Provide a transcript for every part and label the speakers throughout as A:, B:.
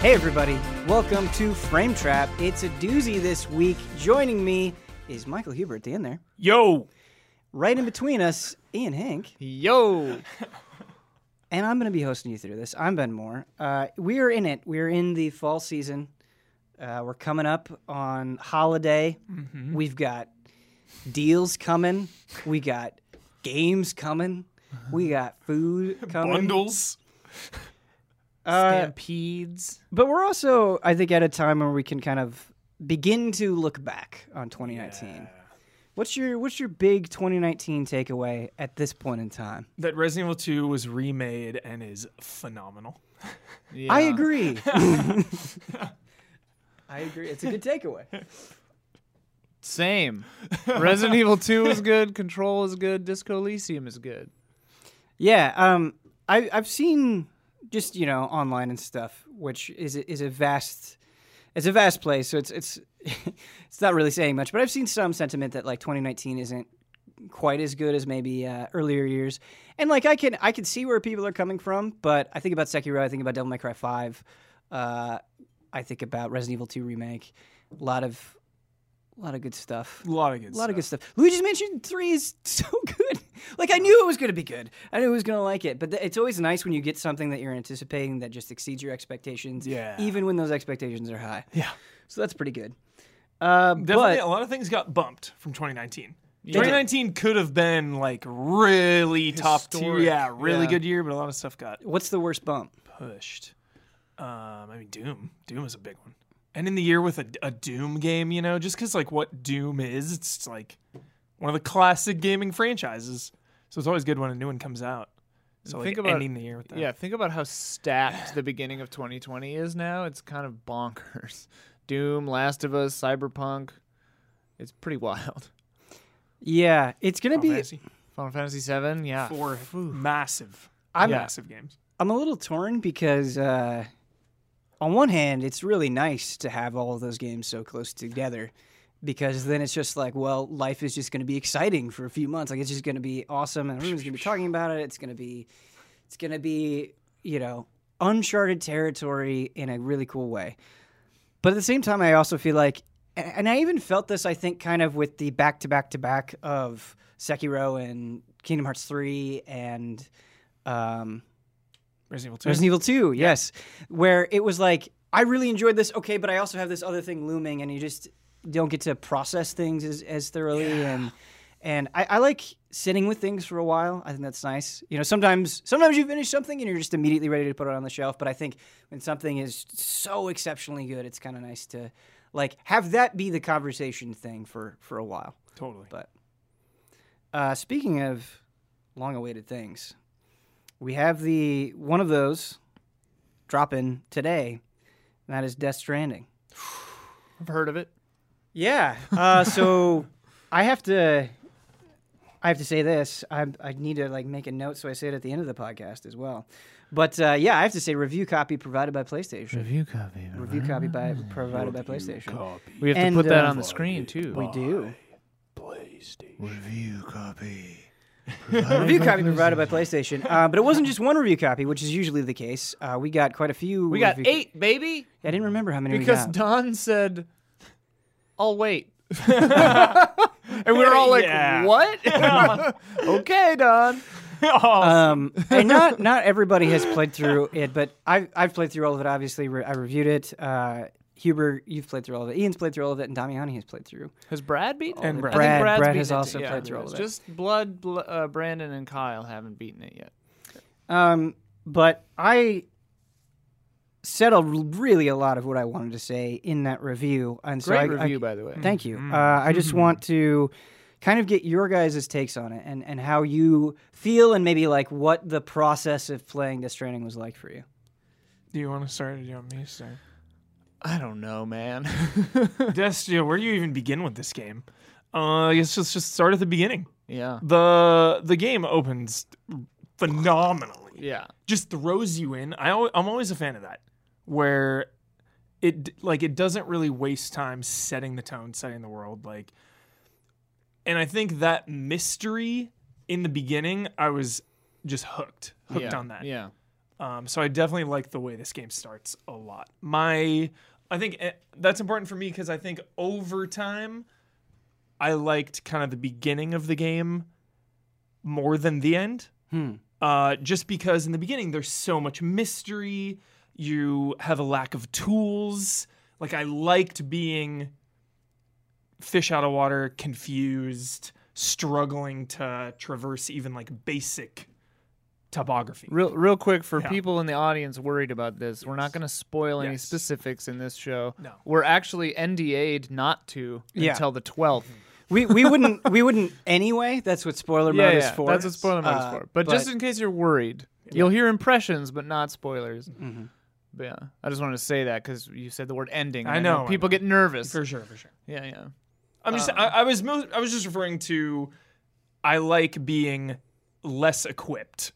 A: Hey, everybody. Welcome to Frame Trap. It's a doozy this week. Joining me is Michael Huber at the end there.
B: Yo,
A: Right in between us, Ian Hinck.
C: Yo,
A: And I'm going to be hosting you through this. I'm Ben Moore. Uh, we are in it. We're in the fall season. Uh, we're coming up on holiday. We've got deals coming. We got games coming. We got food coming.
B: bundles.
A: Uh,
C: stampedes.
A: But we're also, I think, at a time where we can kind of begin to look back on 2019. What's your What's your big 2019 takeaway at this point in time?
B: That Resident Evil 2 was remade and is phenomenal.
C: Yeah.
A: I agree. I agree. It's a good takeaway.
C: Same. Resident Evil 2 is good. Control is good. Disco Elysium is good.
A: Yeah, um, I, I've seen just you know online and stuff, which is a- is a vast, it's a vast place. So it's it's it's not really saying much, but I've seen some sentiment that like 2019 isn't quite as good as maybe uh, earlier years, and like I can I can see where people are coming from, but I think about Sekiro, I think about Devil May Cry Five, uh, I think about Resident Evil 2 remake, a lot of a lot of good stuff.
B: A lot of good
A: A lot of good stuff. Luigi's Mansion 3 is so good. Like, I knew it was going to be good. I knew I was going to like it. But th- it's always nice when you get something that you're anticipating that just exceeds your expectations,
B: Yeah.
A: even when those expectations are high.
B: Yeah.
A: So that's pretty good. Uh,
B: Definitely,
A: but
B: a lot of things got bumped from 2019. 2019 could have been like really top tier, yeah, really
C: Yeah.
B: good year, but a lot of stuff got
A: what's the worst bump?
B: pushed. Um, I mean, Doom, Doom is a big one, and in the year with a, a Doom game, you know, just because like what Doom is, it's like one of the classic gaming franchises, so it's always good when a new one comes out. So like
C: Think about-
B: ending the year with that.
C: Yeah, think about how stacked the beginning of 2020 is now. It's kind of bonkers. Doom, Last of Us, Cyberpunk. It's pretty wild.
A: Yeah, it's going to
B: Final
A: be.
B: Fantasy
C: Final Fantasy 7, yeah.
B: four massive,
A: I'm-
B: massive games.
A: I'm a little torn because, uh, on one hand, it's really nice to have all of those games so close together because then it's just like, well, life is just going to be exciting for a few months. Like, it's just going to be awesome and everyone's going to be talking about it. It's going to be, it's going to be, you know, uncharted territory in a really cool way. But at the same time, I also feel like, and I even felt this, I think, kind of with the back to back to back of Sekiro and Kingdom Hearts 3 and, um,
B: Resident Evil 2.
A: Resident Evil 2, yes. Where it was like, I really enjoyed this, okay, but I also have this other thing looming, and you just don't get to process things as, as thoroughly. And and I, I like sitting with things for a while. I think that's nice. You know, sometimes sometimes you finish something and you're just immediately ready to put it on the shelf. But I think when something is so exceptionally good, it's kind of nice to like have that be the conversation thing for for a while.
B: totally.
A: But uh, speaking of long-awaited things, we have the one of those dropping today. And that is Death Stranding.
C: I've heard of it.
A: Yeah. Uh, so I have to. I have to say this. I, I need to like make a note so I say it at the end of the podcast as well. But uh, yeah, I have to say review copy provided by PlayStation.
C: Review copy.
A: Review copy by provided by PlayStation. Copy.
C: We have to
A: And,
C: put that
A: uh,
C: on the screen, too.
A: We do. PlayStation.
C: Review copy.
A: review copy provided by PlayStation. Uh, but it wasn't just one review copy, which is usually the case. Uh, we got quite a few.
C: We got
A: review-
C: eight, baby.
A: I didn't remember how many
C: Because
A: we got.
C: Don said, I'll wait. and we were all like,
B: Yeah.
C: what? okay, Don.
A: Um, and not not everybody has played through it, but I've I've played through all of it. Obviously, Re- I reviewed it. Uh, Huber, you've played through all of it. Ian's played through all of it, and Damiani has played through.
C: Has Brad beaten
B: And
C: it?
B: Brad.
C: I think
A: Brad-
C: Brad's
A: Brad
C: beaten
A: has
C: it
A: also
C: too.
A: played through all of
C: it's
A: it.
C: Just Blood, Bl- uh, Brandon, and Kyle haven't beaten it yet.
A: Um, but I said a, really a lot of what I wanted to say in that review, and so
C: Great
A: I, I-
C: review, by the way.
A: Thank you. Uh, I just want to kind of get your guys' takes on it and, and how you feel and maybe like what the process of playing Death Stranding was like for you.
B: Do you want to start or do you want me to start?
C: I don't know, man.
B: Destio, where do you even begin with this game? Uh, I guess just just start at the beginning.
C: yeah.
B: The the game opens phenomenally.
C: Yeah.
B: Just throws you in. I I'm always a fan of that, where it like it doesn't really waste time setting the tone, setting the world. Like, and I think that mystery in the beginning, I was just hooked, hooked
C: yeah.
B: on that.
C: Yeah.
B: Um, so I definitely like the way this game starts a lot. My, I think eh, that's important for me because I think over time, I liked kind of the beginning of the game more than the end. Hmm. Uh, just because in the beginning there's so much mystery, you have a lack of tools. Like I liked being fish out of water, confused, struggling to traverse even like basic topography.
C: Real, real quick for
B: Yeah.
C: people in the audience worried about this, we're not going to spoil any specifics in this show.
B: No.
C: We're actually NDA'd not to
A: Yeah.
C: until the 12th.
A: We we wouldn't we wouldn't anyway. That's what spoiler
C: Yeah,
A: mode is for.
C: that's what spoiler mode is
A: Uh,
C: for. But, just in case you're worried, you'll hear impressions, but not spoilers.
A: Mm-hmm.
C: But yeah, I just wanted to say that because you said the word ending.
B: I know, I
C: people
B: know.
C: get nervous.
B: For sure, for sure.
C: Yeah, yeah.
B: I'm just um, I, I was I was just referring to I like being less equipped.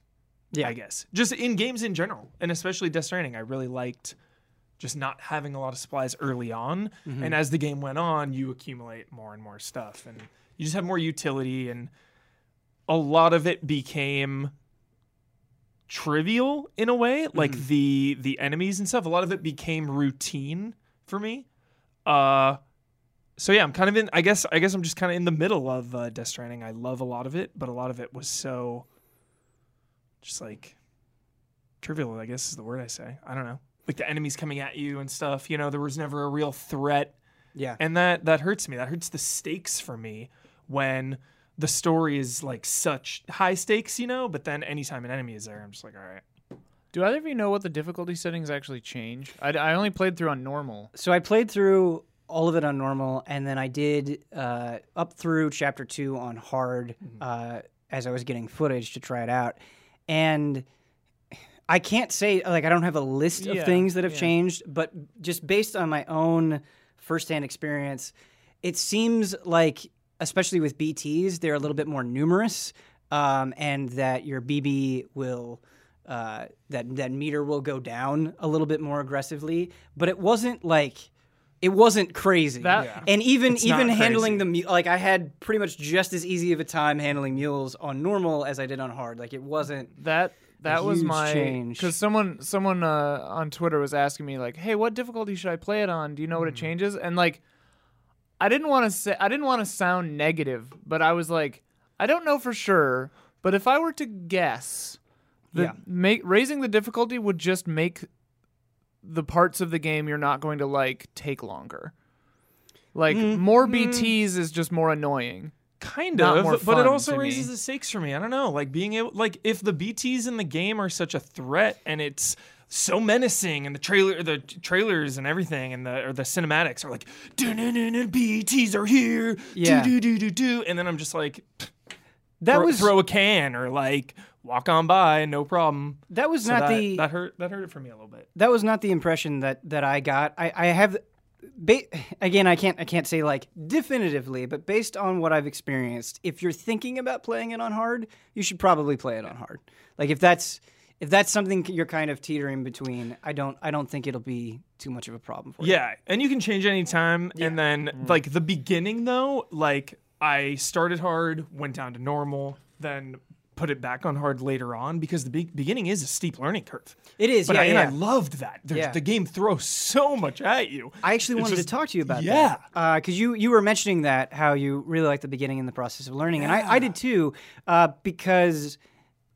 A: Yeah.
B: I guess. Just in games in general, and especially Death Stranding, I really liked just not having a lot of supplies early on. Mm-hmm. And as the game went on, you accumulate more and more stuff and you just have more utility and a lot of it became trivial in a way, like the the enemies and stuff. A lot of it became routine for me. Uh so yeah, I'm kind of in. I guess I guess I'm just kind of in the middle of uh, Death Stranding. I love a lot of it, but a lot of it was so just like trivial. I guess is the word I say. I don't know, like the enemies coming at you and stuff. You know, there was never a real threat,
A: yeah.
B: and that that hurts me. That hurts the stakes for me when the story is like such high stakes. You know, but then anytime an enemy is there, I'm just like, all right.
C: Do either of you know what the difficulty settings actually change? I, I only played through on normal.
A: So I played through all of it on normal, and then I did uh, up through chapter two on hard uh, as I was getting footage to try it out. And I can't say like I don't have a list of
C: Yeah,
A: things that have
C: yeah.
A: changed, but just based on my own firsthand experience, it seems like, especially with BTS, they're a little bit more numerous, um, and that your BB will. Uh, that that meter will go down a little bit more aggressively, but it wasn't like it wasn't crazy.
C: That- Yeah.
A: and even
B: It's
A: even handling
B: crazy.
A: the mu- like I had pretty much just as easy of a time handling mules on normal as I did on hard. Like it wasn't.
C: That that was
A: huge
C: my
A: change.
C: because someone someone uh, on Twitter was asking me like, "Hey, what difficulty should I play it on? Do you know
A: Hmm.
C: what it changes?" And like, I didn't want to say I didn't want to sound negative, but I was like, I don't know for sure, but if I were to guess, the
A: Yeah.
C: make raising the difficulty would just make the parts of the game you're not going to like take longer. Like
A: Mm,
C: more BTs is just more annoying.
B: kind of
C: more
B: but it also
C: to me.
B: raises the stakes for me i don't know like being able like if the bts in the game are such a threat and it's so menacing and the trailer the trailers and everything and the or the cinematics are like "Dun-dun-dun-dun, bts are here
A: Yeah.
B: do do do do do and then i'm just like
A: That
B: throw,
A: was
B: throw a can or like walk on by no problem
A: that was
B: So
A: not
B: that,
A: the
B: that hurt that hurt it for me a little bit
A: that was not the impression that that I got. I, I have, ba- again, I can't I can't say like definitively, but based on what I've experienced, if you're thinking about playing it on hard, you should probably play it on hard. Like if that's if that's something you're kind of teetering between, I don't I don't think it'll be too much of a problem for you.
B: Yeah, and you can change any time. And then
A: Mm.
B: like the beginning though, like I started hard, went down to normal, then put it back on hard later on because the be- beginning is a steep learning curve.
A: It is.
B: But
A: yeah,
B: I,
A: yeah.
B: and I loved that.
A: Yeah.
B: The game throws so much at you.
A: I actually
B: It's
A: wanted
B: just-
A: to talk to you about that.
B: yeah.
A: that. because you you were mentioning that how you really liked the beginning and the process of learning, and I, I did too. Uh, because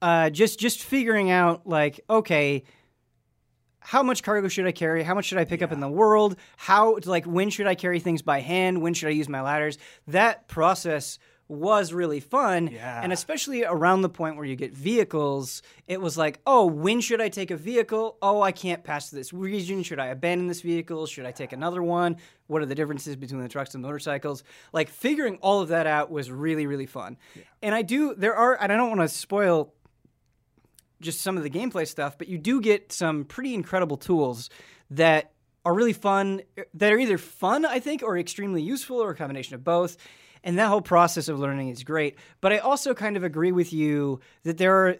A: uh, just just figuring out like okay. How much cargo should I carry? How much should I pick up in the world? How like when should I carry things by hand? When should I use my ladders? That process was really fun.
B: Yeah.
A: And especially around the point where you get vehicles, it was like, oh, when should I take a vehicle? Oh, I can't pass this region. Should I abandon this vehicle? Should I take another one? What are the differences between the trucks and motorcycles? Like figuring all of that out was really, really fun. And I do, there are, and I don't want to spoil just some of the gameplay stuff, but you do get some pretty incredible tools that are really fun, that are either fun, I think, or extremely useful, or a combination of both. And that whole process of learning is great. But I also kind of agree with you that there are,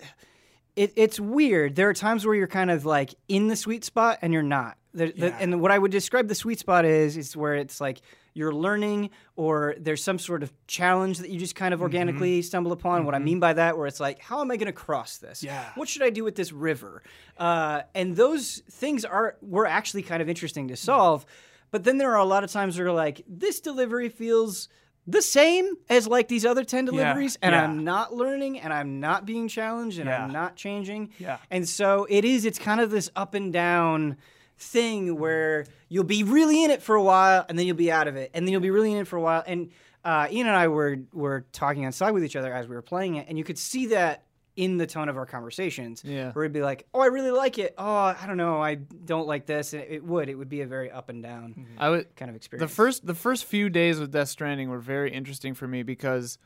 A: it, it's weird. There are times where you're kind of like in the sweet spot and you're not. The, the, and what I would describe the sweet spot is, is where it's like you're learning or there's some sort of challenge that you just kind of mm-hmm. organically stumble upon. What I mm-hmm. mean by that, where it's like, how am I going to cross this?
B: Yeah.
A: What should I do with this river? Uh, and those things are were actually kind of interesting to mm-hmm. solve. But then there are a lot of times where you're like, this delivery feels the same as like these other 10 deliveries and
B: yeah.
A: I'm not learning and I'm not being challenged and
B: Yeah.
A: I'm not changing.
B: Yeah.
A: And so it is it's kind of this up and down thing where you'll be really in it for a while and then you'll be out of it and then you'll be really in it for a while and uh, Ian and I were were talking on side with each other as we were playing it and you could see that in the tone of our conversations
C: Yeah.
A: where it'd be like oh I really like it oh I don't know I don't like this and it would it would be a very up and down
C: I would
A: kind of experience
C: the
A: experience
C: first the first few days with Death Stranding were very interesting for me because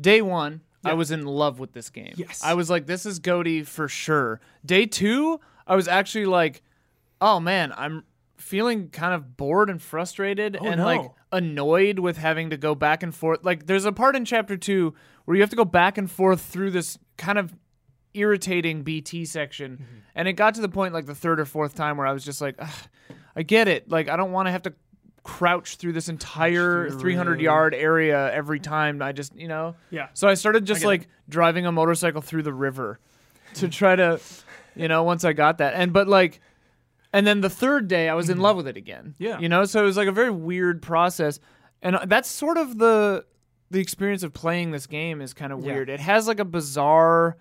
C: day one I was in love with this game.
B: Yes.
C: I was like, this is Goaty for sure. Day two, I was actually like, oh man, I'm feeling kind of bored and frustrated oh, and
B: no.
C: like annoyed with having to go back and forth. Like there's a part in chapter two where you have to go back and forth through this kind of irritating BT section. Mm-hmm. And it got to the point like the third or fourth time where I was just like, I get it. Like I don't want to have to crouch through this entire 300 yard area every time. I just, you know.
B: Yeah.
C: So I started just
B: get
C: like driving a motorcycle through the river to try to, you know, once I got that. And but like and then the third day I was in hmm. love with it again.
B: Yeah.
C: You know, so it was like a very weird process. And that's sort of the the experience of playing this game is kind of
A: Yeah.
C: weird. It has like a bizarre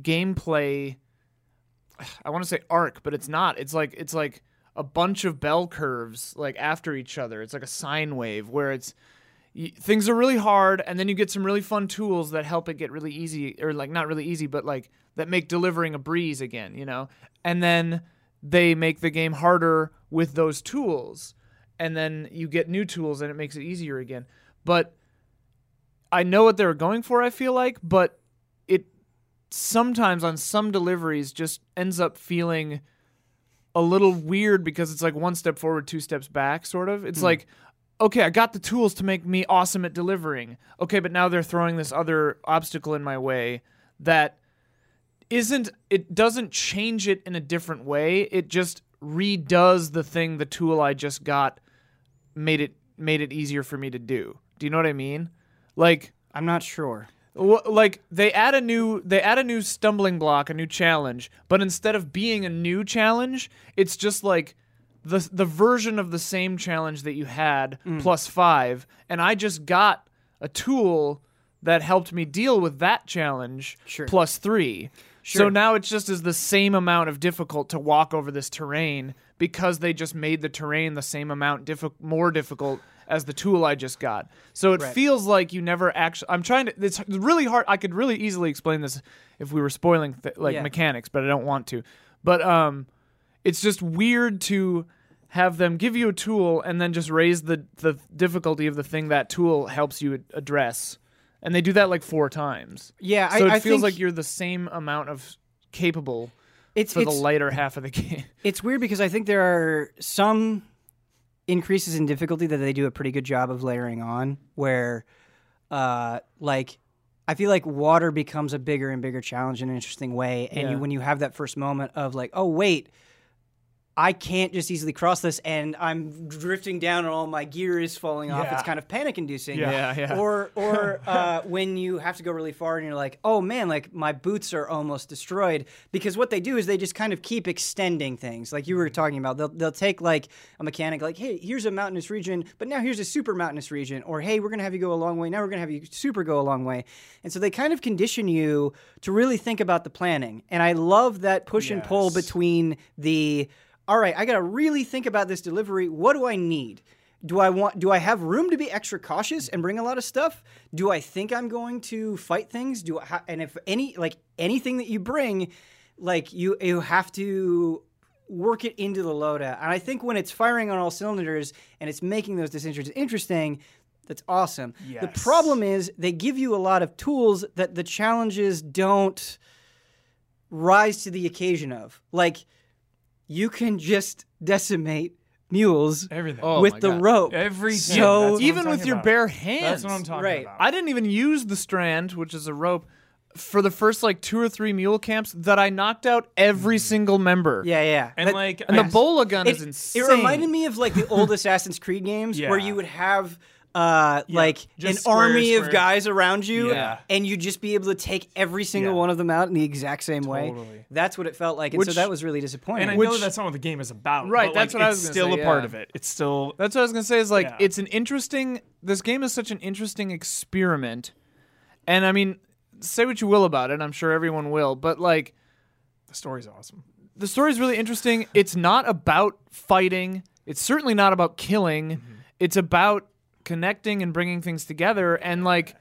C: gameplay I want to say arc, but it's not. It's like it's like a bunch of bell curves like after each other. It's like a sine wave where it's y- things are really hard and then you get some really fun tools that help it get really easy or like not really easy but like that make delivering a breeze again, you know. And then they make the game harder with those tools and then you get new tools and it makes it easier again. But I know what they were going for, I feel like, but it sometimes on some deliveries just ends up feeling a little weird because it's like one step forward, two steps back, sort of. It's hmm. like, okay, I got the tools to make me awesome at delivering. Okay, but now they're throwing this other obstacle in my way that isn't, it doesn't change it in a different way. It just redoes the thing the tool I just got made it made it easier for me to do. Do you know what I mean? Like
A: I'm not sure
C: Wh- like they add a new they add a new stumbling block, a new challenge, but instead of being a new challenge, it's just like the the version of the same challenge that you had mm. plus 5 and I just got a tool that helped me deal with that challenge
A: Sure.
C: plus 3. So now it's just as the same amount of difficult to walk over this terrain because they just made the terrain the same amount diffi- more difficult as the tool I just got. So it
A: Right.
C: feels like you never actually. I'm trying to. It's really hard. I could really easily explain this if we were spoiling th- like
A: Yeah.
C: mechanics, but I don't want to. But um, it's just weird to have them give you a tool and then just raise the the difficulty of the thing that tool helps you address. And they do that like four times.
A: yeah
C: So
A: I,
C: it
A: I
C: feels like you're the same amount of capable
A: it's,
C: for
A: it's,
C: the lighter half of the game.
A: It's weird because I think there are some increases in difficulty that they do a pretty good job of layering on where uh like I feel like water becomes a bigger and bigger challenge in an interesting way and
C: Yeah.
A: you, when you have that first moment of like oh wait I can't just easily cross this and I'm drifting down and all my gear is falling off.
B: Yeah.
A: It's kind of panic inducing.
B: Yeah.
C: Yeah, yeah.
A: Or or uh, when you have to go really far and you're like, oh man, like my boots are almost destroyed. Because what they do is they just kind of keep extending things. Like you were talking about, they'll they'll take like a mechanic, like, hey, here's a mountainous region, but now here's a super mountainous region. Or hey, we're gonna have you go a long way. Now we're gonna have you super go a long way. And so they kind of condition you to really think about the planning. And I love that push and pull between the all right, I got to really think about this delivery. What do I need? Do I want do I have room to be extra cautious and bring a lot of stuff? Do I think I'm going to fight things? Do I ha- and if any like anything that you bring like you you have to work it into the loadout. And I think when it's firing on all cylinders and it's making those decisions interesting, that's awesome. The problem is they give you a lot of tools that the challenges don't rise to the occasion of. Like you can just decimate mules
B: Everything.
C: Oh
A: with
C: my
A: the
C: God.
A: rope.
B: Every
A: So-
B: time. That's what I'm
C: Even with
B: talking
C: your
B: about.
C: bare hands.
B: That's what I'm talking
A: Right.
B: about.
C: I didn't even use the strand, which is a rope. for the first like two or three mule camps that I knocked out every mm. single member.
A: Yeah, yeah.
B: And
A: That-
B: like,
C: And
B: I-
C: the bola gun
A: it,
C: is insane.
A: it reminded me of like the old Assassin's Creed games where
B: Yeah.
A: you would have uh, like an
B: just square,
A: army of guys around you,
B: Yeah.
A: and you'd just be able to take every single
B: Yeah.
A: one of them out in the exact same way. That's what it felt like, and so that was really disappointing.
B: and I
C: Which-
B: know that's not what the game is about.
C: Right,
B: but,
C: that's
B: like,
C: what I was
B: still
C: say,
B: a part of it. It's still
C: That's what I was gonna say. Is like
B: Yeah.
C: it's an interesting. This game is such an interesting experiment, and I mean, say what you will about it. I'm sure everyone will, but like
B: the story's awesome.
C: the story's really interesting. It's not about fighting. It's certainly not about killing.
B: Mm-hmm.
C: It's about connecting and bringing things together, and like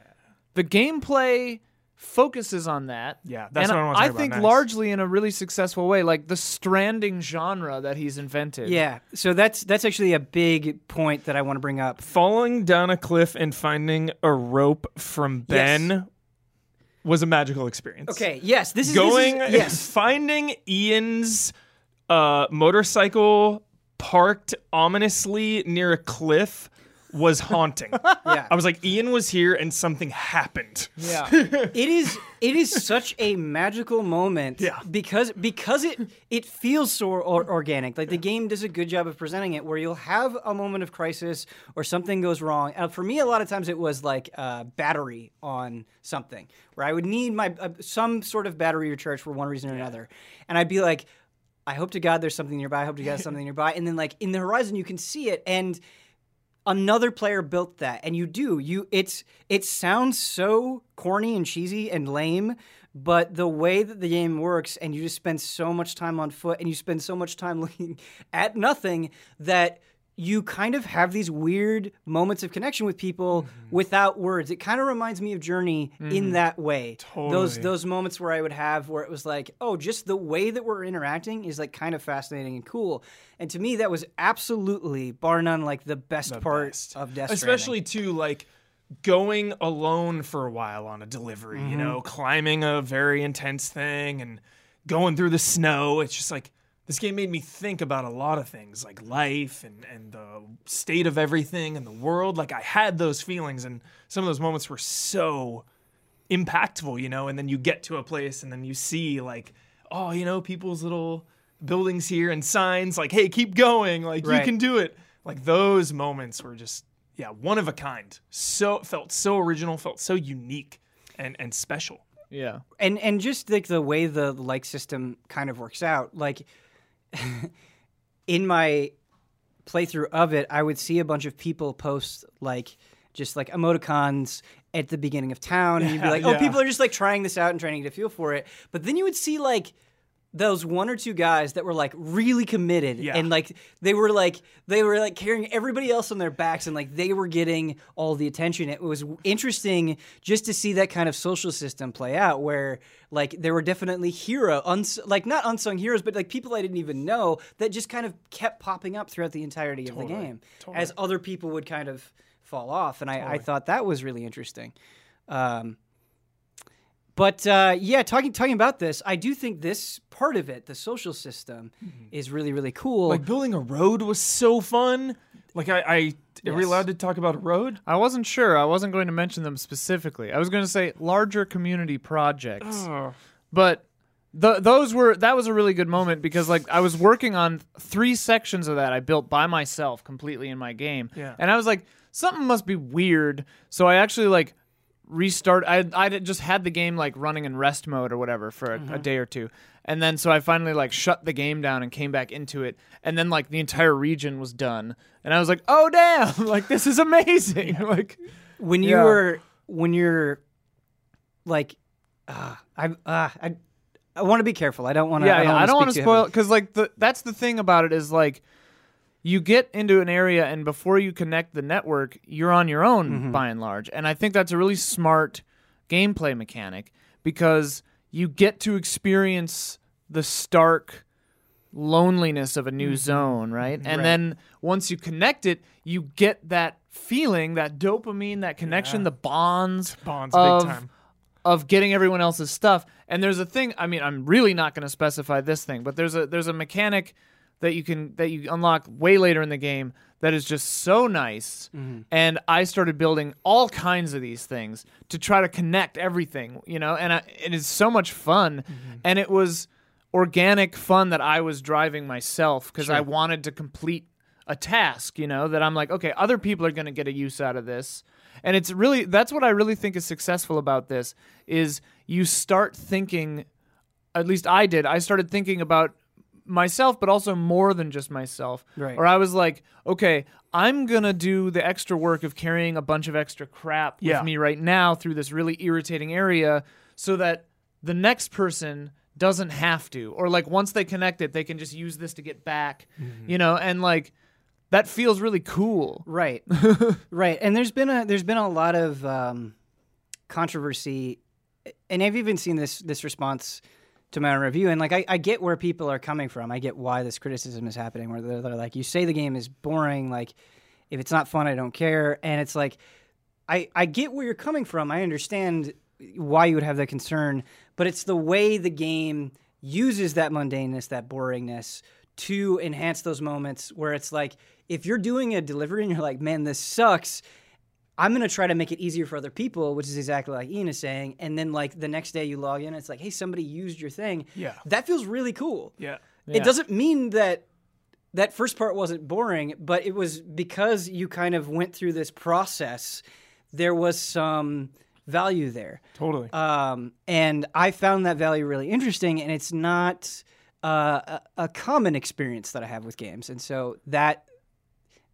C: the gameplay focuses on that.
B: Yeah, that's
C: and
B: what I wanna talk about
C: think
B: next.
C: largely in a really successful way, like the stranding genre that he's invented.
A: yeah, so that's that's actually a big point that I want to bring up.
B: Falling down a cliff and finding a rope from Ben
A: Yes.
B: was a magical experience.
A: Okay, yes, this is
B: going
A: This is, yes,
B: finding Ian's uh, motorcycle parked ominously near a cliff was haunting.
A: yeah.
B: I was like, Ian was here and something happened.
C: yeah.
A: it is it is such a magical moment
B: Yeah.
A: because because it it feels so or- organic like the game does a good job of presenting it where you'll have a moment of crisis or something goes wrong uh, for me a lot of times it was like a battery on something where i would need my uh, some sort of battery recharge for one reason or another and i'd be like i hope to god there's something nearby i hope to god there's something nearby and then like in the horizon you can see it and another player built that and you do. You it's it sounds so corny and cheesy and lame but the way that the game works and you just spend so much time on foot and you spend so much time looking at nothing that you kind of have these weird moments of connection with people mm-hmm. without words. It kind of reminds me of Journey in mm-hmm. that way. Those
B: Totally.
A: those moments where I would have where it was like, oh, just the way that we're interacting is like kind of fascinating and cool. And to me, that was absolutely, bar none, like the best part
B: best.
A: of Death Stranding.
B: Especially too like going alone for a while on a delivery, you mm-hmm. know, climbing a very intense thing and going through the snow. It's just like this game made me think about a lot of things like life and, and the state of everything and the world. Like I had those feelings and some of those moments were so impactful, you know, and then you get to a place and then you see like, oh, you know, people's little buildings here and signs like, hey, keep going, like
A: Right.
B: you can do it. Like those moments were just yeah, one of a kind. So felt so original, felt so unique and and special.
C: Yeah.
A: and and just like the way the like system kind of works out like in my playthrough of it i would see a bunch of people post like just like emoticons at the beginning of town and you'd be like oh
B: yeah.
A: people are just like trying this out and trying to get a feel for it but then you would see like those one or two guys that were like really committed
B: Yeah.
A: and like they were like they were like carrying everybody else on their backs and like they were getting all the attention. It was interesting just to see that kind of social system play out where like there were definitely hero uns- like not unsung heroes but like people i didn't even know that just kind of kept popping up throughout the entirety of the game as other people would kind of fall off. And I, I thought that was really interesting. Um, but uh, yeah, talking talking about this, I do think this part of it, the social system, is really really cool.
B: Like building a road was so fun. Like I, I are we allowed to talk about a road?
C: I wasn't sure. I wasn't going to mention them specifically. I was going to say larger community projects. But th- those were that was a really good moment because like I was working on three sections of that I built by myself completely in my game.
B: Yeah.
C: And I was like something must be weird. So I actually like restart I I just had the game like running in rest mode or whatever for a, a day or two. And then so I finally like shut the game down and came back into it and then like the entire region was done. And I was like, "Oh damn, like this is amazing." like
A: when you
C: Yeah.
A: were when you're like, uh, I uh, I I want to be careful. I don't want to.
C: yeah, yeah, I don't
A: want
C: want to spoil because like the that's the thing about it is like you get into an area and before you connect the network, you're on your own
A: Mm-hmm.
C: by and large, and I think that's a really smart gameplay mechanic because you get to experience the stark loneliness of a new zone, right? And
A: Mm-hmm. Right.
C: then once you connect it, you get that feeling, that dopamine, that connection,
B: Yeah.
C: the bonds
B: Bonds
C: of,
B: big time.
C: of getting everyone else's stuff. And there's a thing. I mean, I'm really not going to specify this thing, but there's a there's a mechanic that you can that you unlock way later in the game that is just so nice. Mm-hmm. And I started building all kinds of these things to try to connect everything, you know, and I, it is so much fun. Mm-hmm. And it was organic fun that I was driving myself because I wanted to complete a task, you know, that I'm like, okay, other people are going to get a use out of this. And it's really that's what I really think is successful about this is you start thinking at least I did. I started thinking about myself but also more than just myself.
A: Right.
C: Or I was like, okay, I'm going to do the extra work of carrying a bunch of extra crap
B: Yeah.
C: with me right now through this really irritating area so that the next person doesn't have to or like once they connect it they can just use this to get back you know and like that feels really cool
A: Right, right. And there's been a there's been a lot of um, controversy, and I've even seen this this response to my own review. And like, I, I get where people are coming from. I get why this criticism is happening. Where they're, they're like, you say the game is boring. Like, if it's not fun, I don't care. And it's like, I I get where you're coming from. I understand why you would have that concern, but it's the way the game uses that mundaneness, that boringness to enhance those moments where it's like if you're doing a delivery and you're like, man, this sucks. I'm gonna try to make it easier for other people, which is exactly like Ian is saying. And then like the next day you log in, it's like, hey, somebody used your thing.
B: Yeah.
A: That feels really cool.
B: Yeah.
A: It doesn't mean that that first part wasn't boring, but it was because you kind of went through this process. There was some value there,
B: Totally.
A: um, and I found that value really interesting. And it's not uh, a, a common experience that I have with games, and so that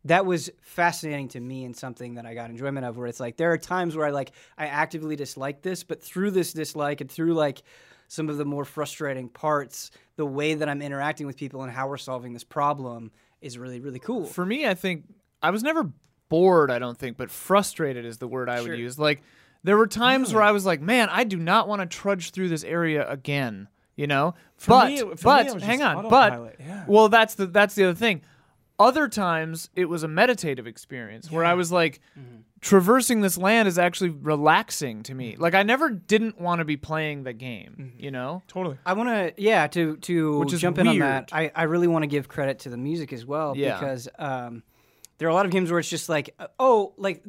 A: that was fascinating to me and something that I got enjoyment of. Where it's like there are times where I like I actively dislike this, but through this dislike and through like some of the more frustrating parts, the way that I'm interacting with people and how we're solving this problem is really really cool.
C: for me i think i was never bored i don't think but frustrated is the word i
A: Sure.
C: would use like there were times where hmm. i was like man i do not want to trudge through this area again you know but
B: me- for me,
C: but
B: it was
C: hang
B: just
C: on
B: autopilot,
C: but
B: yeah.
C: well that's the that's the other thing other times it was a meditative experience where i was like
B: Mm-hmm.
C: traversing this land is actually relaxing to me like i never didn't want to be playing the game
B: Mm-hmm.
C: you know
B: totally.
A: I want to, yeah, to to
C: Which is
A: jump in on that. I, I really want to give credit to the music as well
C: Yeah.
A: because um, there are a lot of games where it's just like, uh, oh, like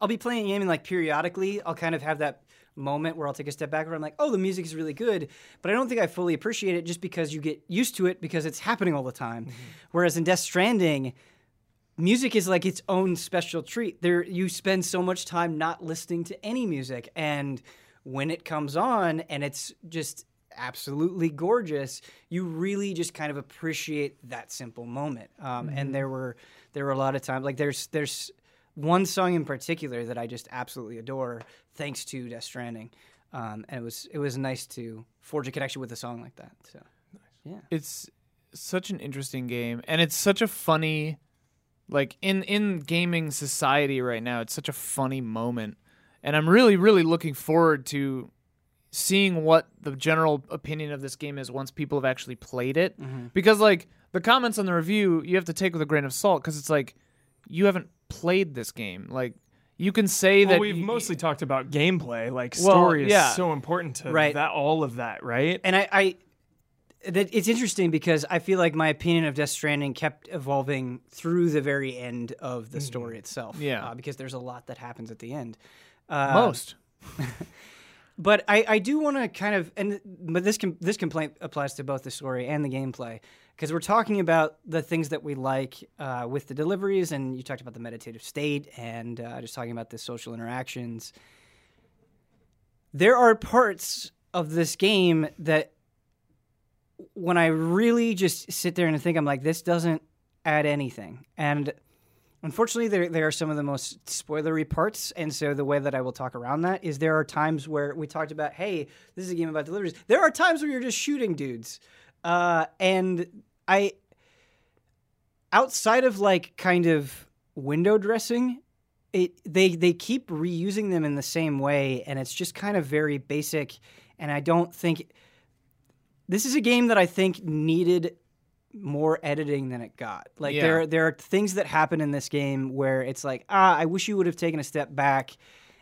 A: I'll be playing a game and like periodically I'll kind of have that moment where I'll take a step back where I'm like, oh, the music is really good, but I don't think I fully appreciate it just because you get used to it because it's happening all the time. Whereas in Death Stranding, music is like its own special treat. There, you spend so much time not listening to any music, and when it comes on and it's just absolutely gorgeous, you really just kind of appreciate that simple moment. Um, And there were there were a lot of times like there's there's one song in particular that I just absolutely adore, thanks to Death Stranding. Um, and it was it was nice to forge a connection with a song like that. So yeah.
C: it's such an interesting game and it's such a funny like in in gaming society right now it's such a funny moment and i'm really really looking forward to seeing what the general opinion of this game is once people have actually played it because like the comments on the review you have to take with a grain of salt because it's like you haven't played this game like you can say
B: Well,
C: that
B: we've
C: you-
B: mostly talked about gameplay. Like
C: Well,
B: story is
C: yeah.
B: so important to
A: Right.
B: that. All of that, right?
A: and I, I that it's interesting because I feel like my opinion of Death Stranding kept evolving through the very end of the story itself.
C: Yeah.
A: uh, because there's a lot that happens at the end. Uh,
C: most
A: but I, I do want to kind of and but this com- this complaint applies to both the story and the gameplay because we're talking about the things that we like uh, with the deliveries and you talked about the meditative state and uh, just talking about the social interactions. There are parts of this game that when I really just sit there and think I'm like this doesn't add anything and Unfortunately, there, there are some of the most spoilery parts, and so the way that I will talk around that is there are times where we talked about, hey, this is a game about deliveries. There are times where you're just shooting dudes, uh, and I, outside of like kind of window dressing, it they they keep reusing them in the same way, and it's just kind of very basic. And I don't think this is a game that I think needed more editing than it got. Like
C: Yeah.
A: there there are things that happen in this game where it's like, ah, I wish you would have taken a step back.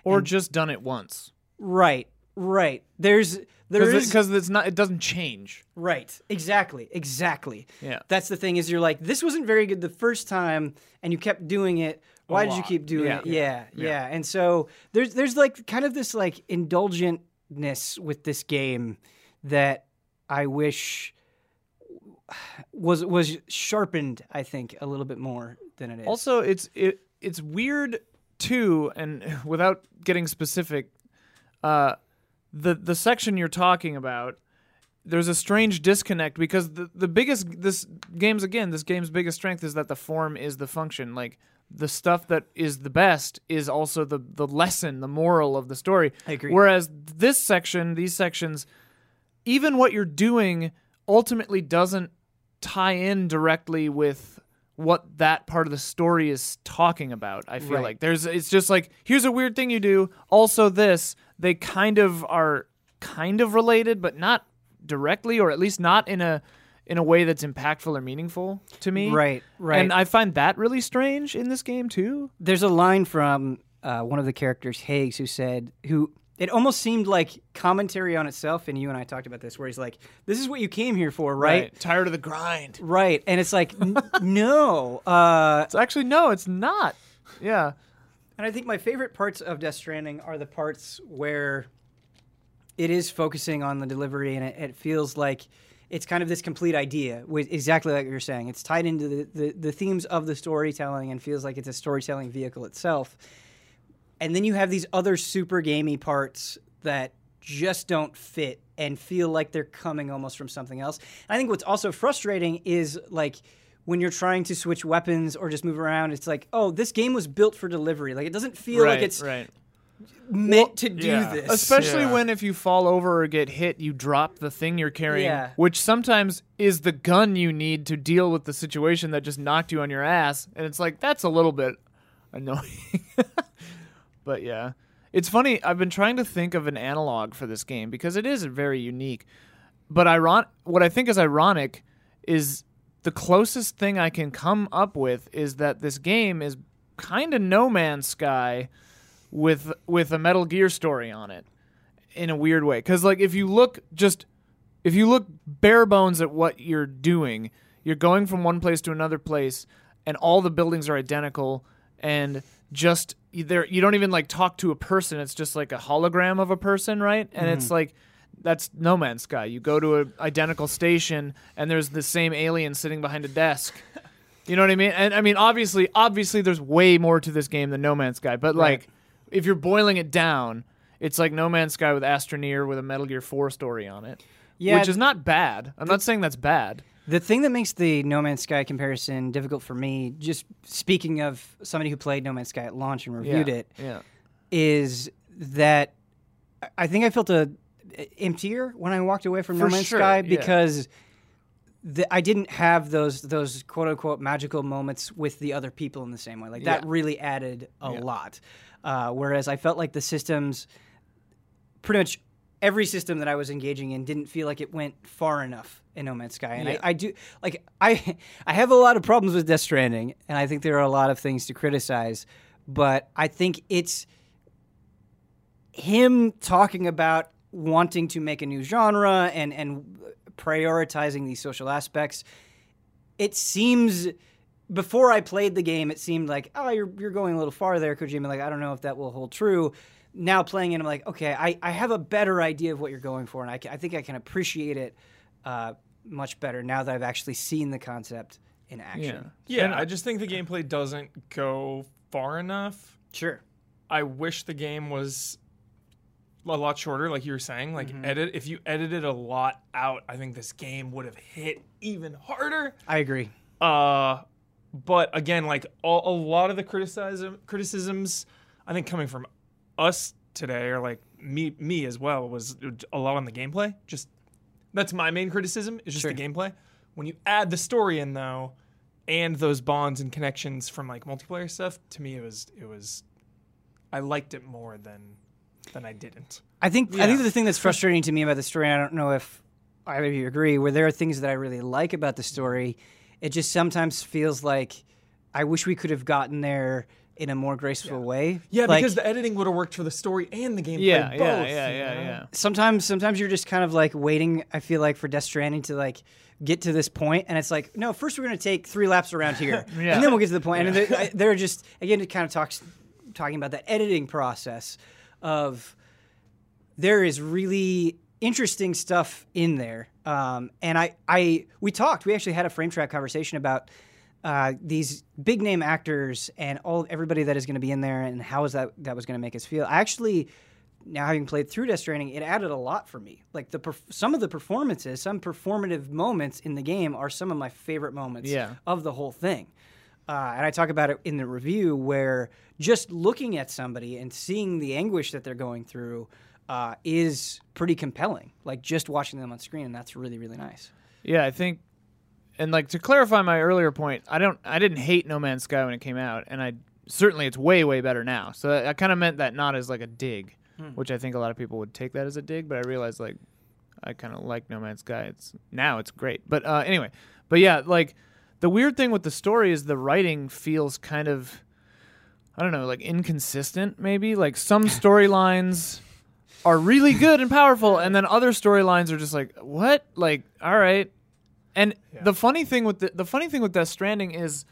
C: or just done it once
A: Right. right. There's there is
C: because it's not it doesn't change.
A: right. Exactly. Exactly.
C: Yeah.
A: That's the thing is you're like this wasn't very good the first time and you kept doing it. Why did you keep doing
C: Yeah.
A: it? Yeah, yeah. And so there's there's like kind of this like indulgentness with this game that I wish was was sharpened, I think, a little bit more than it is.
C: Also, it's it it's weird too, and without getting specific, uh, the the section you're talking about, there's a strange disconnect because the the biggest this game's again this game's biggest strength is that the form is the function. Like the stuff that is the best is also the the lesson, the moral of the story.
A: I agree.
C: Whereas this section, these sections, even what you're doing ultimately doesn't tie in directly with what that part of the story is talking about. I feel
A: Right.
C: like there's it's just like here's a weird thing you do, also this. They kind of are kind of related but not directly or at least not in a in a way that's impactful or meaningful to me.
A: right, right.
C: And I find that really strange in this game too.
A: There's a line from uh, one of the characters, Higgs, who said, "Who it almost seemed like commentary on itself." And you and I talked about this, where he's like, "This is what you came here for, right?"
C: Tired of the grind.
A: Right. And it's like, n- no. Uh,
C: It's actually no, it's not. Yeah.
A: and I think my favorite parts of Death Stranding are the parts where it is focusing on the delivery, and it, it feels like it's kind of this complete idea, with exactly like you're saying. It's tied into the, the, the themes of the storytelling and feels like it's a storytelling vehicle itself. And then you have these other super gamey parts that just don't fit and feel like they're coming almost from something else. I think what's also frustrating is like when you're trying to switch weapons or just move around, it's like, oh, this game was built for delivery. Like it doesn't feel like it's
C: right.
A: meant to do
B: yeah.
A: this.
C: Especially
B: Yeah.
C: when if you fall over or get hit, you drop the thing you're carrying,
A: Yeah.
C: which sometimes is the gun you need to deal with the situation that just knocked you on your ass. And it's like that's a little bit annoying. but yeah. It's funny, I've been trying to think of an analog for this game because it is very unique. But iron- what I think is ironic is the closest thing I can come up with is that this game is kind of No Man's Sky with with a Metal Gear story on it in a weird way. Because like if you look just if you look bare bones at what you're doing, you're going from one place to another place, and all the buildings are identical, and just there you don't even like talk to a person. It's just like a hologram of a person, right? And it's mm-hmm. like that's No Man's Sky. You go to an identical station, and there's the same alien sitting behind a desk. You know what I mean? And I mean, obviously, obviously, there's way more to this game than No Man's Sky. But
A: Right.
C: like, if you're boiling it down, it's like No Man's Sky with Astroneer with a Metal Gear 4 story on it,
A: Yeah,
C: which is not bad. I'm not saying that's bad.
A: The thing that makes the No Man's Sky comparison difficult for me, just speaking of somebody who played No Man's Sky at launch and reviewed
C: yeah.
A: it,
C: Yeah.
A: is that I think I felt a emptier when I walked away from No
C: For
A: Man's
C: sure,
A: Sky
C: yeah.
A: because the, I didn't have those those quote unquote magical moments with the other people in the same way. Like that
C: Yeah.
A: really added a
C: Yeah.
A: lot. Uh, whereas I felt like the systems, pretty much every system that I was engaging in, didn't feel like it went far enough in No Man's Sky. And
C: Yeah.
A: I, I do like I I have a lot of problems with Death Stranding, and I think there are a lot of things to criticize. But I think it's him talking about wanting to make a new genre and and prioritizing these social aspects it seems before I played the game it seemed like oh you're you're going a little far there Kojima like I don't know if that will hold true now playing it I'm like okay I, I have a better idea of what you're going for and I, ca- I think I can appreciate it uh, much better now that I've actually seen the concept in action
B: Yeah,
C: And-
B: I just think the gameplay doesn't go far enough.
A: sure
B: I wish the game was a lot shorter, like you were saying. Like edit, if you edited a lot out, I think this game would have hit even harder.
A: I agree
B: Uh, but again, like all, a lot of the criticism criticisms, I think coming from us today, or like me me as well, was a lot on the gameplay. Just that's my main criticism is just the gameplay. When you add the story in though, and those bonds and connections from like multiplayer stuff, to me it was it was, I liked it more than than I didn't.
A: I think I think the thing that's frustrating to me about the story, I don't know if either of you agree, where there are things that I really like about the story, it just sometimes feels like I wish we could have gotten there in a more graceful way.
B: Yeah,
A: Like,
B: because the editing would have worked for the story and the gameplay.
C: Yeah,
B: both,
C: yeah, yeah, yeah, yeah.
A: sometimes sometimes you're just kind of like waiting. I feel like for Death Stranding to like get to this point, and it's like, no, first we're gonna take three laps around here,
C: Yeah.
A: and then we'll get to the point. And they're, they're just again, it kind of talks talking about that editing process of there is really interesting stuff in there. Um, and I, I, we talked. We actually had a Frame Trap conversation about uh, these big name actors and all everybody that is going to be in there, and how is that that was going to make us feel. I actually, now having played through Death Stranding, it added a lot for me. Like the perf- some of the performances, some performative moments in the game are some of my favorite moments
C: Yeah.
A: of the whole thing. Uh, and I talk about it in the review where just looking at somebody and seeing the anguish that they're going through uh, is pretty compelling. Like just watching them on screen, and that's really, really nice.
C: Yeah, I think, and like to clarify my earlier point, I don't, I didn't hate No Man's Sky when it came out, and I certainly it's way, way better now. So I, I kind of meant that not as like a dig, which I think a lot of people would take that as a dig, but I realized like I kind of like No Man's Sky. It's now it's great, but uh, anyway, but yeah, like the weird thing with the story is the writing feels kind of, I don't know, like inconsistent. Maybe like some storylines are really good and powerful, and then other storylines are just like, what? Like, all right. And the funny thing with the, the funny thing with Death Stranding is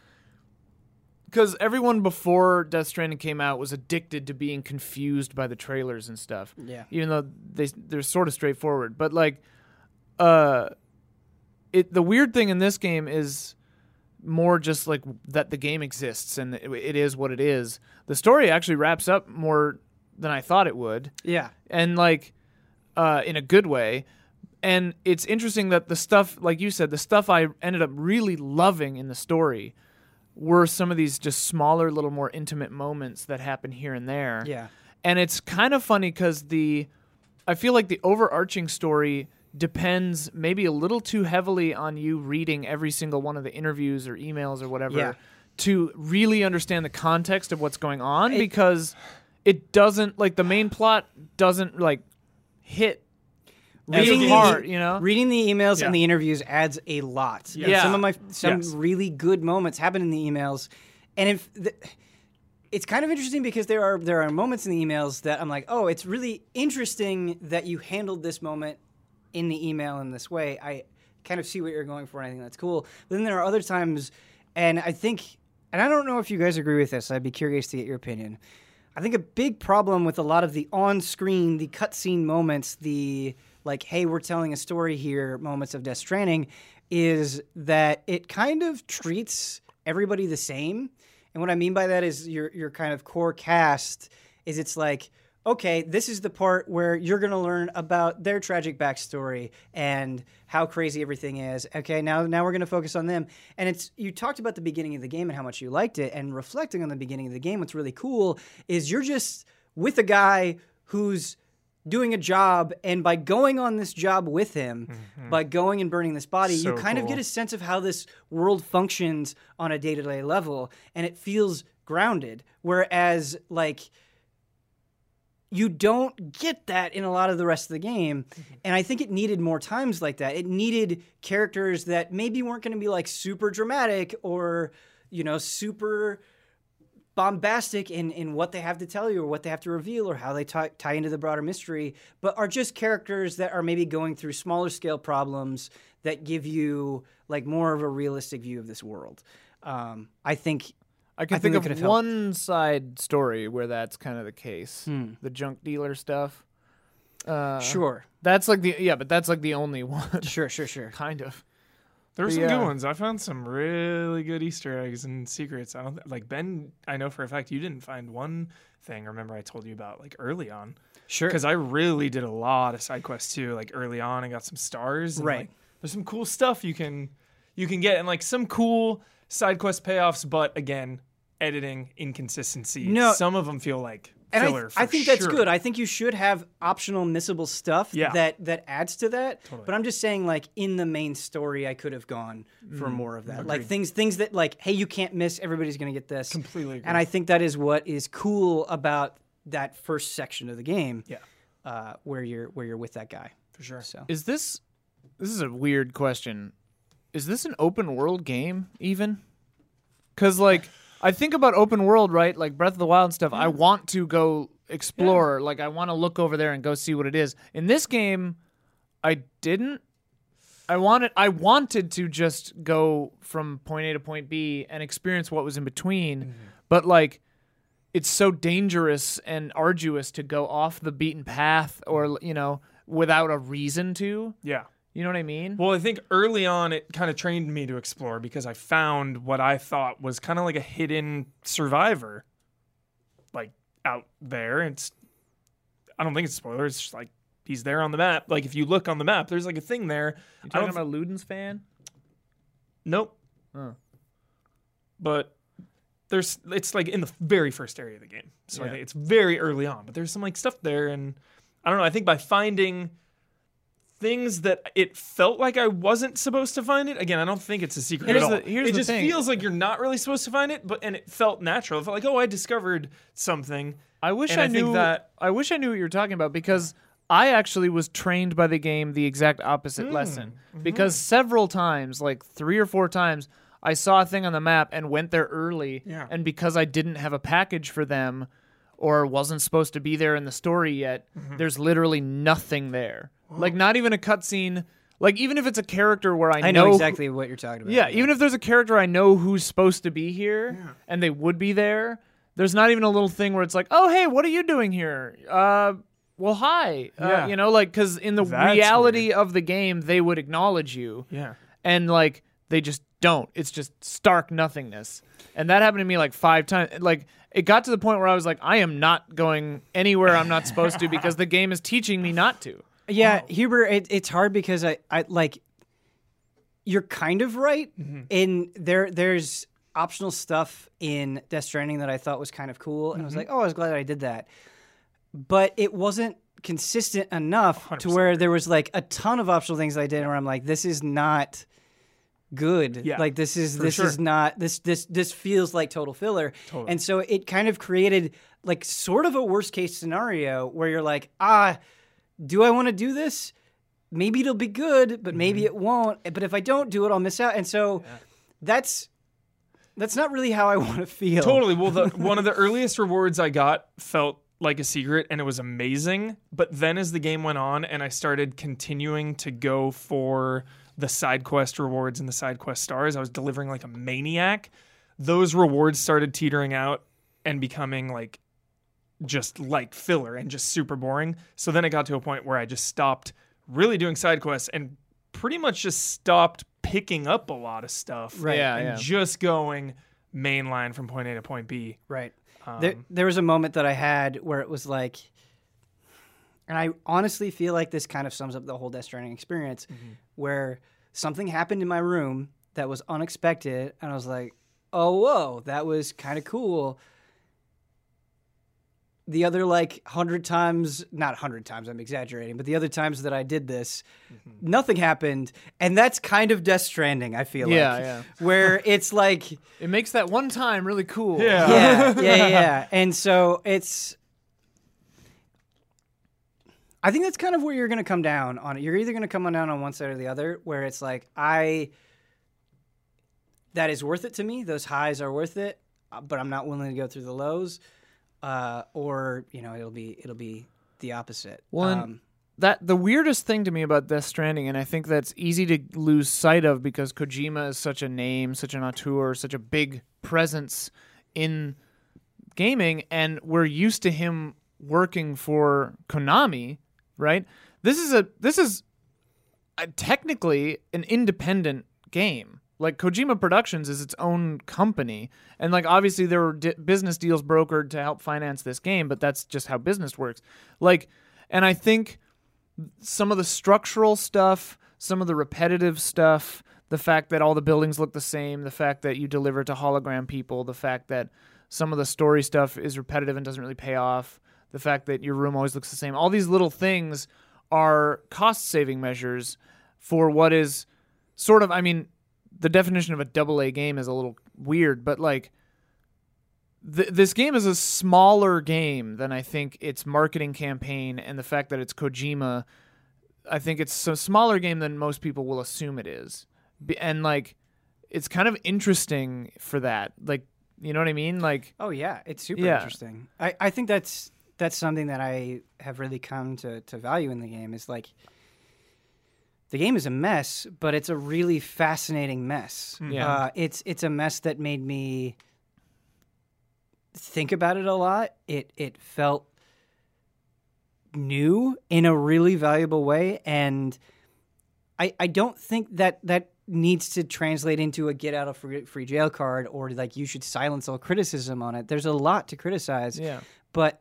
C: because everyone before Death Stranding came out was addicted to being confused by the trailers and stuff.
A: Yeah.
C: Even though they they're sort of straightforward, but like, uh, it the weird thing in this game is more just like that the game exists and it, it is what it is. The story actually wraps up more than I thought it would
A: Yeah.
C: and like uh, in a good way. And it's interesting that the stuff, like you said, the stuff I ended up really loving in the story were some of these just smaller, little more intimate moments that happen here and there.
A: Yeah.
C: And it's kind of funny because the, I feel like the overarching story depends maybe a little too heavily on you reading every single one of the interviews or emails or whatever
A: Yeah.
C: to really understand the context of what's going on because it doesn't like the main plot doesn't like hit
A: Reading the-
C: hard, you know.
A: Reading the emails
B: Yeah.
A: and the interviews adds a lot.
B: Yes.
A: And
C: Yeah.
A: Some of my some
B: Yes.
A: really good moments happen in the emails, and if the, it's kind of interesting because there are there are moments in the emails that I'm like, oh, it's really interesting that you handled this moment in the email in this way. I kind of see what you're going for, and I think that's cool. But then there are other times, and I think, and I don't know if you guys agree with this. I'd be curious to get your opinion. I think a big problem with a lot of the on-screen, the cutscene moments, the like, hey, we're telling a story here, moments of Death Stranding, is that it kind of treats everybody the same. And what I mean by that is your your kind of core cast is it's like, okay, this is the part where you're going to learn about their tragic backstory and how crazy everything is. Okay, now now we're going to focus on them. And it's you talked about the beginning of the game and how much you liked it and reflecting on the beginning of the game what's really cool is you're just with a guy who's doing a job and by going on this job with him mm-hmm. by going and burning this body you
B: So
A: kind of get a sense of how this world functions on a day-to-day level and it feels grounded. Whereas like you don't get that in a lot of the rest of the game mm-hmm. and i think it needed more times like that. It needed characters that maybe weren't going to be like super dramatic or you know super bombastic in, in what they have to tell you or what they have to reveal or how they tie, tie into the broader mystery, but are just characters that are maybe going through smaller scale problems that give you like more of a realistic view of this world. Um, I think
C: I can
A: I think
C: think, of
A: helped.
C: one side story where that's kind of the case.
A: Hmm.
C: The junk dealer stuff. Uh,
A: sure,
C: That's like the yeah, but that's like the only one,
A: sure, sure, sure.
C: kind of.
B: There were some
C: yeah.
B: good ones. I found some really good Easter eggs and secrets. I don't like Ben. I know for a fact you didn't find one thing. Remember I told you about like early on
A: Sure.
B: because I really did a lot of side quests too. Like early on, I got some stars. And,
A: Right.
B: like, there's some cool stuff you can you can get and like some cool side quest payoffs. But again, editing inconsistency.
A: No.
B: some of them feel like
A: and
B: filler.
A: I,
B: for
A: I think that's good. I think you should have optional missable stuff
B: Yeah.
A: that that adds to that. But I'm just saying, like in the main story, I could have gone for more of that. Like things things that like, hey, you can't miss. Everybody's gonna get this.
B: Completely agree.
A: And I think that is what is cool about that first section of the game.
B: Yeah.
A: Uh, where you're where you're with that guy.
B: for sure.
A: So
C: Is this this is a weird question. Is this an open world game even? Cuz like I think about open world, right? Like Breath of the Wild and stuff. I want to go explore. Like I want to look over there and go see what it is. In this game, I didn't. I wanted I wanted to just go from point A to point B and experience what was in between, mm-hmm. but like it's so dangerous and arduous to go off the beaten path or you know without a reason to.
B: Yeah.
C: You know what I mean?
B: Well, I think early on it kind of trained me to explore because I found what I thought was kind of like a hidden survivor, like out there. It's I don't think it's a spoiler. It's just like he's there on the map. Like if you look on the map, there's like a thing there.
C: You
B: I
C: talking
B: don't.
C: about Luden's fan?
B: nope.
C: Oh.
B: But there's it's like in the very first area of the game, so I
C: Yeah.
B: think it's very early on. But there's some like stuff there, and I don't know. I think by finding things that it felt like I wasn't supposed to find it. Again, I don't think it's a secret
C: Here's
B: at all.
C: here's
B: it
C: the
B: just
C: thing.
B: feels like you're not really supposed to find it, but and it felt natural. It felt like oh, I discovered something.
C: I wish I,
B: I
C: knew
B: that-
C: I wish I knew what you were talking about because I actually was trained by the game the exact opposite
B: Hmm.
C: lesson.
B: Mm-hmm.
C: Because several times, like 3 or 4 times, I saw a thing on the map and went there early
B: Yeah.
C: and because I didn't have a package for them or wasn't supposed to be there in the story yet,
B: Mm-hmm.
C: there's literally nothing there. Like not even a cutscene. Like even if it's a character where I,
A: I know
C: who-
A: exactly what you're talking about.
C: yeah, even if there's a character I know who's supposed to be here and they would be there, there's not even a little thing where it's like, "Oh, hey, what are you doing here?" Uh, well, hi. Uh,
B: Yeah.
C: you know, like cuz in the
B: That's
C: reality of the game, they would acknowledge you.
B: Yeah.
C: And like they just don't. It's just stark nothingness. And that happened to me like 5 times. Like it got to the point where I was like, I am not going anywhere I'm not supposed to because the game is teaching me not to.
A: Yeah, Hubert, it, it's hard because I, I like. You're kind of right. In there, there's optional stuff in Death Stranding that I thought was kind of cool, and I was like, oh, I was glad I did that. But it wasn't consistent enough to
B: 100%.
A: where there was like a ton of optional things I did where I'm like, this is not good.
B: Yeah,
A: like this is this
B: sure.
A: is not this this this feels like total filler.
B: Totally.
A: And so it kind of created like sort of a worst case scenario where you're like, ah, do I want to do this? Maybe it'll be good, but maybe mm-hmm. it won't. Eh, but if I don't do it, I'll miss out. And so that's that's not really how I want to feel.
B: Totally. Well, the one of the earliest rewards I got felt like a secret and it was amazing. But then as the game went on and I started continuing to go for the side quest rewards and the side quest stars, I was delivering like a maniac. Those rewards started teetering out and becoming like just like filler and just super boring. So then it got to a point where I just stopped really doing side quests and pretty much just stopped picking up a lot of stuff
A: Right.
C: Yeah,
B: and
C: yeah.
B: just going mainline from point A to point B.
A: Right.
B: Um,
A: there, there was a moment that I had where it was like, and I honestly feel like this kind of sums up the whole Death Stranding experience,
B: Mm-hmm.
A: where something happened in my room that was unexpected, and I was like, "Oh, whoa, that was kind of cool." The other like hundred times, not hundred times, I'm exaggerating, but the other times that I did this,
B: Mm-hmm.
A: nothing happened, and that's kind of Death Stranding. I feel
C: Yeah,
A: like,
C: yeah.
A: where it's like
C: It makes that one time really cool.
B: Yeah.
A: yeah, yeah, yeah, yeah. And so it's. I think that's kind of where you're going to come down on it. You're either going to come on down on one side or the other, where it's like I. That is worth it to me. Those highs are worth it, uh, but I'm not willing to go through the lows. Uh, or you know, it'll be it'll be the opposite.
C: One.
A: um,
C: that the weirdest thing to me about Death Stranding, and I think that's easy to lose sight of because Kojima is such a name, such an auteur, such a big presence in gaming, and we're used to him working for Konami, right? This is a this is a, technically an independent game. Like Kojima Productions is its own company, and like obviously there were di- business deals brokered to help finance this game, but that's just how business works. Like, and I think some of the structural stuff, some of the repetitive stuff, the fact that all the buildings look the same, the fact that you deliver to hologram people, the fact that some of the story stuff is repetitive and doesn't really pay off, the fact that your room always looks the same. All these little things are cost saving measures for what is sort of, I mean, the definition of a double A game is a little weird, but like th- this game is a smaller game than I think its marketing campaign and the fact that it's Kojima. I think it's a smaller game than most people will assume it is, and like it's kind of interesting for that. Like You know what I mean? Like,
A: Oh yeah, it's super
C: Yeah.
A: interesting. I, I think that's that's something that I have really come to, to value in the game is like the game is a mess, but it's a really fascinating mess.
C: Yeah.
A: Uh, it's it's a mess that made me think about it a lot. It it felt new in a really valuable way and I, I don't think that that needs to translate into a get out of free, free jail card or like you should silence all criticism on it. There's a lot to criticize,
C: yeah,
A: but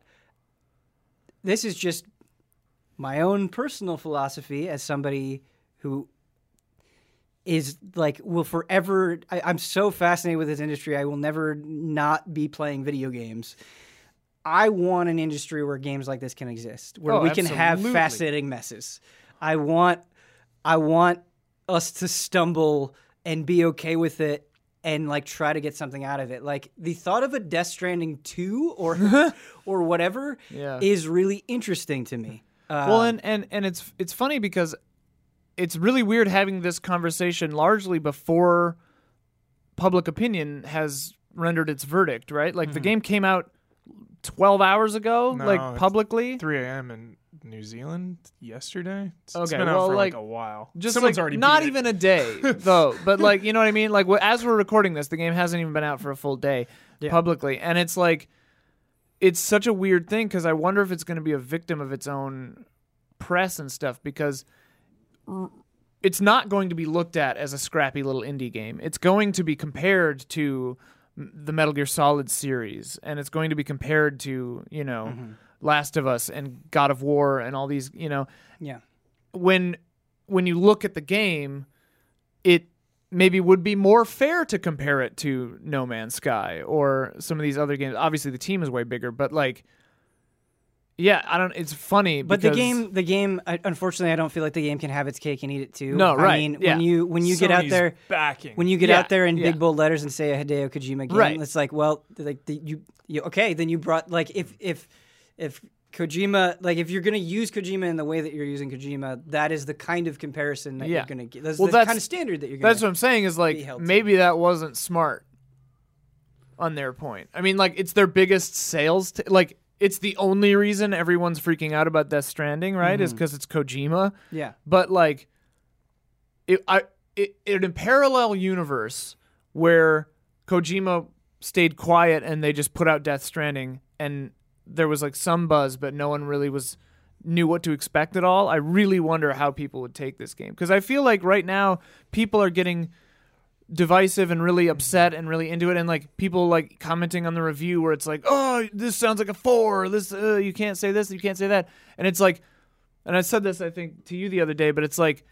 A: this is just my own personal philosophy as somebody who is like will forever I, i'm so fascinated with this industry i will never not be playing video games. I want an industry where games like this can exist where
C: Oh,
A: we can have fascinating messes. I want i want us to stumble and be okay with it and like try to get something out of it. Like the thought of a death stranding 2 or or whatever
C: yeah.
A: is really interesting to me. Uh,
C: well, and, and and it's it's funny because it's really weird having this conversation largely before public opinion has rendered its verdict, right? Like the mm-hmm. game came out 12 hours ago,
B: No,
C: like
B: it's
C: publicly.
B: 3 a.m. in New Zealand yesterday. It's, it's
C: Okay,
B: been out
C: well,
B: for like,
C: like,
B: a while.
C: Just
B: Someone's
C: like
B: already
C: not even a day though, but like you know what I mean. Like as we're recording this, the game hasn't even been out for a full day
A: Yeah.
C: publicly, and it's like it's such a weird thing because I wonder if it's going to be a victim of its own press and stuff because it's not going to be looked at as a scrappy little indie game. It's going to be compared to the Metal Gear Solid series, and it's going to be compared to you know mm-hmm. Last of Us and God of War and all these you know
A: yeah
C: when when you look at the game, it maybe would be more fair to compare it to No Man's Sky or some of these other games. Obviously, the team is way bigger, but like, yeah, I don't. It's funny,
A: But the game, the game, I- unfortunately, I don't feel like the game can have its cake and eat it too.
C: No,
A: I
C: right,
A: mean,
C: yeah.
A: when you when you get out
B: Sony's
A: there,
B: backing.
A: when you get
C: Yeah,
A: out there in
C: yeah.
A: big bold letters and say a Hideo Kojima game,
C: Right.
A: it's like, well, like the, you, you, okay, then you brought like if if if Kojima, like if you're gonna use Kojima in the way that you're using Kojima, that is the kind of comparison that
C: Yeah.
A: you're gonna get. That's
C: Well,
A: the
C: that's-
A: kind of standard that you're gonna.
C: That's what I'm saying. Is
A: be
C: like
A: held to.
C: maybe that wasn't smart on their point. I mean, like it's their biggest sales. T- like it's the only reason everyone's freaking out about Death Stranding, right? Is mm-hmm. because it's Kojima.
A: yeah,
C: but like it, I, it, in a parallel universe where Kojima stayed quiet and they just put out Death Stranding and there was like some buzz, but no one really was knew what to expect at all. I really wonder how people would take this game because I feel like right now people are getting divisive and really upset and really into it and like people like commenting on the review where it's like oh this sounds like a four this uh, you can't say this you can't say that and it's like and I said this I think to you the other day, but it's like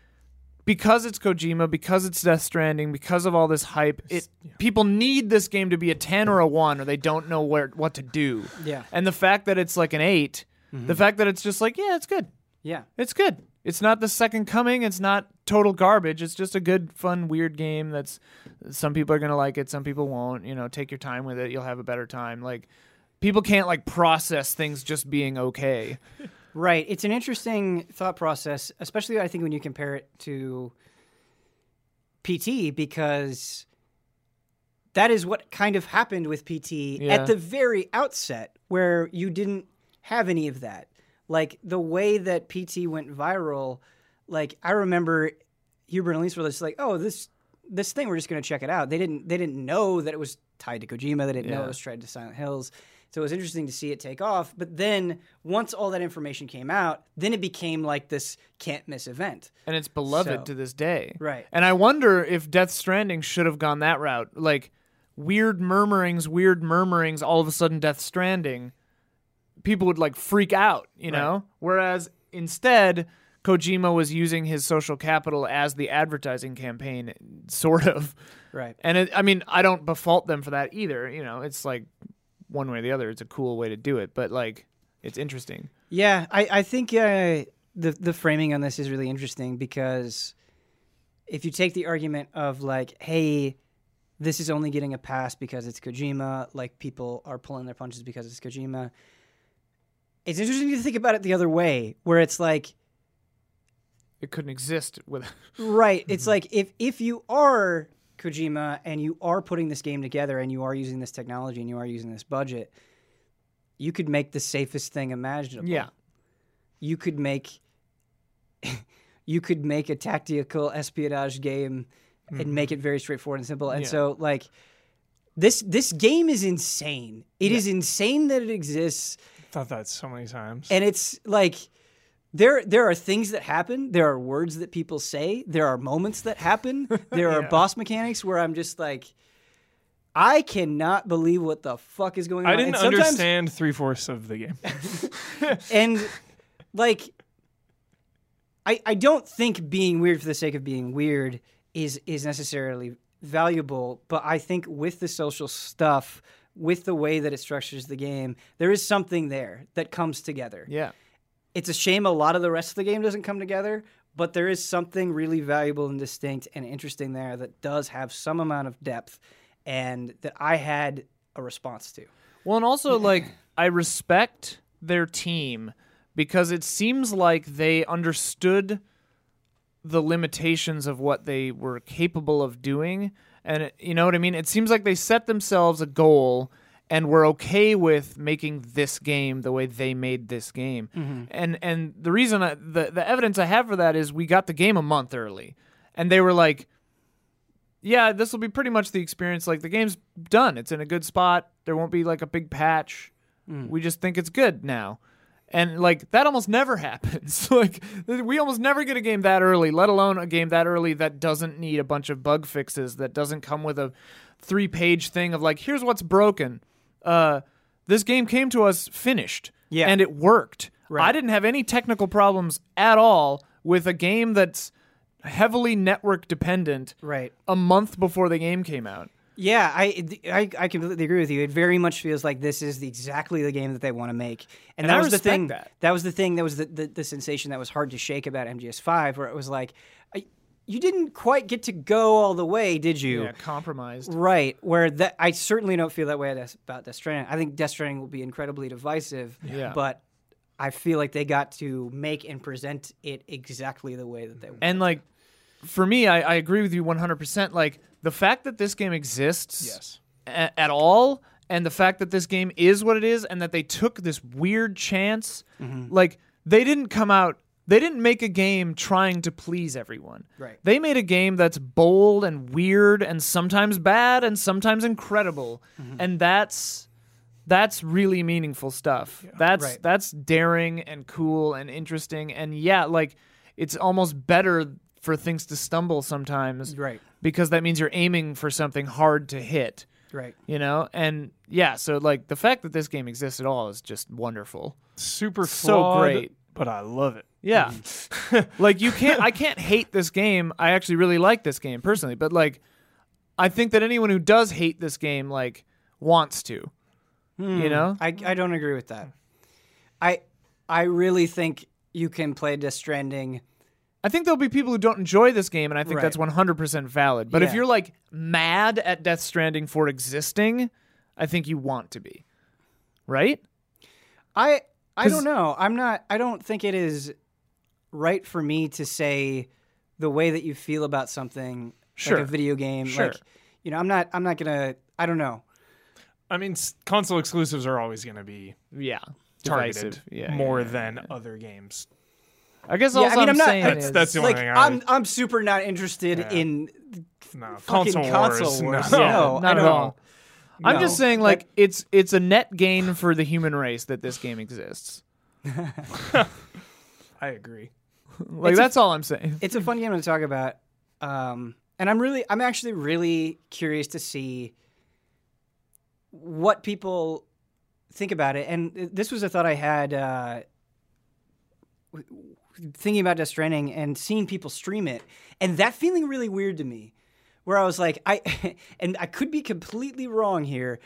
C: because it's Kojima, because it's Death Stranding, because of all this hype, it people need this game to be a ten or a one, or they don't know where what to do.
A: yeah,
C: And the fact that it's like an 8 the fact that it's just like yeah, it's good,
A: yeah.
C: it's good. It's not the second coming. It's not total garbage. It's just a good, fun, weird game. That's some people are gonna like it, some people won't. You know, take your time with it. You'll have a better time. Like people can't like process things just being okay.
A: Right. It's an interesting thought process, especially I think when you compare it to PT, because that is what kind of happened with PT
C: Yeah.
A: at the very outset, where you didn't have any of that. Like the way that PT went viral, like I remember Hubert and Elise were just like, "Oh, this this thing, we're just going to check it out." They didn't they didn't know that it was tied to Kojima. They didn't know it was tied to Silent Hills. So it was interesting to see it take off. But then once all that information came out, then it became like this can't miss event.
C: and it's beloved
A: So-
C: to this day.
A: Right.
C: And I wonder if Death Stranding should have gone that route. Like weird murmurings, weird murmurings, all of a sudden Death Stranding, people would like freak out, you know? Whereas instead, Kojima was using his social capital as the advertising campaign, sort of.
A: Right.
C: And it, I mean, I don't befault them for that either. You know, it's like one way or the other. It's a cool way to do it, but like, it's interesting.
A: Yeah, I, I think uh, the the framing on this is really interesting because if you take the argument of like, hey, this is only getting a pass because it's Kojima, like people are pulling their punches because it's Kojima. It's interesting to think about it the other way, where it's like,
C: It couldn't exist with.
A: right, it's mm-hmm. like if if you are Kojima and you are putting this game together and you are using this technology and you are using this budget, you could make the safest thing imaginable.
C: Yeah.
A: You could make you could make a tactical espionage game and mm-hmm. make it very straightforward and simple. And
C: Yeah.
A: so like this this game is insane. It is insane that it exists I
B: Thought that so many times.
A: and it's like there there are things that happen there are words that people say there are moments that happen there are boss mechanics where i'm just like i cannot believe what the fuck is going on
B: I didn't
A: and
B: understand three fourths of the game.
A: and like I I don't think being weird for the sake of being weird is is necessarily valuable, but I think with the social stuff, with the way that it structures the game, there is something there that comes together.
C: Yeah.
A: It's a shame a lot of the rest of the game doesn't come together, but there is something really valuable and distinct and interesting there that does have some amount of depth and that I had a response to.
C: Well, and also like I respect their team because it seems like they understood the limitations of what they were capable of doing and it, you know what I mean? It seems like they set themselves a goal and were okay with making this game the way they made this game. Mm-hmm. And and the reason I, the the evidence I have for that is we got the game a month early. And they were like yeah, this will be pretty much the experience. Like the game's done. It's in a good spot. There won't be like a big patch. Mm. We just think it's good now. And like that almost never happens. like we almost never get a game that early, let alone a game that early that doesn't need a bunch of bug fixes, that doesn't come with a three-page thing of like, here's what's broken. Uh, this game came to us finished,
A: Yeah.
C: and it worked.
A: Right.
C: I didn't have any technical problems at all with a game that's heavily network dependent
A: Right.
C: a month before the game came out.
A: Yeah, I, I I completely agree with you. It very much feels like this is the, exactly the game that they want to make, and,
C: And
A: that
C: I
A: was the thing.
C: that.
A: was the thing. That was the, the the sensation that was hard to shake about MGS5, where it was like, you didn't quite get to go all the way, did you?
C: Yeah, compromised.
A: Right. Where that I certainly don't feel that way about- about Death Stranding. I think Death Stranding will be incredibly divisive.
C: Yeah.
A: But I feel like they got to make and present it exactly the way that they.
C: And like, for me, I, I agree with you 100%. Like, the fact that this game exists
B: yes.
C: a- at all, and the fact that this game is what it is, and that they took this weird chance, mm-hmm. like, they didn't come out. They didn't make a game trying to please everyone.
A: Right.
C: They made a game that's bold and weird and sometimes bad and sometimes incredible. Mm-hmm. And that's that's really meaningful stuff. That's
A: Right.
C: that's daring and cool and interesting and yeah, like it's almost better for things to stumble sometimes
A: Right.
C: because that means you're aiming for something hard to hit,
A: Right.
C: you know? And yeah, so like the fact that this game exists at all is just wonderful.
B: Super
C: So great.
B: but I love it.
C: Yeah. Mm. like you can't I can't hate this game. I actually really like this game personally, but like I think that anyone who does hate this game like wants to. You hmm. know?
A: I, I don't agree with that. I I really think you can play Death Stranding.
C: I think there'll be people who don't enjoy this game and I think
A: Right.
C: that's 100% valid. But if you're like mad at Death Stranding for existing, I think you want to be. Right?
A: I I don't know. I'm not. I don't think it is right for me to say the way that you feel about something
C: Sure.
A: like a video game.
C: Sure.
A: Like you know, I'm not. I'm not gonna. I don't know.
B: I mean, s- console exclusives are always going to be
C: Yeah.
B: targeted
C: Yeah.
B: more
C: yeah, yeah,
B: than
C: yeah.
B: other games.
C: I guess
A: Yeah,
C: all
A: I mean,
C: I'm,
A: I'm not-
C: saying
B: That's-
C: is
B: that's the only
A: like
B: thing I-
A: I'm. I'm super not interested
B: Yeah.
A: in
B: No,
A: fucking
B: console,
A: console
B: wars.
A: wars.
B: No.
C: yeah,
A: No, I
C: not at
A: don't-
C: all. I'm just saying, like, it's it's a net gain for the human race that this game exists.
B: I agree.
C: Like
A: It's a-
C: that's all I'm saying.
A: it's a fun game to talk about. Um, and I'm really, I'm actually really curious to see what people think about it. And this was a thought I had uh, thinking about Death Stranding and seeing people stream it, and that feeling really weird to me. Where I was like, I, and I could be completely wrong here,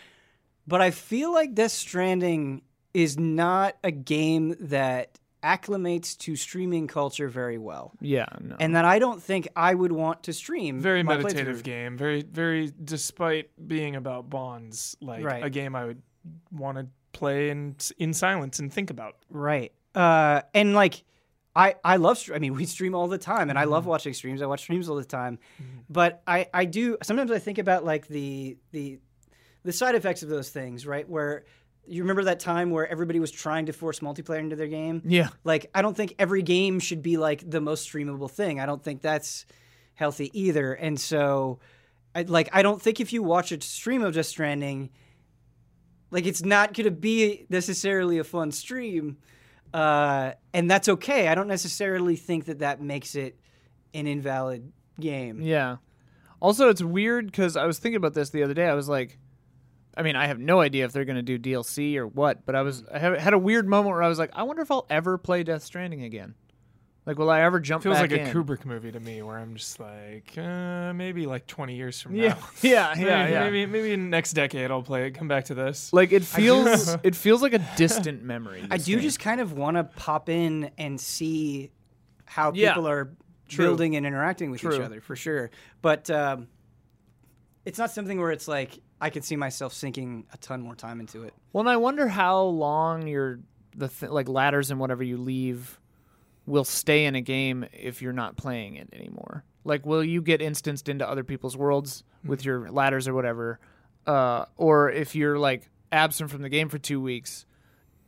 A: but I feel like Death Stranding is not a game that acclimates to streaming culture very well
C: Yeah, no.
A: and that I don't think I would want to stream.
B: Very meditative game. Very, very. Despite being about bonds, like
A: Right.
B: a game I would want to play in in silence and think about.
A: right? Uh, and like, I, I love I mean we stream all the time and I love watching streams. I watch streams all the time. But I, I do sometimes I think about like the the the side effects of those things, right? Where you remember that time where everybody was trying to force multiplayer into their game?
C: Yeah.
A: Like I don't think every game should be like the most streamable thing. I don't think that's healthy either. And so I like I don't think if you watch a stream of Death Stranding like it's not going to be necessarily a fun stream. Uh, and that's okay. I don't necessarily think that that makes it an invalid game.
C: Yeah. Also, it's weird because I was thinking about this the other day. I was like, I mean, I have no idea if they're going to do DLC or what, but I was I have- had a weird moment where I was like, I wonder if I'll ever play Death Stranding again. Like, will I ever jump back?
B: It Feels
C: back
B: like a? Kubrick movie to me, where I'm just like, uh, maybe like 20 years from
C: Yeah,
B: now.
C: yeah,
B: maybe,
C: yeah, yeah.
B: Maybe maybe next decade I'll play it. Come back to this.
C: Like, it feels it feels like a distant memory.
A: I do
C: game.
A: just kind of want to pop in and see how
C: Yeah.
A: people are
C: True.
A: building and interacting with each other for sure. But um, it's not something where it's like I could see myself sinking a ton more time into it.
C: Well, and I wonder how long your the th- like ladders and whatever you leave will stay in a game if you're not playing it anymore. Like, will you get instanced into other people's worlds with your ladders or whatever? Uh, or if you're like absent from the game for two weeks,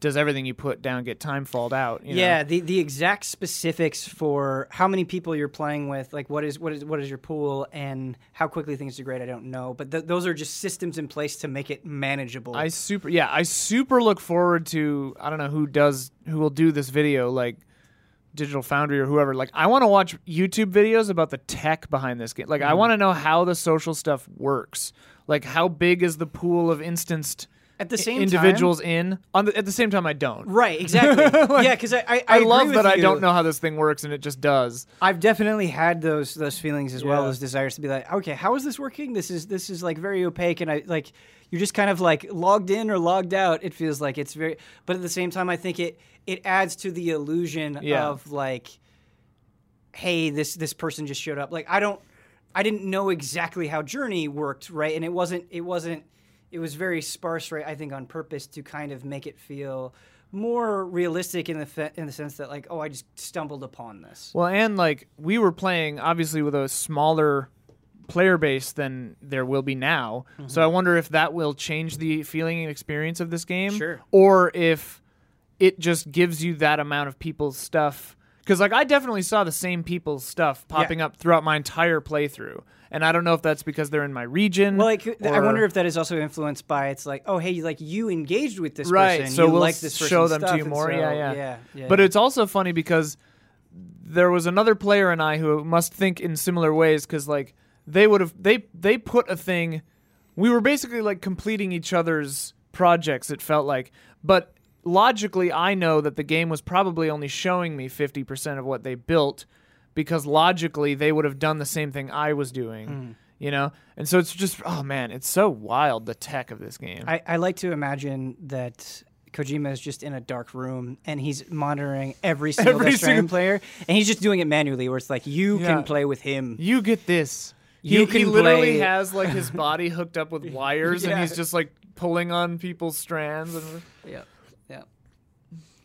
C: does everything you put down get time falled out? you know?
A: Yeah, the the exact specifics for how many people you're playing with, like what is what is what is your pool, and how quickly things degrade, I don't know. But th- those are just systems in place to make it manageable.
C: I super yeah, I super look forward to I don't know who does who will do this video like Digital Foundry or whoever. Like I want to watch YouTube videos about the tech behind this game. Like I mm-hmm. want to know how the social stuff works. Like how big is the pool of instanced
A: At the same
C: individuals in? On the, at the same time I don't.
A: right, exactly. yeah, because I I, I,
C: I, love that I don't know how this thing works and it just does.
A: I've definitely had those those feelings as well
C: Yeah.
A: as desires to be like, okay, how is this working? This is this is like very opaque, and I like you're just kind of like logged in or logged out. It feels like it's very, but at the same time, I think it it adds to the illusion
C: Yeah.
A: of like, hey, this this person just showed up. Like I don't, I didn't know exactly how Journey worked, right? And it wasn't it wasn't it was very sparse, right? I think on purpose to kind of make it feel more realistic in the fe- in the sense that like, oh, I just stumbled upon this.
C: Well, and like we were playing obviously with a smaller player base than there will be now.
A: Mm-hmm.
C: So I wonder if that will change the feeling and experience of this game.
A: Sure.
C: Or if it just gives you that amount of people's stuff. Because like I definitely saw the same people's stuff popping up throughout my entire playthrough, and I don't know if that's because they're in my region.
A: Well, like I wonder if that is also influenced by it's like, oh, hey, like you engaged with this
C: right.
A: person,
C: So
A: you
C: we'll
A: like this
C: show them to you more.
A: so-
C: yeah, yeah,
A: yeah, yeah.
C: But it's also funny because there was another player and I who must think in similar ways because like they would have they they put a thing. We were basically like completing each other's projects. It felt like, but logically, I know that the game was probably only showing me fifty percent of what they built because logically they would have done the same thing I was doing.
A: Hmm.
C: You know, and so it's just oh man, it's so wild the tech of this game.
A: I, I like to imagine that Kojima is just in a dark room and he's monitoring every single
C: Every single-
A: player, and he's just doing it manually, where it's like you
C: Yeah.
A: can play with him.
C: you get this.
A: You
C: he,
A: can
C: he literally
A: play-
C: has like his body hooked up with wires, and he's just like pulling on people's strands. And
A: Yeah, yeah.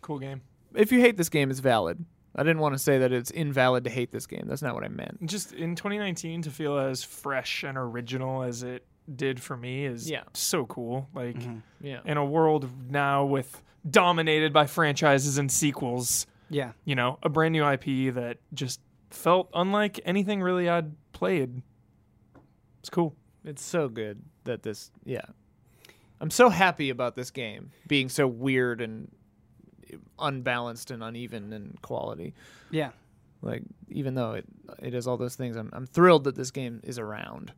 B: Cool game.
C: if you hate this game, it's valid. I didn't want to say that it's invalid to hate this game. That's not what I meant.
B: Just in 2019 to feel as fresh and original as it did for me is
C: Yeah.
B: so cool. Like mm-hmm.
C: Yeah.
B: in a world now with dominated by franchises and sequels,
A: Yeah.
B: you know, a brand new IP that just felt unlike anything really I'd played. It's cool.
C: It's so good that this. Yeah. I'm so happy about this game being so weird and unbalanced and uneven in quality.
A: Yeah.
C: Like even though it it is all those things, I'm I'm thrilled that this game is around.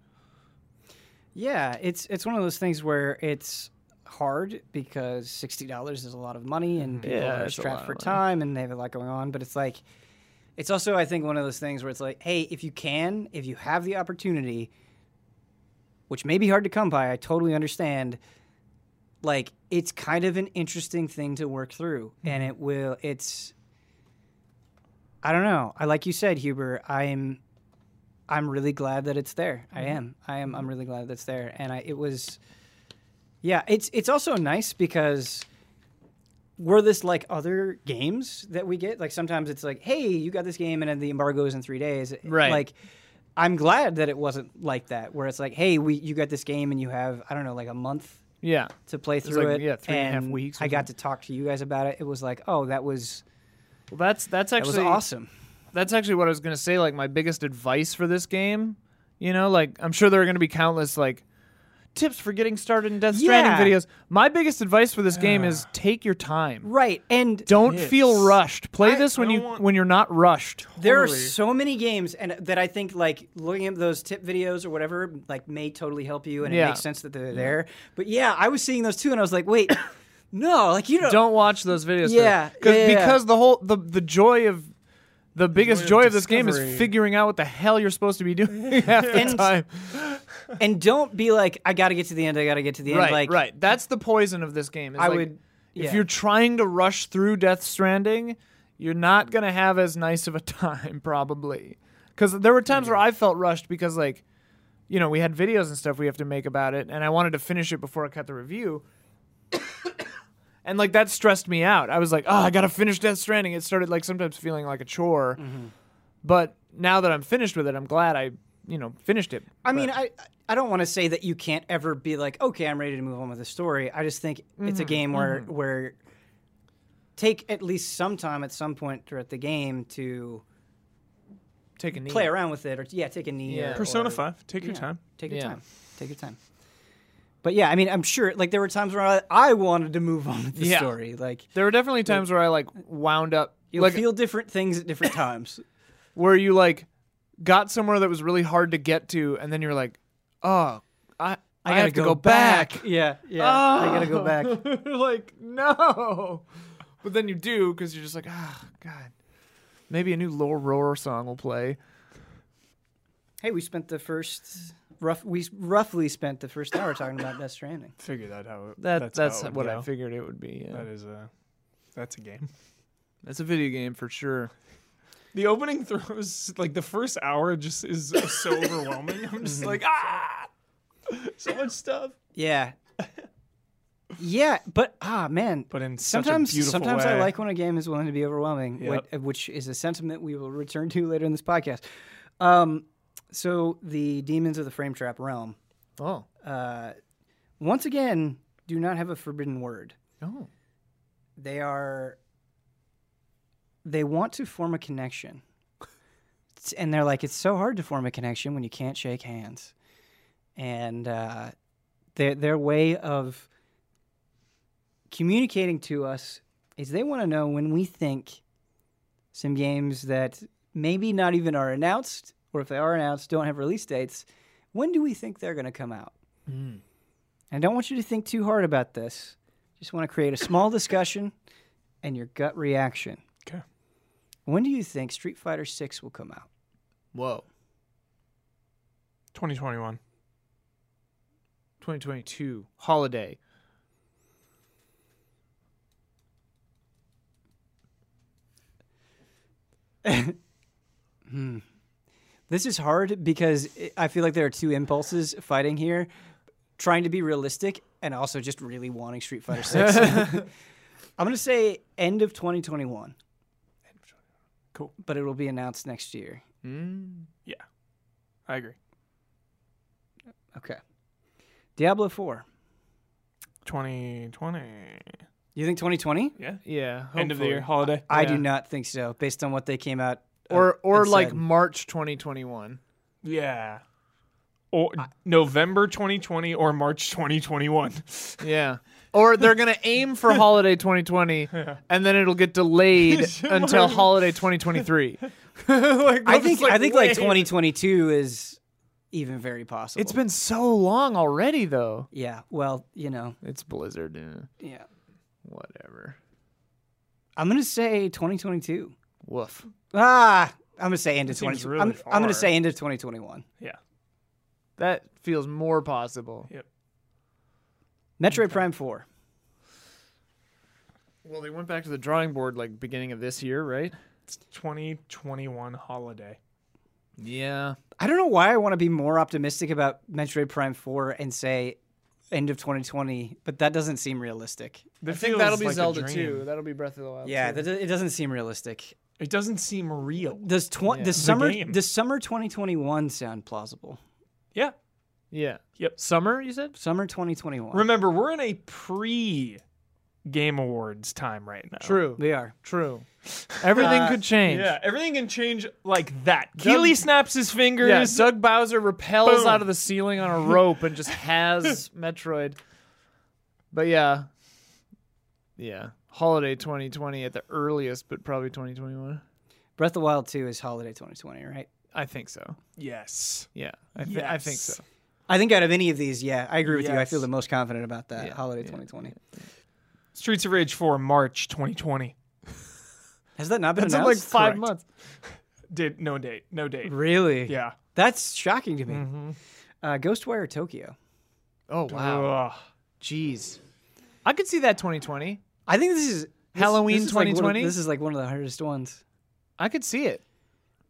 A: Yeah, it's it's one of those things where it's hard because sixty dollars is a lot of money and mm-hmm. people
C: Yeah,
A: are strapped for time and they have a lot going on. But it's like it's also I think one of those things where it's like, hey, if you can, if you have the opportunity, which may be hard to come by, I totally understand. Like it's kind of an interesting thing to work through, and
C: Mm-hmm.
A: it will. It's I don't know. I like you said, Hubert. I'm I'm really glad that it's there. I
C: Mm-hmm.
A: am. I am. I'm really glad that's there. And I, it was, yeah. It's it's also nice because were this like other games that we get? Like sometimes it's like, hey, you got this game and then the embargo is in three days.
C: Right.
A: Like, I'm glad that it wasn't like that, where it's like, hey, we you got this game and you have I don't know like a month
C: Yeah.
A: to play through
C: like,
A: it.
C: yeah, three and a half
A: and
C: weeks
A: I got to talk to you guys about it. It was like, oh, that was
C: Well, that's that's
A: that
C: actually
A: was awesome.
C: that's actually what I was gonna say. Like my biggest advice for this game, you know, like I'm sure there are gonna be countless like tips for getting started in Death Stranding
A: Yeah.
C: videos. My biggest advice for this game is take your time.
A: Right, and
C: Don't
B: Tips.
C: feel rushed. Play
A: I-
C: this when
B: I
C: you
B: don't want-
C: when you're not rushed.
A: There are
B: Totally.
A: so many games, and that I think like looking at those tip videos or whatever, like may totally help you, and
C: Yeah.
A: it makes sense that they're there. But yeah, I was seeing those too, and I was like, wait, no, like you don't.
C: Don't watch those videos.
A: Yeah,
C: Cause,
A: yeah, yeah.
C: because the whole the the joy of the biggest
B: joy of
C: joy of this game is
B: discovery.
C: figuring out what the hell you're supposed to be doing half the
A: And-
C: time.
A: and don't be like, I got to get to the end. I got to get to the end.
C: Right,
A: like,
C: right. That's the poison of this game.
A: I
C: like,
A: would.
C: If
A: yeah.
C: you're trying to rush through Death Stranding, you're not gonna have as nice of a time probably. Because there were times where I felt rushed because like, you know, we had videos and stuff we have to make about it, and I wanted to finish it before I cut the review. and like that stressed me out. I was like, oh, I gotta finish Death Stranding. It started like sometimes feeling like a chore.
A: Mm-hmm.
C: But now that I'm finished with it, I'm glad I, you know, finished it.
A: I mean, I I don't want to say that you can't ever be like, okay, I'm ready to move on with the story. I just think it's a mm-hmm, game where mm-hmm. where take at least some time at some point throughout the game to
C: take a knee.
A: play around with it, or yeah, take a knee.
C: Yeah.
A: or-
B: Persona
A: or-
B: 5. Take your
A: yeah,
B: time.
A: Take your
C: Yeah.
A: time. Take your time. But yeah, I mean, I'm sure like there were times where I, I wanted to move on with the
C: Yeah.
A: story. Like
C: There were definitely times where I like wound up
A: you'll
C: like
A: feel different things at different times.
C: where you like got somewhere that was really hard to get to, and then you're like, oh, I I,
A: gotta
C: have to go back.
A: Yeah, yeah. I gotta go
C: Oh.
A: back.
C: like no, but then you do because you're just like, ah, God, maybe a new Low Roar song will play.
A: Hey, we spent the first rough. We roughly spent the first hour talking about Death Stranding.
B: Figure that out.
C: That
B: that's,
C: that's,
B: how it would
C: what I figured it would be. Yeah.
B: That is a that's a game.
C: That's a video game for sure.
B: The opening throws like the first hour just is so overwhelming. I'm just like ah, so much stuff.
A: Yeah. Yeah, but ah man,
B: But in
A: sometimes
B: such a beautiful
A: sometimes
B: way.
A: I like when a game is willing to be overwhelming,
B: Yep.
A: wh- which is a sentiment we will return to later in this podcast. Um, so the demons of the frame trap realm,
C: Oh,
A: uh, once again, do not have a forbidden word.
C: oh,
A: They are. They want to form a connection, and they're like, it's so hard to form a connection when you can't shake hands, and uh, their their way of communicating to us is they want to know when we think some games that maybe not even are announced, or if they are announced, don't have release dates. When do we think they're going to come out?
C: Mm.
A: I don't want you to think too hard about this. Just want to create a small discussion and your gut reaction.
B: Okay.
A: When do you think Street Fighter 6 will come out?
C: whoa,
B: 2021.
C: 2022 holiday. Hmm.
A: This is hard because i- I feel like there are two impulses fighting here trying to be realistic and also just really wanting Street Fighter 6. I'm going to say end of 2021,
B: Cool.
A: but it will be announced next year.
C: Mm.
B: Yeah, I agree.
A: Okay. Diablo 4.
B: 2020.
A: You think 2020?
B: Yeah.
C: Yeah,
B: End of the year holiday.
A: I do
C: Yeah.
A: not think so, based on what they came out. uh,
C: or or like
A: said.
C: March 2021.
B: Yeah. Or November 2020 or March 2021.
C: Yeah. Or they're gonna aim for holiday 2020, and then it'll get delayed until holiday 2023. like,
A: I think
C: just,
A: I think like 2022 is even very possible.
C: It's been so long already, though.
A: yeah. Well, you know,
C: It's Blizzard. eh,
A: yeah.
C: whatever.
A: I'm gonna say 2022.
C: Woof.
A: Ah, I'm gonna say end of
B: That seems
A: 20.
B: really
A: I'm, I'm gonna say end of 2021.
B: Yeah.
C: That feels more possible.
A: Metroid Prime 4.
C: Well, they went back to the drawing board like beginning of this year, right?
B: It's 2021 holiday.
C: Yeah.
A: I don't know why I want to be more optimistic about Metroid Prime 4 and say end of 2020, but that doesn't seem realistic.
B: That
C: I think
B: feels
C: that'll be
B: like
C: Zelda
B: dream.
C: too. That'll be Breath of the Wild.
A: Yeah,
C: too.
A: that, it doesn't seem realistic.
B: It doesn't seem real.
A: Does tw-
C: Yeah.
A: does
B: The
A: summer
B: game.
A: does summer 2021 sound plausible?
B: Yeah.
C: Yeah.
B: Yep.
C: Summer, you said?
A: Summer 2021.
B: Remember, we're in a pre Game Awards time right now.
C: True.
A: They are.
C: True. Everything
A: Uh,
C: could change.
B: Yeah, everything can change like that.
C: Doug-
B: Keighley snaps his fingers.
C: Yeah, Doug Bowser repels
B: Boom.
C: out of the ceiling on a rope and just has Metroid. But yeah. Yeah. Holiday 2020 at the earliest, but probably 2021.
A: Breath of the Wild 2 is holiday 2020, right?
C: I think so.
B: yes.
C: Yeah. I, th- I think
B: Yes.
C: so.
A: I think out of any of these, yeah, I agree with you. I feel the most confident about that
C: Yeah,
A: holiday
C: yeah,
A: 2020.
B: Streets of Rage 4, March 2020.
A: Has that not been
C: That's in like five
B: Correct.
C: months.
B: Did no date, no date.
A: Really?
B: Yeah.
A: That's shocking to me.
B: Mm-hmm.
A: Uh, Ghostwire Tokyo.
C: Oh, wow.
B: Ugh.
C: Jeez. I could see that 2020.
A: I think this is this-
C: Halloween
A: this is like of-
C: 2020?
A: this is like one of the hardest ones.
C: I could see it.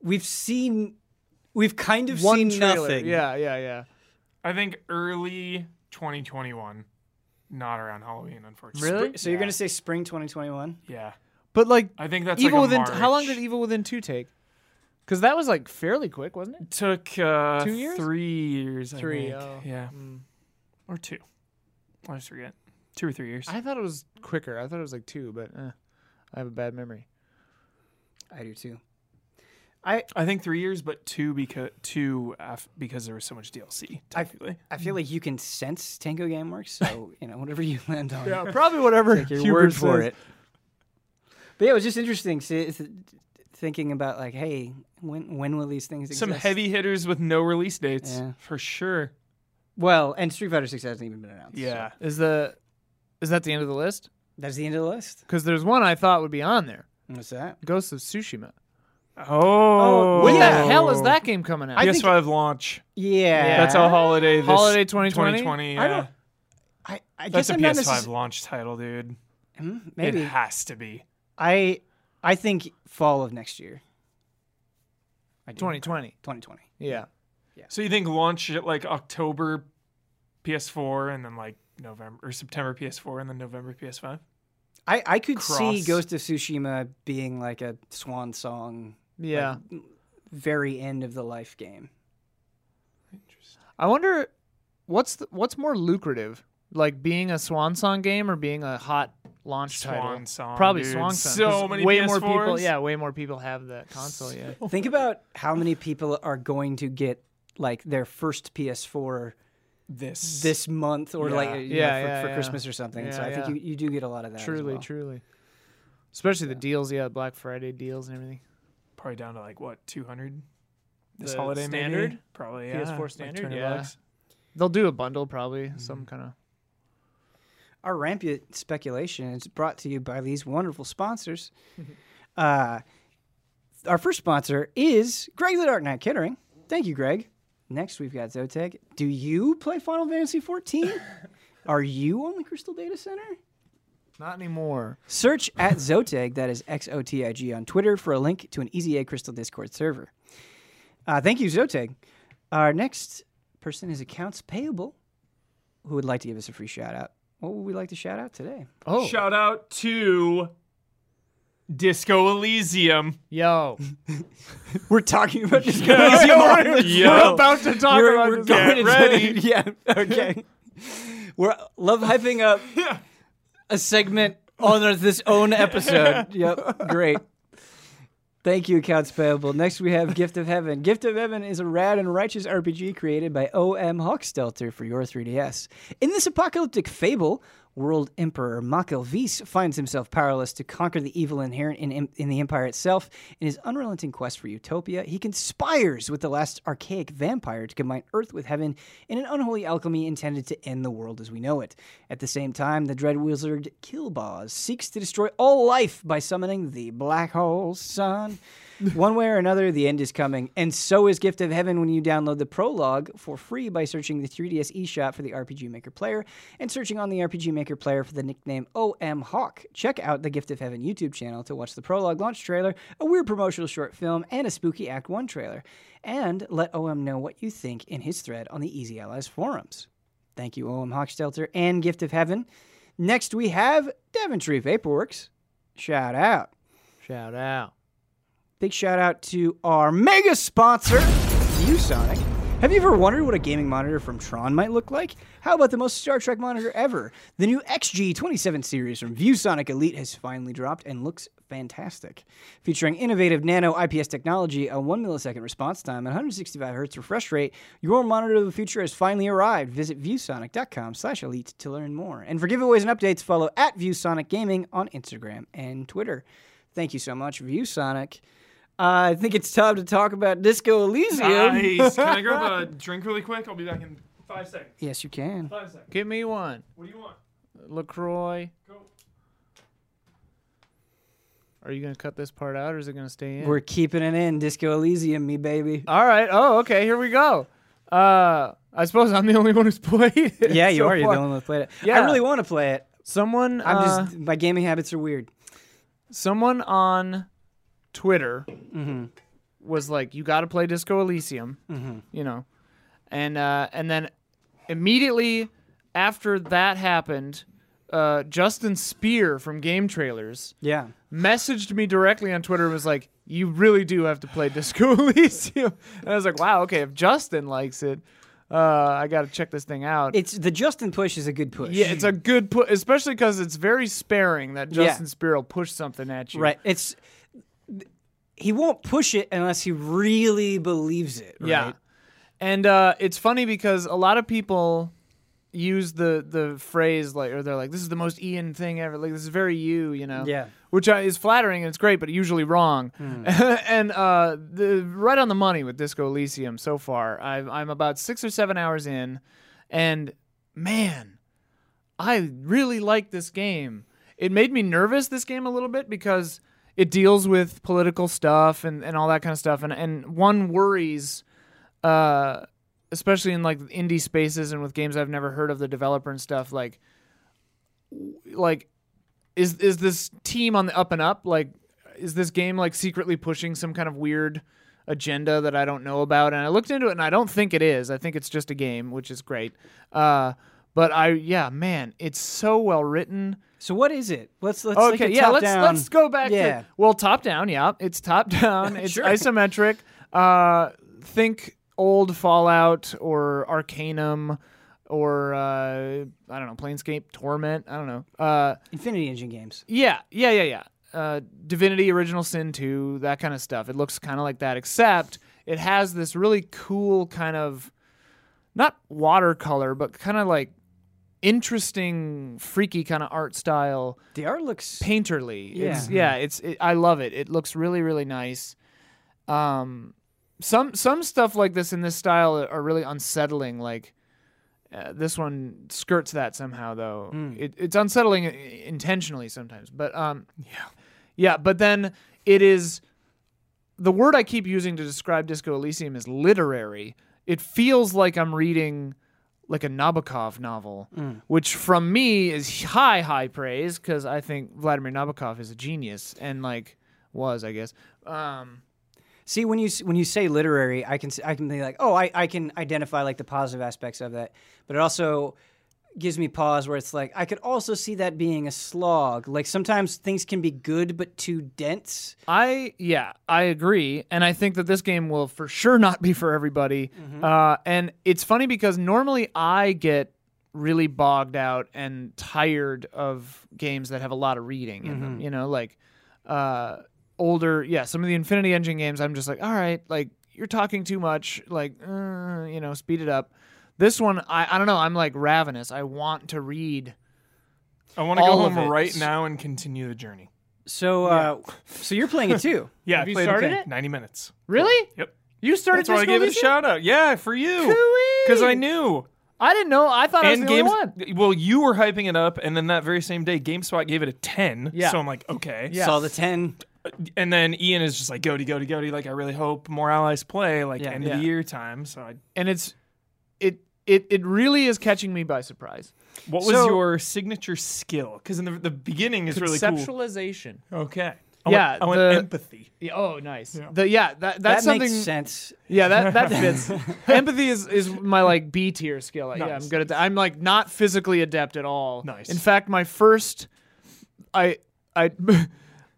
A: We've seen, we've kind of
C: One
A: seen
C: trailer.
A: nothing.
C: Yeah, yeah, yeah.
B: I think early 2021, not around Halloween, unfortunately.
C: Really?
A: So you're
B: Yeah.
A: gonna say spring 2021?
B: Yeah.
C: But like
B: I think that's
C: Evil
B: like a
C: Within how long did Evil Within 2 take? Cuz that was like fairly quick, wasn't it?
B: took uh,
C: Two years?
B: Three years. I
C: Three,
B: think.
C: oh.
B: Yeah. Or two. I just forget. Two or three years.
C: I thought it was quicker. I thought it was like 2, but eh, I have a bad memory.
A: I do too. I
B: I think three years, but two because two af- because there was so much DLC. Technically,
A: I feel like you can sense Tango Gameworks, so you know whatever you land on.
C: Yeah, probably whatever
A: Take your word for it. But yeah, it was just interesting see, thinking about like, hey, when when will these things exist?
B: some heavy hitters with no release dates
A: Yeah.
B: for sure.
A: Well, and Street Fighter Six hasn't even been announced. so
B: Yeah.
C: Is the is that the end of the list?
A: that's the end of the list.
C: Cuz there's one I thought would be on there.
A: What's that?
C: Ghost of Tsushima.
B: Oh,
C: When
A: yeah.
C: the hell is that game coming out?
A: I think-
B: PS5 launch.
A: Yeah,
B: That's a holiday. This
C: Holiday 2020?
B: 2020.
A: I don't- I, I
B: That's
A: guess
B: a
A: I'm
B: PS5
A: necess-
B: launch title, dude.
A: Hmm, maybe
B: It has to be.
A: I I think fall of next year. I
C: 2020.
A: 2020.
C: Yeah. Yeah.
B: So you think launch at like October PS4 and then like November or September PS4 and then November PS5?
A: I, I could see Ghost of Tsushima being like a swan song,
C: Yeah.
A: very end of the life game. Interesting.
C: I wonder what's the, what's more lucrative, like being a swan song game or being a hot launch title?
B: Swan song.
C: Probably
B: dude.
C: swan song.
B: So
C: 'cause
B: many
C: way
B: PS4s.
C: more people. Yeah, way more people have that console. Yeah.
A: Think about how many people are going to get like their first PS4
B: This.
A: this month or
B: Yeah.
A: like you know, for,
C: yeah,
A: for
C: yeah.
A: Christmas or something. so
C: Yeah,
A: I think you, you do get a lot of that. as
C: truly,
A: well.
C: truly. Especially the deals, yeah, Black Friday deals and everything.
B: Probably down to like what 200 this
C: The
B: holiday
C: standard?
B: maybe probably yeah,
C: PS4 standard,
B: 200
C: yeah.
B: bucks.
C: They'll do a bundle probably, some kind of.
A: Our rampant speculation is brought to you by these wonderful sponsors. uh, our first sponsor is Greg the Dark Knight Kittering. Thank you, Greg. Next, we've got Xotig. Do you play Final Fantasy 14? Are you on the Crystal Data Center?
C: Not anymore.
A: Search at Xotig, that is X O T I G, on Twitter for a link to an EZA Crystal Discord server. Uh, thank you, Xotig. Our next person is Accounts Payable, who would like to give us a free shout out. What would we like to shout out today?
C: Oh,
B: Shout out to Disco Elysium.
C: yo,
A: We're talking about Disco Elysium.
B: Yo.
C: we're about to talk
A: We're,
C: about
A: we're
C: this.
A: going
B: Get
A: into
B: ready.
A: yeah, okay. We're love hyping up a segment on this own episode. Yep, great. Thank you, Accounts Payable. Next, we have Gift of Heaven. Gift of Heaven is a rad and righteous RPG created by O.M. Hawkstelter for your 3DS. In this apocalyptic fable, World Emperor Makil Vis finds himself powerless to conquer the evil inherent in, in the Empire itself. In his unrelenting quest for utopia, he conspires with the last archaic vampire to combine Earth with heaven in an unholy alchemy intended to end the world as we know it. At the same time, the dread wizard Killboz seeks to destroy all life by summoning the Black Hole Sun. One way or another, the end is coming, and so is Gift of Heaven when you download the prologue for free by searching the 3DS eShop for the RPG Maker player and searching on the RPG Maker player for the nickname OM Hawk. Check out the Gift of Heaven YouTube channel to watch the prologue launch trailer, a weird promotional short film, and a spooky Act 1 trailer. And let OM know what you think in his thread on the Easy Allies forums. Thank you, OM Hochstelter and Gift of Heaven. Next, we have Daventry Vaporworks. Shout out.
C: Shout out.
A: Big shout out to our mega sponsor, ViewSonic. Have you ever wondered what a gaming monitor from Tron might look like? How about the most Star Trek monitor ever? The new XG27 series from ViewSonic Elite has finally dropped and looks fantastic. Featuring innovative nano IPS technology, a 1 millisecond response time, and 165 Hz refresh rate, your monitor of the future has finally arrived. Visit viewsonic.com slash elite to learn more. And for giveaways and updates, follow at ViewSonic Gaming on Instagram and Twitter. Thank you so much, ViewSonic. Uh, I think it's time to talk about Disco Elysium.
B: Nice. Can I grab a drink really quick? I'll be back in five seconds.
A: yes, you can.
B: Five seconds.
C: Give me one.
B: What do you want?
C: LaCroix.
B: Go.
C: Are you going to cut this part out or is it going to stay in?
A: We're keeping it in. Disco Elysium, me baby.
C: All right. Oh, okay. Here we go. Uh, I suppose I'm the only one who's played it.
A: Yeah, you
C: so
A: are. You're
C: far.
A: the only one who played it.
C: Yeah.
A: I really want to play it.
C: Someone,
A: I'm
C: uh,
A: just my gaming habits are weird.
C: someone on Twitter
A: Mm-hmm.
C: was like, "You got to play Disco Elysium,"
A: Mm-hmm.
C: you know, and uh, and then immediately after that happened, uh, Justin Speer from Game Trailers
A: Yeah.
C: messaged me directly on Twitter and was like, "You really do have to play Disco Elysium," and I was like, "Wow, okay, if Justin likes it." Uh, I got to check this thing out.
A: It's the Justin push is a good push.
C: yeah, it's a good push, especially because it's very sparing that
A: Yeah.
C: Justin Speer will push something at you.
A: right. It's he won't push it unless he really believes it. Right?
C: Yeah. And uh, it's funny because a lot of people use the the phrase like, or they're like, "This is the most Ian thing ever." Like, this is very you, you know.
A: Yeah.
C: Which uh, is flattering and it's great, but usually wrong. and uh, the right on the money with Disco Elysium so far. I've, I'm about six or seven hours in, and man, I really like this game. It made me nervous this game a little bit because it deals with political stuff and, and all that kind of stuff, and and one worries, uh, especially in like indie spaces and with games I've never heard of the developer and stuff like, like, is is this team on the up and up? Like, is this game like secretly pushing some kind of weird agenda that I don't know about? And I looked into it, and I don't think it is. I think it's just a game, which is great. Uh, but I, yeah, man, it's so well written.
A: So what is it? Let's let's
C: Okay, yeah, let's
A: down.
C: let's go back.
A: Yeah.
C: To, well, top down, yeah, it's top down. It's
A: Sure.
C: isometric. Uh, think old Fallout or Arcanum or uh, I don't know, Planescape Torment. I don't know. Uh,
A: Infinity Engine games.
C: yeah, yeah, yeah, yeah. Uh, Divinity Original Sin 2, that kind of stuff. It looks kind of like that, except it has this really cool kind of not watercolor, but kind of like interesting, freaky kind of art style
A: The art looks
C: painterly.
A: Yeah.
C: It's, yeah, it's it, I love it. It looks really really nice. Um some some stuff like this in this style are really unsettling like uh, this one skirts that somehow though.
A: Hmm.
C: It, it's unsettling intentionally sometimes. But um yeah. Yeah, but then it is the word I keep using to describe Disco Elysium is literary. It feels like I'm reading like a Nabokov novel,
A: Mm.
C: which from me is high, high praise because I think Vladimir Nabokov is a genius and like was, I guess. Um,
A: See, when you when you say literary, I can I can be like, oh, I, I can identify like the positive aspects of that, but it also gives me pause where it's like I could also see that being a slog. Like sometimes things can be good but too dense.
C: I yeah, I agree, and I think that this game will for sure not be for everybody. Uh, and it's funny because normally I get really bogged out and tired of games that have a lot of reading in them. You know, like uh, older, yeah, some of the Infinity Engine games. I'm just like, all right, like you're talking too much. Like, uh, you know, speed it up. This one, I, I don't know. I'm like ravenous. I want to read.
B: I want to go
C: All of
B: home
C: it.
B: right now and continue the journey.
A: So uh, so you're playing it too.
B: Yeah,
C: Have
B: I
C: you
B: played
C: started it?
B: 90 minutes.
C: Really?
B: Yep.
C: You started
B: That's why I gave it a
C: Elysium?
B: shout out. Yeah, for you. Because I knew.
C: I didn't know. I thought I was
B: And
C: the only one.
B: Well, you were hyping it up, and then that very same day, GameSpot gave it a 10.
C: Yeah.
B: So I'm like, okay.
C: Yeah.
A: Saw the ten.
B: And then Ian is just like, goody, goody, goody. Like, I really hope more allies play, like,
A: Yeah.
B: end
C: Yeah.
B: of the year time. So I.
C: and it's it it it really is catching me by surprise.
B: What was
A: So-
B: your signature skill? Because in the, the beginning is really cool.
C: Conceptualization.
B: Okay. I
C: Yeah,
B: want, I want
C: the-
B: empathy.
C: Yeah, oh, nice. The, yeah, that
A: that
C: that's something.
A: makes sense.
C: Yeah, that that fits. Empathy is is my like B tier skill. Yeah, I'm
B: Nice.
C: good at that. I'm like not physically adept at all.
B: Nice.
C: In fact, my first, I I.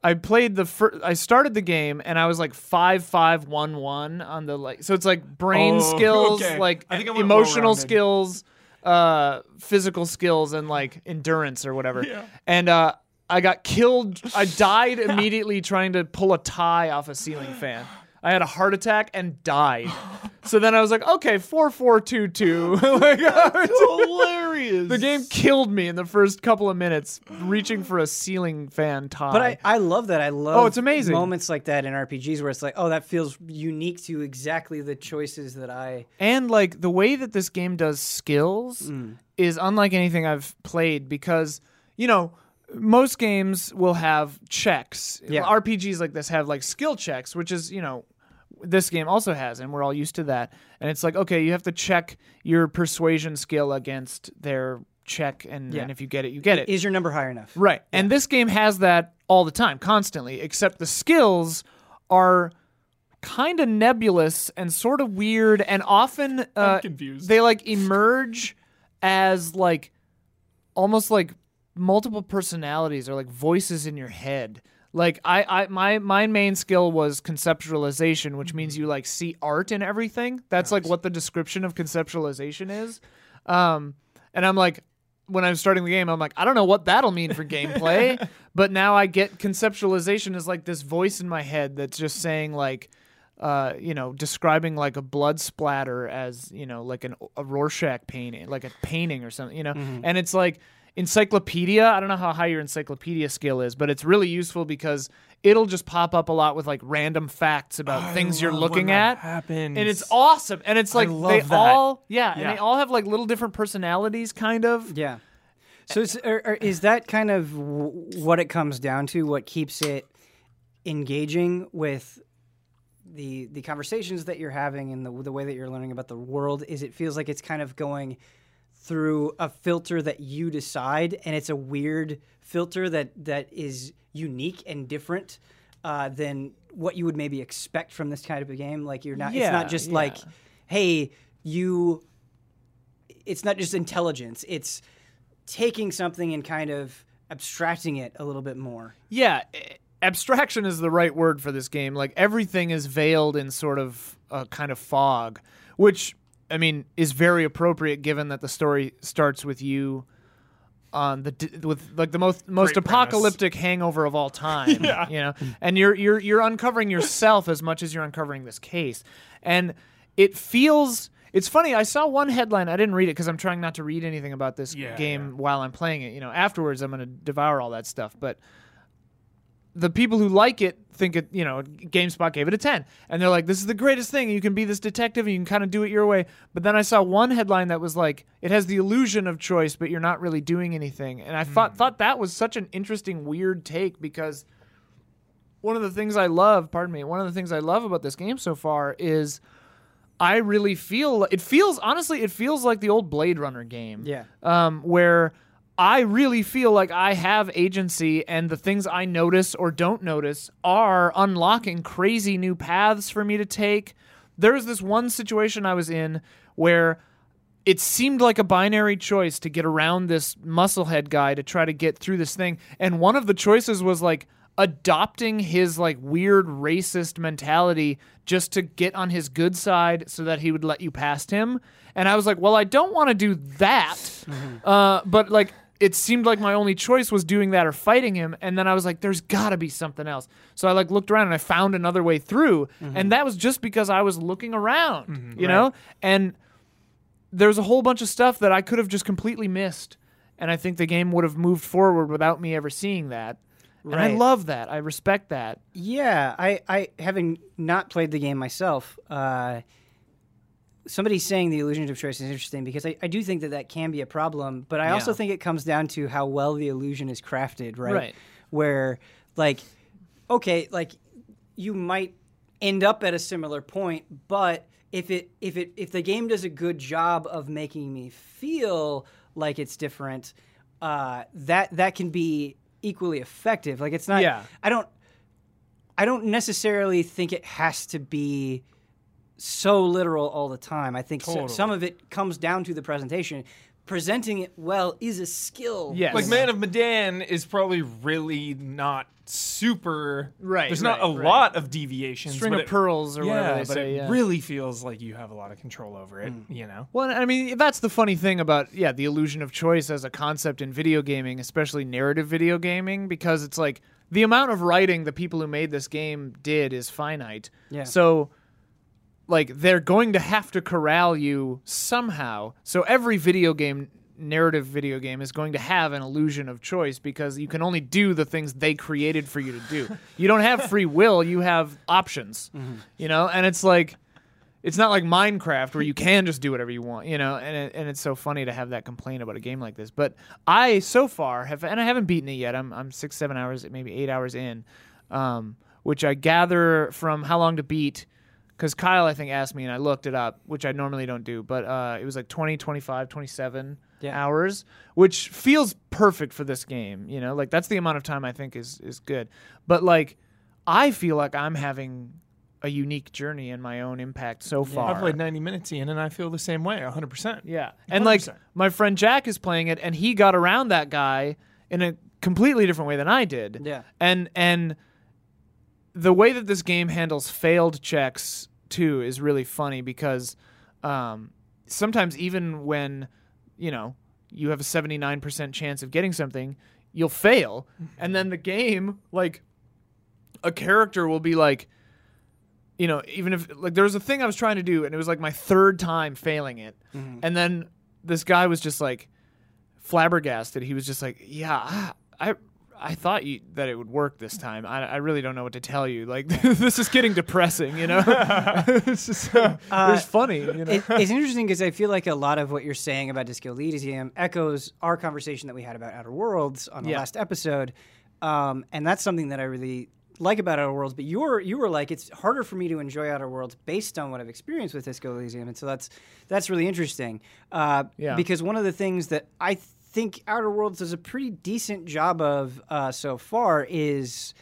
C: I played the first. I started the game and I was like five five one one on the like. So it's like brain
B: Oh,
C: skills,
B: okay.
C: like
B: I think I
C: emotional skills, uh, physical skills, and like endurance or whatever.
B: Yeah.
C: And uh, I got killed. I died immediately trying to pull a tie off a ceiling fan. I had a heart attack and died. So then I was like, okay, four four two two. Like,
B: Hilarious.
C: the game killed me in the first couple of minutes, reaching for a ceiling fan tie.
A: But I, I love that. I love
C: Oh, it's amazing.
A: moments like that in RPGs where it's like, oh, that feels unique to exactly the choices that I.
C: and like the way that this game does skills
A: Mm.
C: is unlike anything I've played because you know most games will have checks.
A: Yeah.
C: RPGs like this have like skill checks, which is you know this game also has, and we're all used to that. And it's like okay, you have to check your persuasion skill against their check, and,
A: Yeah.
C: and if you get it, you get it.
A: Is your number high enough?
C: Right. And this game has that all the time, constantly, except the skills are kind of nebulous and sort of weird and often uh,
B: confused.
C: they like emerge as like almost like multiple personalities or like voices in your head. Like I, I my my main skill was conceptualization, which means you like see art in everything. That's like what the description of conceptualization is. Um, and I'm like, when I'm starting the game, I'm like, I don't know what that'll mean for gameplay, but now I get conceptualization is like this voice in my head that's just saying like, uh, you know, describing like a blood splatter as you know, like an a Rorschach painting, like a painting or something, you know, and it's like encyclopedia. I don't know how high your encyclopedia skill is, but it's really useful because it'll just pop up a lot with like random facts about things you're looking at.
B: happens.
C: And it's awesome. And it's like they
B: that.
C: all yeah, and they all have like little different personalities kind of.
A: Yeah. So is, or, or is that kind of w- what it comes down to? What keeps it engaging with the the conversations that you're having and the the way that you're learning about the world? Is it feels like it's kind of going through a filter that you decide, and it's a weird filter that that is unique and different uh, than what you would maybe expect from this kind of a game. Like you're not. it's not just
C: yeah.
A: like, hey, you. It's not just intelligence. It's taking something and kind of abstracting it a little bit more.
C: Yeah, abstraction is the right word for this game. Like everything is veiled in sort of a kind of fog, which I mean is very appropriate given that the story starts with you on the with like the most most
B: Great premise.
C: apocalyptic hangover of all time. You know, and you're you're you're uncovering yourself as much as you're uncovering this case, and it feels. It's funny. I saw one headline. I didn't read it because I'm trying not to read anything about this
B: Yeah,
C: game while I'm playing it. You know, afterwards I'm going to devour all that stuff. But the people who like it think it, you know, GameSpot gave it a 10. And they're like, this is the greatest thing. You can be this detective and you can kind of do it your way. But then I saw one headline that was like, it has the illusion of choice, but you're not really doing anything. And I thought, thought that was such an interesting, weird take because one of the things I love, pardon me, one of the things I love about this game so far is I really feel, it feels, honestly, it feels like the old Blade Runner game
A: Yeah.
C: um, where I really feel like I have agency, and the things I notice or don't notice are unlocking crazy new paths for me to take. There was this one situation I was in where it seemed like a binary choice to get around this musclehead guy to try to get through this thing, and one of the choices was like adopting his like weird racist mentality just to get on his good side so that he would let you past him. And I was like, well, I don't want to do that. Uh, but like, it seemed like my only choice was doing that or fighting him. And then I was like, there's got to be something else. So I like looked around and I found another way through. And that was just because I was looking around, you know? And there's a whole bunch of stuff that I could have just completely missed. And I think the game would have moved forward without me ever seeing that. And I love that. I respect that.
A: Yeah, I, I having not played the game myself, uh, somebody saying the illusion of choice is interesting because I, I do think that that can be a problem, but I also think it comes down to how well the illusion is crafted, right?
C: Right.
A: Where, like, okay, like you might end up at a similar point, but if it if it if the game does a good job of making me feel like it's different, uh, that that can be equally effective. Like it's not.
C: Yeah.
A: I don't. I don't necessarily think it has to be so literal all the time. I think so- some of it comes down to the presentation. Presenting it well is a skill.
C: Yes.
B: Like Man of Medan is probably really not super.
C: Right,
B: There's not
C: right,
B: a
C: right.
B: lot of deviations.
C: String
B: but
C: of
B: it-
C: pearls or whatever
B: Yeah,
C: they
B: but
C: say.
B: it
C: yeah.
B: really feels like you have a lot of control over it.
C: Mm.
B: You know.
C: Well, I mean, that's the funny thing about yeah, the illusion of choice as a concept in video gaming, especially narrative video gaming, because it's like the amount of writing the people who made this game did is finite.
A: Yeah.
C: So like they're going to have to corral you somehow. So every video game narrative video game is going to have an illusion of choice because you can only do the things they created for you to do. you don't have free will, you have options. You know, and it's like it's not like Minecraft where you can just do whatever you want, you know. And it, and it's so funny to have that complaint about a game like this. But I so far have, and I haven't beaten it yet. I'm I'm six seven hours, maybe eight hours in, um, which I gather from how long to beat. Because Kyle, I think, asked me, and I looked it up, which I normally don't do, but uh, it was like 20, 25, 27
A: Yeah.
C: hours, which feels perfect for this game. You know, like that's the amount of time I think is is good. But like, I feel like I'm having a unique journey in my own impact so far.
B: I played 90 minutes in, and I feel the same way, 100. percent
C: Yeah. And like
B: 100%.
C: my friend Jack is playing it and he got around that guy in a completely different way than I did.
A: Yeah.
C: And and the way that this game handles failed checks too is really funny because um, sometimes even when you know you have a 79% chance of getting something you'll fail. And then the game like a character will be like you know even if like there was a thing i was trying to do and it was like my third time failing it. And then this guy was just like flabbergasted. He was just like yeah i i thought you, that it would work this time I, I really don't know what to tell you like this is getting depressing you know it's just it was funny you know
A: It, it's interesting because I feel like a lot of what you're saying about Disco Elysium echoes our conversation that we had about Outer Worlds on the
C: Yeah.
A: last episode, um, and that's something that I really like about Outer Worlds. But you were you were like it's harder for me to enjoy Outer Worlds based on what I've experienced with Disco Elysium, and so that's that's really interesting. Uh,
C: Yeah.
A: Because one of the things that I think Outer Worlds does a pretty decent job of uh, so far is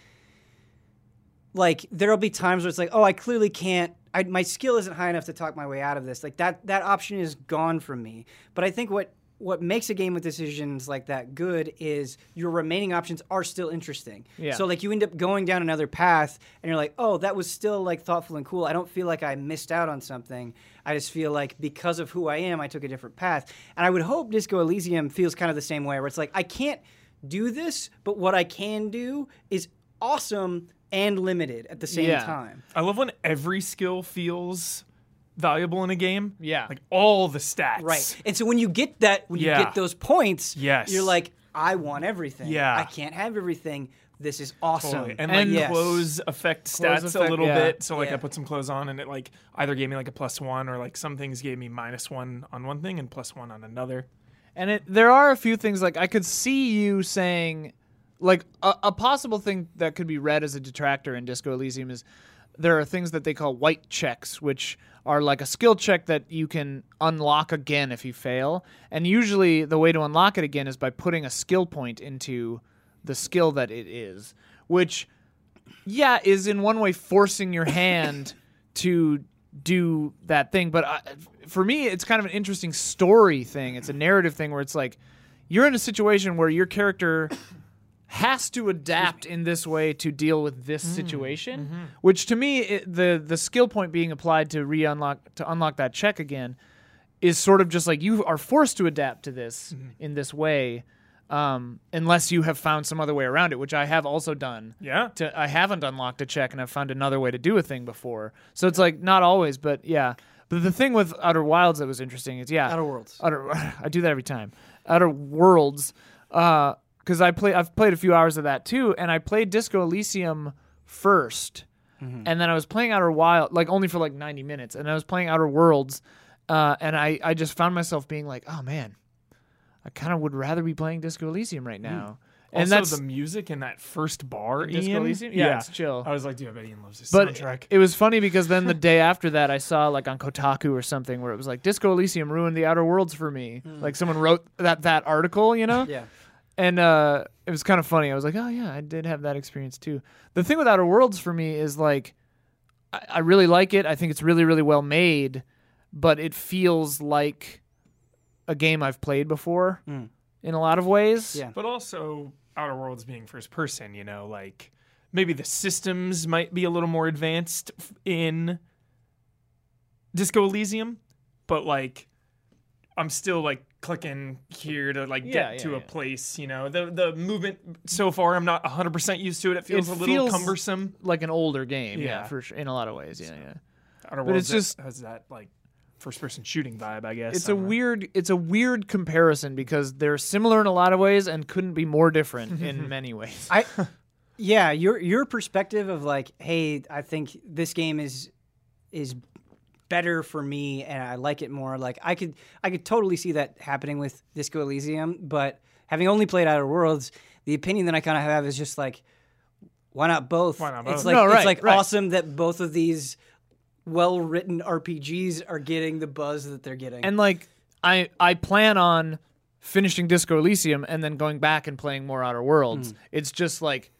A: like there'll be times where it's like, oh, I clearly can't. I, my skill isn't high enough to talk my way out of this. Like that that option is gone from me. But I think what what makes a game with decisions like that good is your remaining options are still interesting.
C: Yeah.
A: So like you end up going down another path and you're like, oh, that was still like thoughtful and cool. I don't feel like I missed out on something. I just feel like because of who I am, I took a different path. And I would hope Disco Elysium feels kind of the same way, where it's like I can't do this, but what I can do is awesome and limited at the same
C: Yeah.
A: time.
B: I love when every skill feels valuable in a game.
C: Yeah.
B: Like all the stats.
A: Right. And so when you get that, when
B: Yeah.
A: you get those points,
B: Yes.
A: you're like, I want everything.
B: Yeah.
A: I can't have everything. This is awesome.
B: Totally. And,
C: And-
B: like
A: Yes.
B: clothes affect
C: Clothes
B: stats
C: affect-
B: a little
C: yeah.
B: bit. So like
A: Yeah.
B: I put some clothes on and it like either gave me like a plus one or like some things gave me minus one on one thing and plus one on another.
C: And it, there are a few things like I could see you saying, like a, a possible thing that could be read as a detractor in Disco Elysium is there are things that they call white checks, which are like a skill check that you can unlock again if you fail. And usually the way to unlock it again is by putting a skill point into the skill that it is, which yeah, is in one way forcing your hand to do that thing. But I, for me, it's kind of an interesting story thing. It's a narrative thing where it's like you're in a situation where your character has to adapt in this way to deal with this mm. situation, mm-hmm. which to me, it, the the skill point being applied to re unlock to unlock that check again is sort of just like you are forced to adapt to this mm-hmm. in this way. Um, unless you have found some other way around it, which I have also done
B: Yeah.
C: to I haven't unlocked a check and I've found another way to do a thing before. So it's like not always, but yeah. But the thing with Outer Wilds that was interesting is yeah,
A: Outer Worlds.
C: Outer, I do that every time. Outer Worlds, uh, because I play I've played a few hours of that too, and I played Disco Elysium 1st mm-hmm. and then I was playing Outer Wild like only for like ninety minutes, and I was playing Outer Worlds, uh, and I I just found myself being like, oh man, I kind of would rather be playing Disco Elysium right mm. now. And
B: also,
C: that's
B: the music in that first bar,
C: Disco
B: Ian,
C: Elysium? Yeah, it's chill.
B: I was like, dude, I bet Ian loves this
C: But
B: soundtrack.
C: it was funny because then the day after that, I saw like on Kotaku or something where it was like Disco Elysium ruined the Outer Worlds for me. Mm. Like someone wrote that that article, you know.
A: Yeah.
C: And uh, it was kind of funny. I was like, oh yeah, I did have that experience too. The thing with Outer Worlds for me is like, I, I really like it. I think it's really really well made, but it feels like a game I've played before
A: Mm.
C: in a lot of ways.
A: Yeah.
B: But also, Outer Worlds being first person, you know, like maybe the systems might be a little more advanced in Disco Elysium, but like I'm still like clicking here to like
C: Yeah,
B: get
C: yeah,
B: to a place, you know. The the movement so far I'm not 100% used to it. It feels
C: It
B: a little
C: feels-
B: cumbersome.
C: Like an older game, yeah,
B: Yeah.
C: for sure, in a lot of ways, yeah, yeah.
B: Outer
C: But
B: Worlds
C: it's just-
B: has that like first person shooting vibe, I guess.
C: It's
B: I
C: a
B: don't know.
C: weird, it's a weird comparison because they're similar in a lot of ways and couldn't be more different in many ways.
A: I yeah, your your perspective of like, hey, I think this game is is better for me and I like it more. Like I could I could totally see that happening with Disco Elysium, but having only played Outer Worlds, the opinion that I kind of have is just like why not both?
B: Why not
A: It's
B: both?
A: like
C: No, right,
A: it's like
C: right.
A: awesome that both of these well-written RPGs are getting the buzz that they're getting.
C: and like I I plan on finishing Disco Elysium and then going back and playing more Outer Worlds.
A: Hmm.
C: It's just like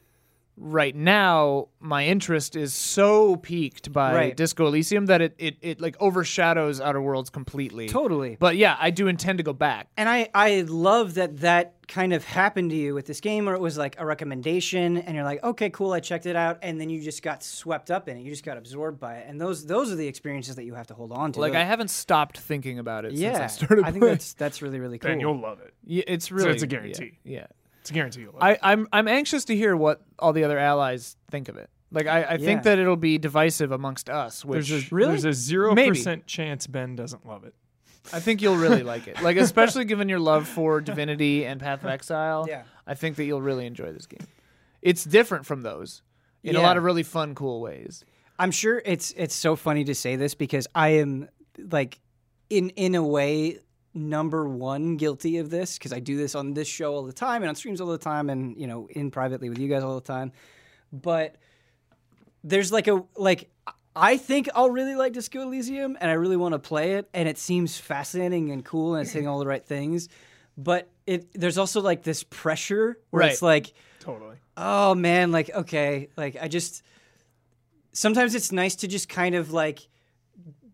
C: right now my interest is so peaked by
A: Right.
C: Disco Elysium that it, it it like overshadows Outer Worlds completely.
A: totally.
C: But yeah, I do intend to go back.
A: And I, I love that that kind of happened to you with this game where it was like a recommendation and you're like, okay, cool, I checked it out. And then you just got swept up in it. You just got absorbed by it. And those those are the experiences that you have to hold on to.
C: Like
A: Those-
C: I haven't stopped thinking about it
A: yeah,
C: since I started
A: I think
C: playing.
A: that's that's really, really cool.
B: and you'll love it.
C: Yeah, it's really
B: it's a
C: yeah,
B: guarantee.
C: Yeah.
B: It's a guarantee you'll love it.
C: I, I'm I'm anxious to hear what all the other allies think of it. Like I, I
A: Yeah.
C: think that it'll be divisive amongst us, which
B: There's a
A: Really?
B: there's a zero
C: Maybe.
B: percent chance Ben doesn't love it.
C: I think you'll really like it. Like especially given your love for Divinity and Path of Exile.
A: Yeah.
C: I think that you'll really enjoy this game. It's different from those in a
A: Yeah.
C: lot of really fun, cool ways.
A: I'm sure it's it's so funny to say this because I am like in in a way number one guilty of this because I do this on this show all the time and on streams all the time and you know in privately with you guys all the time. But there's like a like I think I'll really like Disco Elysium and I really want to play it and it seems fascinating and cool and it's saying all the right things. But it there's also like this pressure where it's like
B: Totally.
A: oh man like okay like i just sometimes it's nice to just kind of like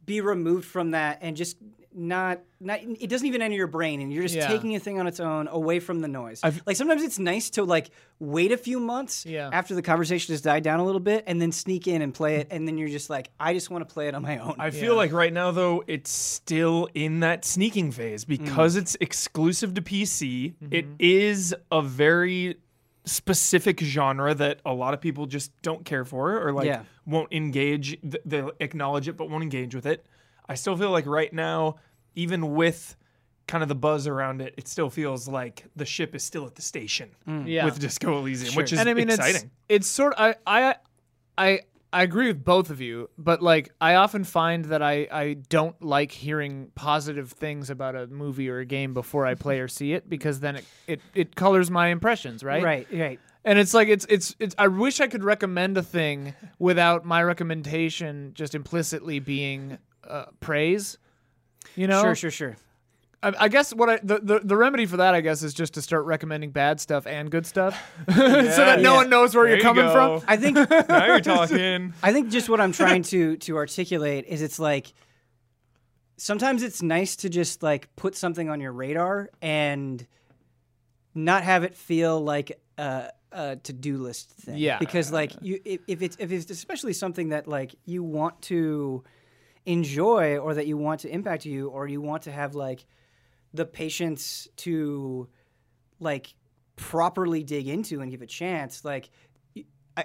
A: be removed from that and just not not it doesn't even enter your brain and you're just
C: Yeah.
A: taking a thing on its own away from the noise
B: I've-
A: like sometimes it's nice to like wait a few months
C: Yeah.
A: after the conversation has died down a little bit and then sneak in and play it and then you're just like i just want to play it on my own
B: I feel like right now though it's still in that sneaking phase because
A: Mm.
B: it's exclusive to PC. It
A: Mm-hmm.
B: is a very specific genre that a lot of people just don't care for or like
A: Yeah.
B: won't engage. They'll acknowledge it but won't engage with it. I still feel like right now, even with kind of the buzz around it, it still feels like the ship is still at the station mm.
C: Yeah.
B: with Disco Elysium, which is
C: and I mean
B: exciting.
C: it's it's sort I I I I agree with both of you, but like I often find that I I don't like hearing positive things about a movie or a game before I play or see it because then it it, it colors my impressions, right?
A: right right
C: And it's like it's it's it's I wish I could recommend a thing without my recommendation just implicitly being uh, praise. You know,
A: sure sure sure
C: I, I guess what I the, the the remedy for that I guess is just to start recommending bad stuff and good stuff, so that no
A: Yeah.
C: one knows where
B: There
C: you're
B: you
C: coming
B: go.
C: from.
A: i think
B: now you're talking.
A: I think just what I'm trying to to articulate is it's like sometimes it's nice to just like put something on your radar and not have it feel like a, a to-do list thing.
C: Yeah.
A: Because like you if, if it's if it's especially something that like you want to enjoy or that you want to impact you or you want to have like the patience to like properly dig into and give a chance like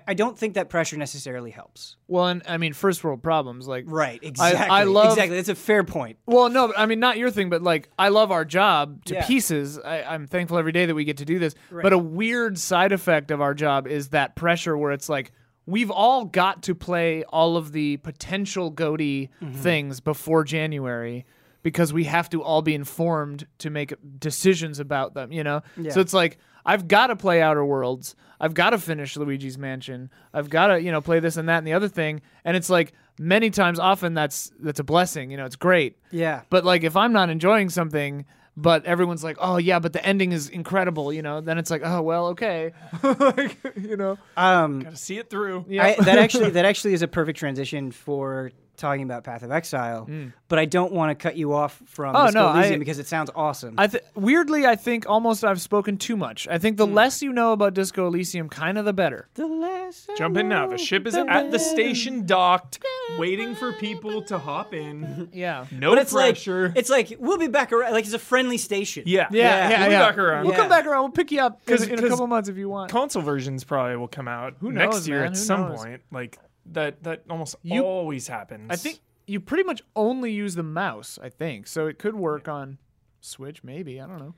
A: I don't think that pressure necessarily helps
C: Well, and I mean first world problems like
A: Right, exactly.
C: I love-
A: exactly. That's a fair point.
C: Well, no, I mean not your thing, but like I love our job to
A: Yeah.
C: pieces. I, I'm thankful every day that we get to do this.
A: Right.
C: But a weird side effect of our job is that pressure where it's like we've all got to play all of the potential goatee
A: Mm-hmm.
C: things before January because we have to all be informed to make decisions about them, you know?
A: Yeah.
C: So it's like I've got to play Outer Worlds. I've got to finish Luigi's Mansion. I've got to, you know, play this and that and the other thing. And it's like many times often that's that's a blessing, you know, it's great.
A: Yeah.
C: But like if I'm not enjoying something, but everyone's like, "Oh yeah, but the ending is incredible," you know. Then it's like, "Oh well, okay," like, you know.
A: Um,
B: Gotta see it through.
C: Yeah.
A: I, that actually that actually is a perfect transition for talking about Path of Exile. Hmm. But I don't want to cut you off from.
C: Oh,
A: Disco
C: no,
A: Elysium
C: I-
A: because it sounds awesome.
C: I th- weirdly, I think almost I've spoken too much. I think the hmm. less you know about Disco Elysium, kind of the better.
A: the less I
B: Jump in now. The ship is
A: the
B: at the station docked, waiting for people to hop in.
C: Yeah.
B: No
A: But it's
B: pressure.
A: like it's like we'll be back around. Like it's a friendly station.
B: yeah,
C: Yeah, yeah,
B: We'll be
C: yeah.
B: back around.
C: We'll come back around. We'll pick you up in,
B: 'Cause-
C: in a couple months if you want.
B: Console versions probably will come out
C: Who knows, next
B: year
C: man?
B: at
C: Who
B: some
C: knows?
B: point. Like that. That almost
C: You-
B: always happens.
C: I think you pretty much only use the mouse. I think so. It could work on Switch, maybe. I don't know.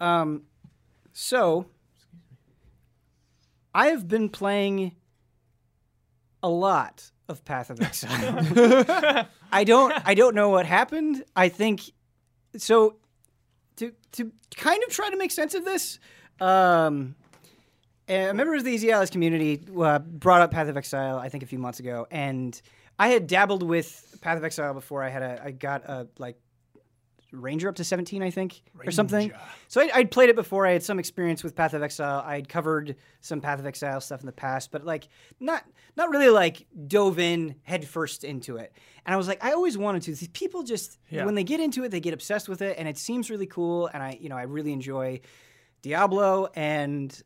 A: Um, so I have been playing a lot of Path of Exile. I don't I don't know what happened. I think so to to kind of try to make sense of this. Um, a member of the Easy Allies community uh, brought up Path of Exile, I think, a few months ago, and I had dabbled with Path of Exile before. I had a, I got a like Ranger up to seventeen, I think, or something. So I, I'd played it before. I had some experience with Path of Exile. I'd covered some Path of Exile stuff in the past, but like not not really like dove in headfirst into it. And I was like, I always wanted to. These people just
B: Yeah.
A: when they get into it, they get obsessed with it, and it seems really cool. And I, you know, I really enjoy Diablo, and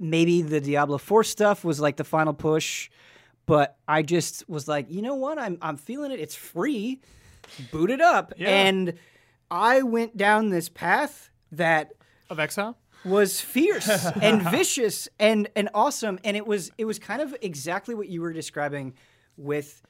A: maybe the Diablo Four stuff was like the final push. But I just was like, you know what? I'm I'm feeling it. It's free. Boot it up,
B: Yeah.
A: and I went down this path that
C: Of Exile.
A: was fierce and vicious and and awesome and it was it was kind of exactly what you were describing with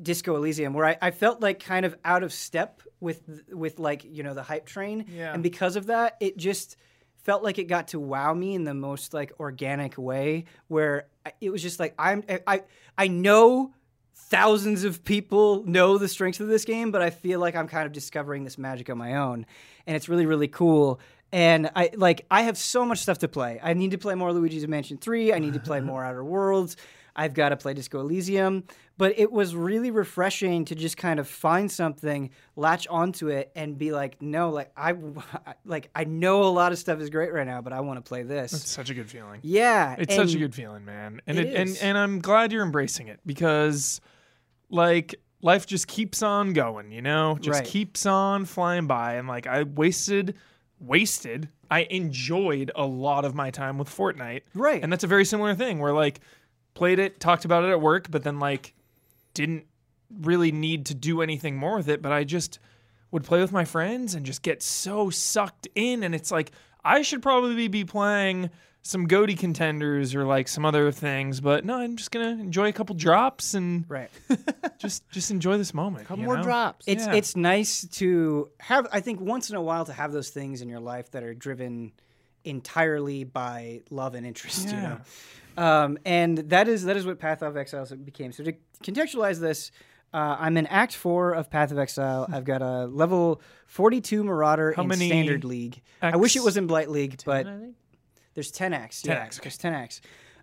A: Disco Elysium where I, I felt like kind of out of step with with like you know the hype train
C: Yeah.
A: and because of that it just felt like it got to wow me in the most like organic way where it was just like I'm I I know thousands of people know the strengths of this game, but I feel like I'm kind of discovering this magic on my own, and it's really really cool. And I like I have so much stuff to play. I need to play more Luigi's Mansion Three. I need to play more Outer Worlds. I've got to play Disco Elysium. But it was really refreshing to just kind of find something, latch onto it, and be like, no, like I like I know a lot of stuff is great right now, but I want to play this.
B: it's such a good feeling.
A: yeah,
B: It's such a good feeling, man. And
A: It
B: it, and and I'm glad you're embracing it because like life just keeps on going, you know? Just
A: Right.
B: keeps on flying by and like I wasted wasted. I enjoyed a lot of my time with Fortnite.
A: Right.
B: And that's a very similar thing where like played it, talked about it at work, but then like didn't really need to do anything more with it, but I just would play with my friends and just get so sucked in and it's like I should probably be playing some goatee contenders or like some other things, but no, I'm just gonna enjoy a couple drops and
A: right.
B: just just enjoy this moment.
C: A
B: couple
C: more
B: know?
C: drops.
A: It's
B: Yeah.
A: it's nice to have. I think once in a while to have those things in your life that are driven entirely by love and interest. You know, um, and that is that is what Path of Exile became. So to contextualize this. Uh, I'm in Act Four of Path of Exile. I've got a level 42 Marauder
B: How
A: in
B: many
A: Standard League. I wish it was in Blight League, but there's 10 acts.
B: 10
A: yeah,
B: acts, okay.
A: There's 10 acts.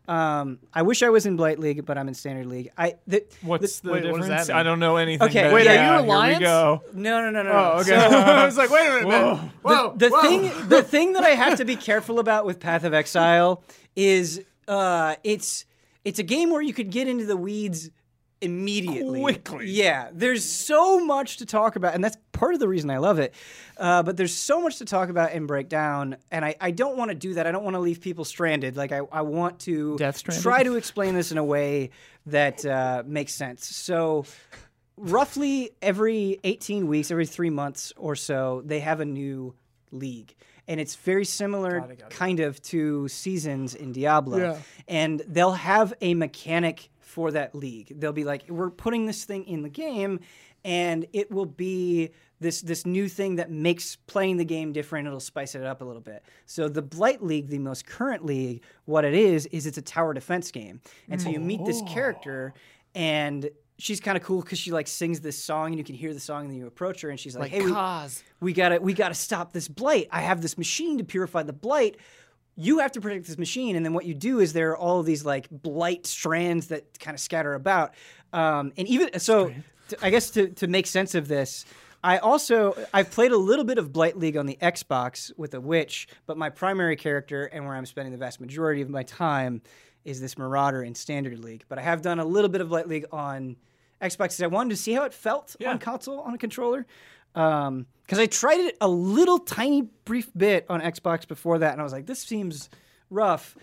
A: Um, I wish I was in Blight League, but I'm in Standard League. I the,
B: What's the
C: wait, what does
B: difference?
C: that mean?
B: I don't know anything.
A: Okay,
B: but
A: Wait, are
C: you
B: yeah,
C: Alliance?
B: Go.
A: no no no no.
C: Oh,
A: no.
C: okay. I was like, wait a minute.
B: Whoa.
C: man. Whoa.
A: the
C: whoa.
A: thing the thing that I have to be careful about with Path of Exile is uh, it's it's a game where you could get into the weeds immediately.
B: Quickly.
A: yeah there's so much to talk about and that's part of the reason i love it. Uh, but there's so much to talk about and break down and i, I don't want to do that. I don't want to leave people stranded. Like i, I want to try to explain this in a way that uh, makes sense. So roughly every 18 weeks, every three months or so, they have a new league. And it's very similar, kind of, to seasons in Diablo.
C: Yeah.
A: And they'll have a mechanic for that league. They'll be like, we're putting this thing in the game, and it will be this this new thing that makes playing the game different. It'll spice it up a little bit. So the Blight League, the most current league, what it is is it's a tower defense game, and so you meet this character, and she's kind of cool because she like sings this song, and you can hear the song, and then you approach her, and she's like,
C: like
A: "Hey, we,
C: cause.
A: we gotta we gotta stop this blight. I have this machine to purify the blight. You have to protect this machine, and then what you do is there are all of these like blight strands that kind of scatter about. Um, and even so, I guess to to make sense of this, I also I've played a little bit of Blight League on the Xbox with a witch, but my primary character and where I'm spending the vast majority of my time is this Marauder in Standard League. But I have done a little bit of Blight League on Xbox I wanted to see how it felt
B: Yeah.
A: on console on a controller. Because I tried it a little tiny brief bit on Xbox before that, and I was like, this seems rough.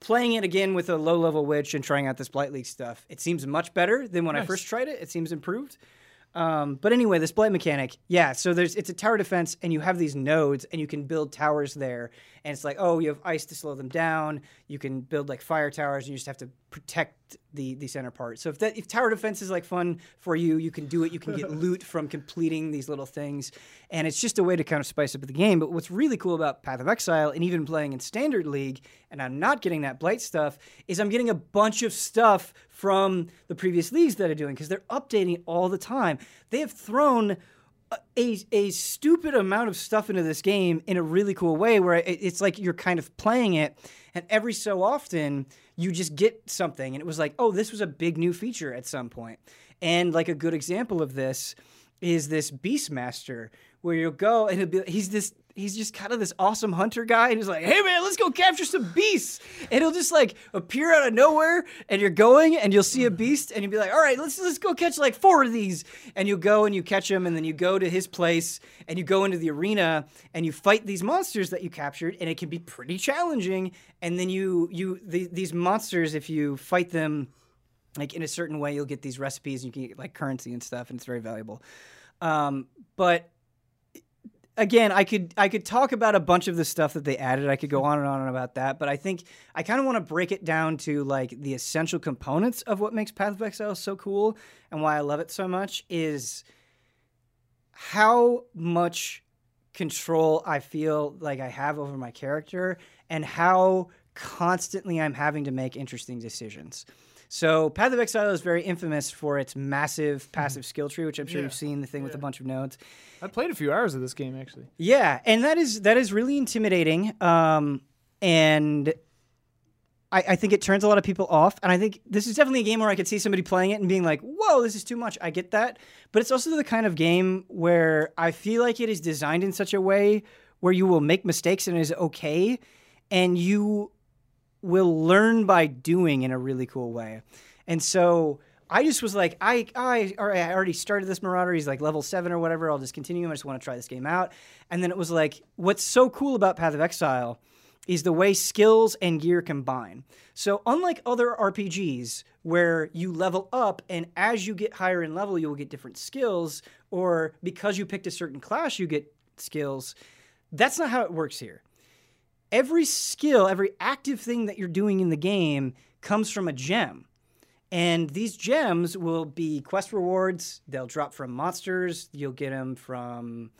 A: Playing it again with a low level witch and trying out this Blight League stuff, it seems much better than when I first tried it. It seems improved. Um, but anyway, this blight mechanic, yeah. So there's it's a tower defense, and you have these nodes, and you can build towers there. And it's like, oh, you have ice to slow them down. You can build like fire towers, and you just have to protect the the center part. So if that if tower defense is like fun for you, you can do it. You can get loot from completing these little things, and it's just a way to kind of spice up the game. But what's really cool about Path of Exile, and even playing in Standard League, and I'm not getting that blight stuff, is I'm getting a bunch of stuff from the previous leagues that are doing because they're updating it all the time. They have thrown a, a, stupid amount of stuff into this game in a really cool way where it, it's like you're kind of playing it and every so often you just get something and it was like oh this was a big new feature at some point. And like a good example of this is this beastmaster where you'll go and he'll be he's this he's just kind of this awesome hunter guy and he's like hey man let's go capture some beasts. And he'll just like appear out of nowhere and you're going and you'll see a beast and you'll be like all right let's let's go catch like four of these. And you go and you catch them and then you go to his place and you go into the arena and you fight these monsters that you captured and it can be pretty challenging. And then you you the, these monsters if you fight them like in a certain way you'll get these recipes and you can get like currency and stuff and it's very valuable. Um, but again i could i could talk about a bunch of the stuff that they added. I could go on and on about that but i think i kind of want to break it down to like the essential components of what makes path of exile so cool and why i love it so much is how much control i feel like i have over my character and how constantly i'm having to make interesting decisions so Path of Exile is very infamous for its massive passive skill tree, which I'm sure
C: Yeah.
A: you've seen the thing with a bunch of nodes.
C: I played a few hours of this game actually.
A: Yeah, and that is that is really intimidating. Um, and I, I think it turns a lot of people off. And I think this is definitely a game where I could see somebody playing it and being like, "Whoa, this is too much." I get that, but it's also the kind of game where I feel like it is designed in such a way where you will make mistakes and it is okay, and you will learn by doing in a really cool way. And so I just was like, I, I, I already started this Marauder. He's like level seven or whatever. I'll just continue. I just want to try this game out. And then it was like, what's so cool about Path of Exile is the way skills and gear combine. So unlike other RPGs where you level up and as you get higher in level, you will get different skills, or because you picked a certain class, you get skills. That's not how it works here every skill, every active thing that you're doing in the game comes from a gem. And these gems will be quest rewards. They'll drop from monsters. You'll get them from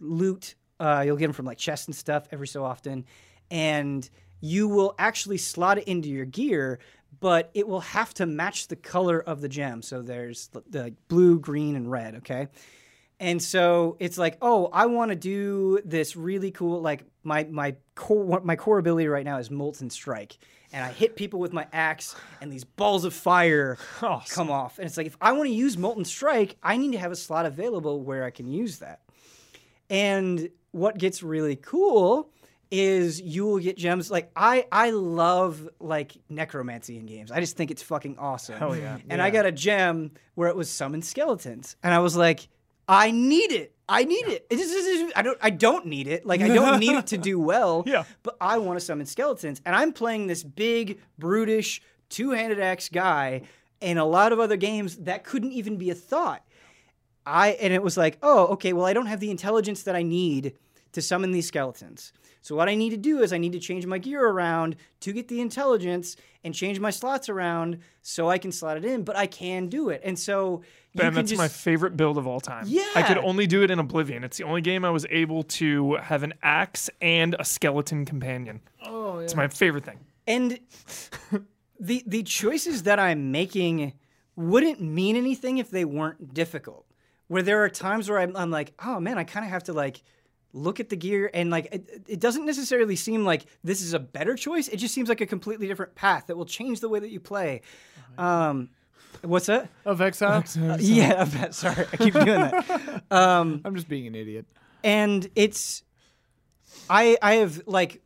A: loot. Uh, you'll get them from like chests and stuff every so often. And you will actually slot it into your gear, but it will have to match the color of the gem. So there's the, the blue, green, and red, okay? And so it's like, oh, I want to do this really cool. Like my my core my core ability right now is molten strike, and I hit people with my axe, and these balls of fire
B: Awesome.
A: come off. And it's like, if I want to use molten strike, I need to have a slot available where I can use that. And what gets really cool is you will get gems like I I love like necromancy in games. I just think it's fucking awesome.
B: Hell yeah.
A: And I got a gem where it was summon skeletons, and I was like, I need it. I need it. It just- it I don't. I don't need it. Like I don't need it to do well.
B: Yeah.
A: But I want to summon skeletons, and I'm playing this big, brutish, two-handed axe guy. In a lot of other games, that couldn't even be a thought. I and it was like, oh, okay, well, I don't have the intelligence that I need to summon these skeletons. So what I need to do is I need to change my gear around to get the intelligence and change my slots around so I can slot it in, but I can do it. And so you
B: Ben,
A: can
B: that's
A: just,
B: my favorite build of all time. Yeah. I could only do it in Oblivion. It's the only game I was able to have an axe and a skeleton companion.
C: Oh, yeah.
B: It's my favorite thing.
A: and the the choices that I'm making wouldn't mean anything if they weren't difficult. Where there are times where I'm, I'm like, oh man, I kind of have to like look at the gear and like it, it doesn't necessarily seem like this is a better choice. It just seems like a completely different path that will change the way that you play. Um, What's that?
C: of Exile.
A: Yeah, I bet. Sorry, I keep doing that. Um,
C: I'm just being an idiot.
A: and it's I I have like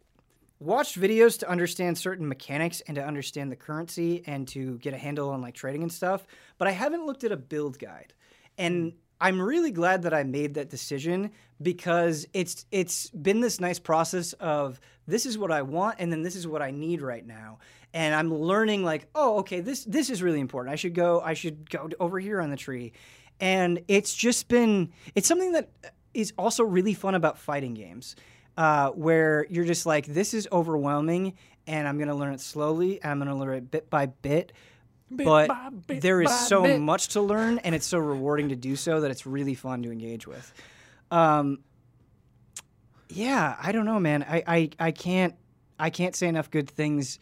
A: watched videos to understand certain mechanics and to understand the currency and to get a handle on like trading and stuff, but I haven't looked at a build guide. And I'm really glad that I made that decision because it's it's been this nice process of this is what I want and then this is what I need right now. And I'm learning like, oh, okay, this this is really important. I should go I should go over here on the tree. And it's just been it's something that is also really fun about fighting games. Uh, where you're just like, this is overwhelming, and I'm gonna learn it slowly, and I'm gonna learn it bit by bit. But
B: by bit
A: there is so
B: bit.
A: much to learn, and it's so rewarding to do so that it's really fun to engage with. Um, yeah, I don't know, man. I, I, I can't I can't say enough good things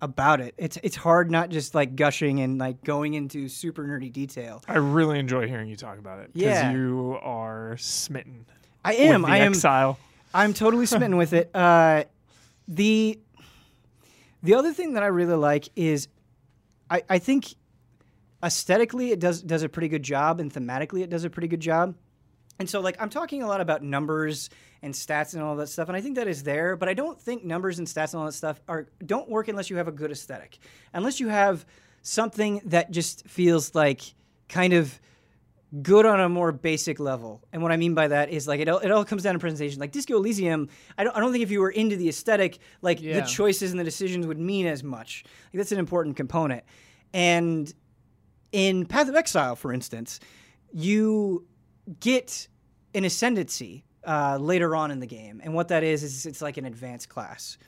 A: about it. It's it's hard not just like gushing and like going into super nerdy detail.
B: I really enjoy hearing you talk about it. 'cause
A: Yeah.
B: you are smitten.
A: I am.
B: With the
A: I am.
B: Exile.
A: I'm totally smitten with it. Uh, the the other thing that I really like is I, I think aesthetically it does does a pretty good job and thematically it does a pretty good job. And so like I'm talking a lot about numbers and stats and all that stuff and I think that is there, but I don't think numbers and stats and all that stuff are don't work unless you have a good aesthetic. Unless you have something that just feels like kind of good on a more basic level. And what I mean by that is like it all, it all comes down to presentation. Like Disco Elysium, I don't I don't think if you were into the aesthetic, like
C: Yeah.
A: the choices and the decisions would mean as much. Like that's an important component. And in Path of Exile, for instance, you get an ascendancy uh, later on in the game, and what that is is it's like an advanced class.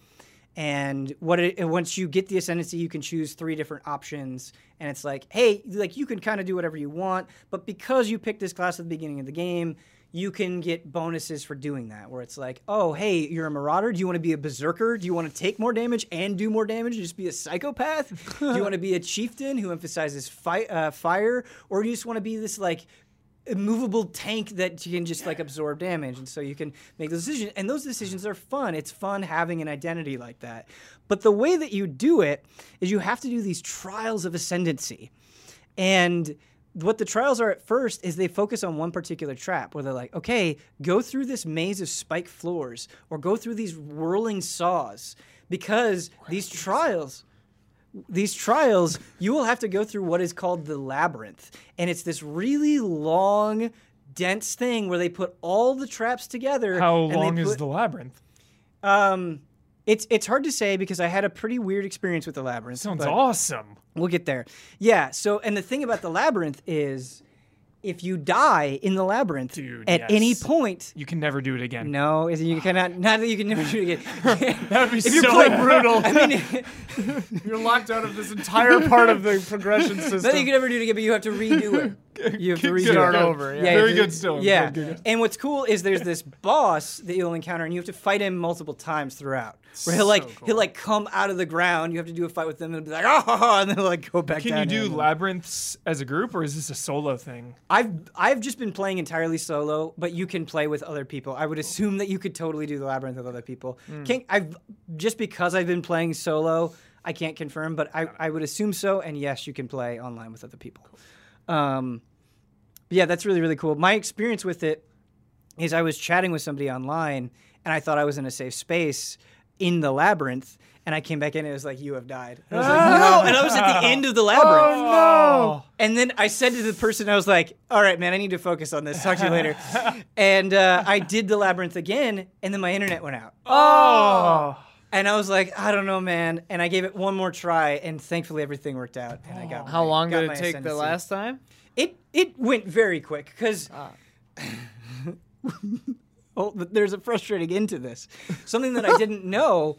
A: And what it, once you get the ascendancy, you can choose three different options, and it's like, hey, like you can kind of do whatever you want, but because you picked this class at the beginning of the game, you can get bonuses for doing that. Where it's like, oh, hey, you're a marauder. Do you want to be a berserker? Do you want to take more damage and do more damage and just be a psychopath? do you want to be a chieftain who emphasizes fi- uh, fire, or do you just want to be this like immovable tank that you can just like absorb damage and so you can make those decisions and those decisions are fun. It's fun having an identity like that. But the way that you do it is you have to do these trials of ascendancy. And what the trials are at first is they focus on one particular trap where they're like, okay, go through this maze of spiked floors or go through these whirling saws because these trials these trials you will have to go through what is called the labyrinth and it's this really long dense thing where they put all the traps together
B: How long is the labyrinth?
A: um it's it's hard to say because I had a pretty weird experience with the labyrinth.
B: Sounds awesome.
A: We'll get there. Yeah. So, and the thing about the labyrinth is, if you die in the labyrinth
B: Dude,
A: at any point,
B: You can never do it again.
A: no, you cannot. Not that you can never do it again.
B: That would be
A: if you're
B: so brutal.
A: I mean,
C: You're locked out of this entire part of the progression system.
A: not that you can ever do it again, but you have to redo it. You have to redo
C: Start
A: it.
C: over, yeah.
A: you
B: Very good still.
A: Yeah. And what's cool is there's this boss that you'll encounter, and you have to fight him multiple times throughout. Where he'll like
B: So
A: he'll like come out of the ground. You have to do a fight with him, and be like, oh, and then like go back
B: Can
A: down.
B: you do
A: again.
B: labyrinths as a group, or is this a solo thing?
A: I've I've just been playing entirely solo, but you can play with other people. I would assume that you could totally do the labyrinth with other people. Can't, I've just because I've been playing solo, I can't confirm, but I, I would assume so. And yes, you can play online with other people. Um, yeah, that's really really cool. My experience with it is I was chatting with somebody online, and I thought I was in a safe space in the labyrinth. And I came back in and it was like, you have died. And I was like, no. And I was at the end of the labyrinth.
B: Oh, no!
A: And then I said to the person, I was like, all right, man, I need to focus on this. Talk to you later. and uh, I did the labyrinth again, and then my internet went out.
B: Oh,
A: And I was like, I don't know, man. And I gave it one more try, and thankfully everything worked out. And I got
C: How
A: my-
C: long
A: got
C: did it take the last time?
A: It it went very quick because.
C: Ah.
A: oh, there's a frustrating end to this. Something that I didn't know.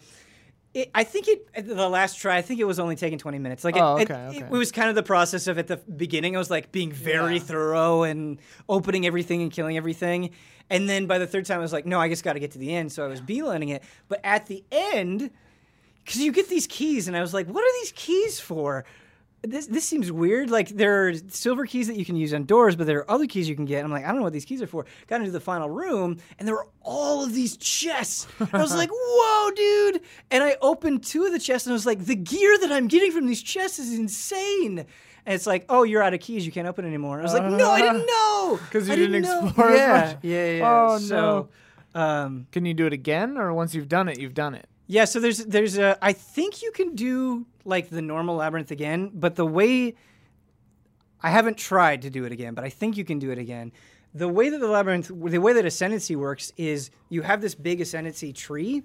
A: It, I think it the last try. I think it was only taking 20 minutes. Like it,
C: Oh,
A: it-
C: okay,
A: it, was kind of the process of at the beginning. I was like being very
C: Yeah.
A: thorough and opening everything and killing everything. And then by the third time, I was like, no, I just got to get to the end. So I was beelining it. But at the end, because you get these keys, and I was like, what are these keys for? This this seems weird. Like there are silver keys that you can use on doors, but there are other keys you can get. And I'm like, I don't know what these keys are for. Got into the final room, and there were all of these chests. And I was like, whoa, dude! And I opened two of the chests, and I was like, the gear that I'm getting from these chests is insane. and it's like, oh, you're out of keys, you can't open anymore. I was like, no, I didn't know
C: 'Cause you
A: I
C: didn't
A: know."
C: explore as
A: Yeah,
C: much.
A: yeah, yeah.
C: Oh,
A: so, um,
C: Can you do it again, or once you've done it, you've done it?
A: yeah, so there's there's a I think you can do like the normal labyrinth again, but the way I haven't tried to do it again, but I think you can do it again. The way that the labyrinth, the way that ascendancy works is you have this big ascendancy tree.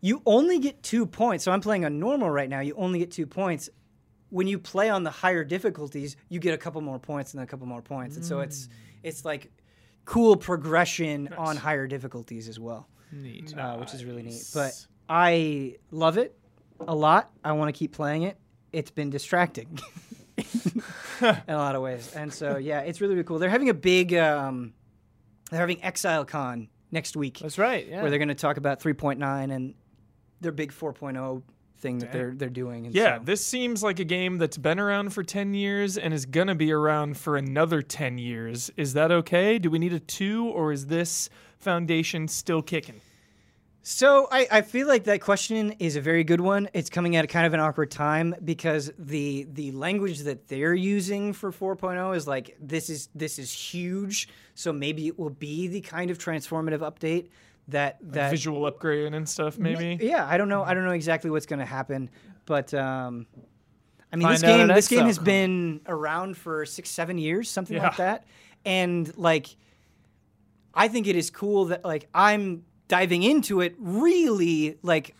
A: You only get two points. So I'm playing on normal right now. You only get two points. When you play on the higher difficulties, you get a couple more points and then a couple more points, and so it's it's like cool progression on higher difficulties as well
C: Neat.
A: uh, which is really neat. But I love it a lot. I want to keep playing it. It's been distracting in a lot of ways, and so yeah, it's really really cool. They're having a big, um, they're having Exile Con next week,
C: That's right. Yeah.
A: where they're going to talk about 3.9 and their big 4.0 thing that they're they're doing. And
B: Yeah,
A: so-
B: this seems like a game that's been around for 10 years and is going to be around for another 10 years. Is that okay? Do we need a two, or is this foundation still kicking?
A: So I, I feel like that question is a very good one. It's coming at a kind of an awkward time because the the language that they're using for 4.0 is like this is this is huge. So maybe it will be the kind of transformative update that that
B: Visual upgrade and stuff, maybe?
A: yeah. I don't know. I don't know exactly what's going to happen, but um, I mean this
C: Find out
A: game this game has been around for six seven years, something
B: Yeah.
A: like that, and like I think it is cool that like I'm diving into it really like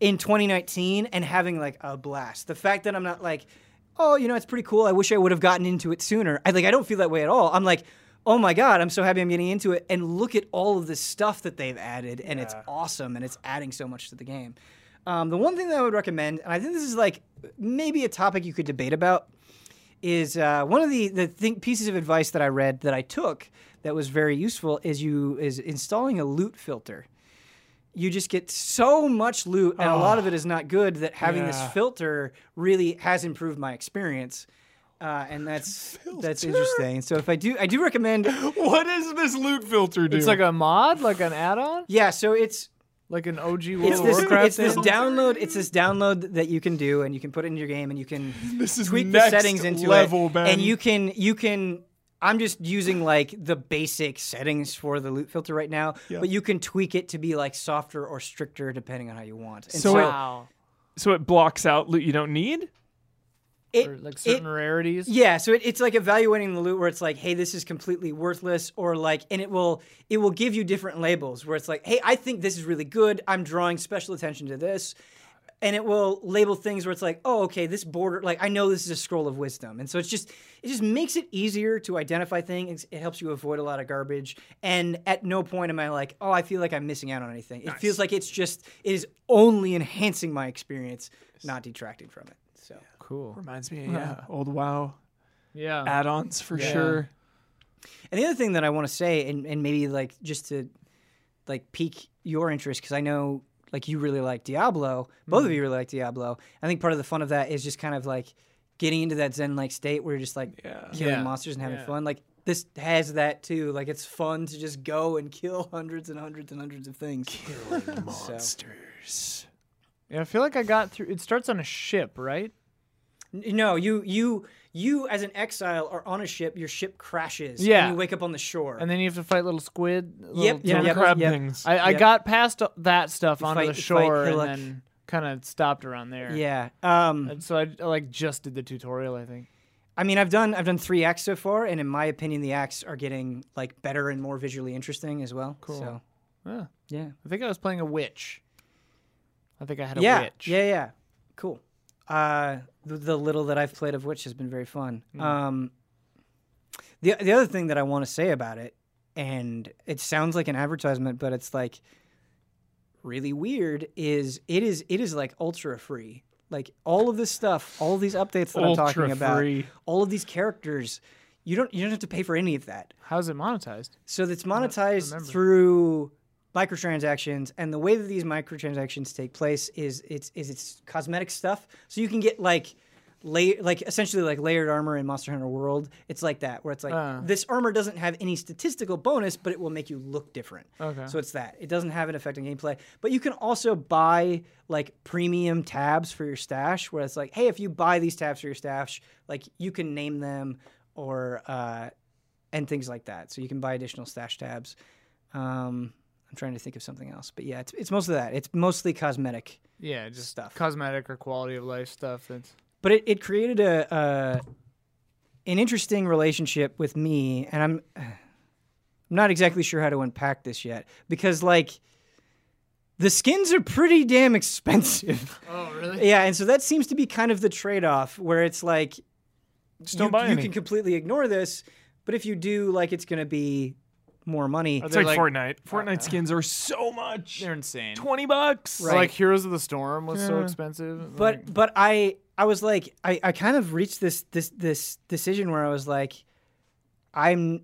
A: in 2019 and having like a blast. The fact that I'm not like, oh, you know, it's pretty cool. I wish I would have gotten into it sooner. I like I don't feel that way at all. I'm like, oh my god, I'm so happy I'm getting into it. And look at all of the stuff that they've added, and it's awesome, and it's adding so much to the game. Um, the one thing that I would recommend, and I think this is like maybe a topic you could debate about, is uh, one of the the thing, pieces of advice that I read that I took that was very useful is you is installing a loot filter. You just get so much loot, and a lot of it is not good. That having this filter really has improved my experience, uh, and that's that's interesting. So if I do, I do recommend.
B: What does this loot filter do?
C: it's like a mod, like an add-on,
A: Yeah, so it's
C: like an OG World
A: it's
C: of
A: this
C: Warcraft.
A: it's this download it's this download that you can do, and you can put it in your game, and you can tweak the settings into
B: level,
A: it, and you can you can. I'm just using like the basic settings for the loot filter right now,
B: Yeah.
A: but you can tweak it to be like softer or stricter depending on how you want. And
B: So
A: so,
B: it-
C: wow.
B: so it blocks out loot you don't need?
A: It,
C: Or like
A: it-
C: certain rarities.
A: yeah, so it, it's like evaluating the loot where it's like, hey, this is completely worthless, or like, and it will it will give you different labels where it's like, hey, I think this is really good. I'm drawing special attention to this, and it will label things where it's like, oh, okay, this border, like I know this is a scroll of wisdom, and so it's just it just makes it easier to identify things. It helps you avoid a lot of garbage, and at no point am I like, oh, I feel like I'm missing out on anything. It feels like it's just it is only enhancing my experience, not detracting from it. So.
C: Cool.
B: Reminds me, yeah, old WoW
C: Yeah.
B: add-ons for
A: Yeah.
B: sure.
A: And the other thing that I want to say, and, and maybe like just to like pique your interest, because I know like you really like Diablo, both of mm. you really like Diablo. I think part of the fun of that is just kind of like getting into that zen like state where you're just like
B: Yeah.
A: killing
C: Yeah.
A: monsters and having
C: Yeah.
A: fun. Like this has that too. Like it's fun to just go and kill hundreds and hundreds and hundreds of things.
B: Killing monsters.
C: Yeah, I feel like I got through. It starts on a ship, right?
A: N- No, you you you as an exile are on a ship. Your ship crashes.
C: Yeah.
A: and you wake up on the shore.
C: And then you have to fight little squid. Little
A: Yep,
C: tuna
A: yep,
B: crab
A: yep.
B: things.
C: I, I
A: Yep.
C: got past that stuff
A: You
C: onto
A: fight-
C: the shore and then kind of stopped around there.
A: yeah. Um,
C: And so I, I, like just did the tutorial. I think.
A: I mean, I've done I've done three acts so far, and in my opinion, the acts are getting like better and more visually interesting as well.
C: Cool.
A: So
C: Yeah.
A: yeah,
C: I think I was playing a witch. I think I had a
A: yeah,
C: witch.
A: yeah, yeah. Cool. Uh, the, the little that I've played of which has been very fun.
C: Mm.
A: Um, the the other thing that I want to say about it, and it sounds like an advertisement, but it's like really weird. Is it is it is like ultra free. Like all of this stuff, all these updates that I'm talking
B: Ultra
A: about,
B: free.
A: all of these characters, you don't you don't have to pay for any of that.
C: How's it monetized?
A: So it's monetized through microtransactions, and the way that these microtransactions take place is it's is it's cosmetic stuff. So you can get like lay like essentially like layered armor in Monster Hunter World. It's like that where it's like
C: Ah.
A: this armor doesn't have any statistical bonus, but it will make you look different.
C: Okay.
A: So it's that. It doesn't have an effect on gameplay. But you can also buy like premium tabs for your stash where it's like, hey, if you buy these tabs for your stash, like you can name them or uh and things like that. So you can buy additional stash tabs. Um I'm trying to think of something else. But yeah, it's it's mostly that. It's mostly cosmetic.
C: yeah, just
A: stuff.
C: cosmetic or quality of life stuff. That's
A: but it, it created a, a an interesting relationship with me and I'm I'm not exactly sure how to unpack this yet because like the skins are pretty damn expensive.
C: oh really?
A: yeah, and so that seems to be kind of the trade-off where it's like
B: Just
A: you,
B: don't buy
A: you
B: any.
A: can completely ignore this, but if you do like it's going to be more money.
C: Are
B: It's like,
C: like-
B: Fortnite. Uh, Fortnite uh, skins are so much.
C: They're insane.
B: Twenty bucks.
A: Right.
C: Like Heroes of the Storm was so expensive.
A: but
C: like-
A: but I I was like I, I kind of reached this this this decision where I was like I'm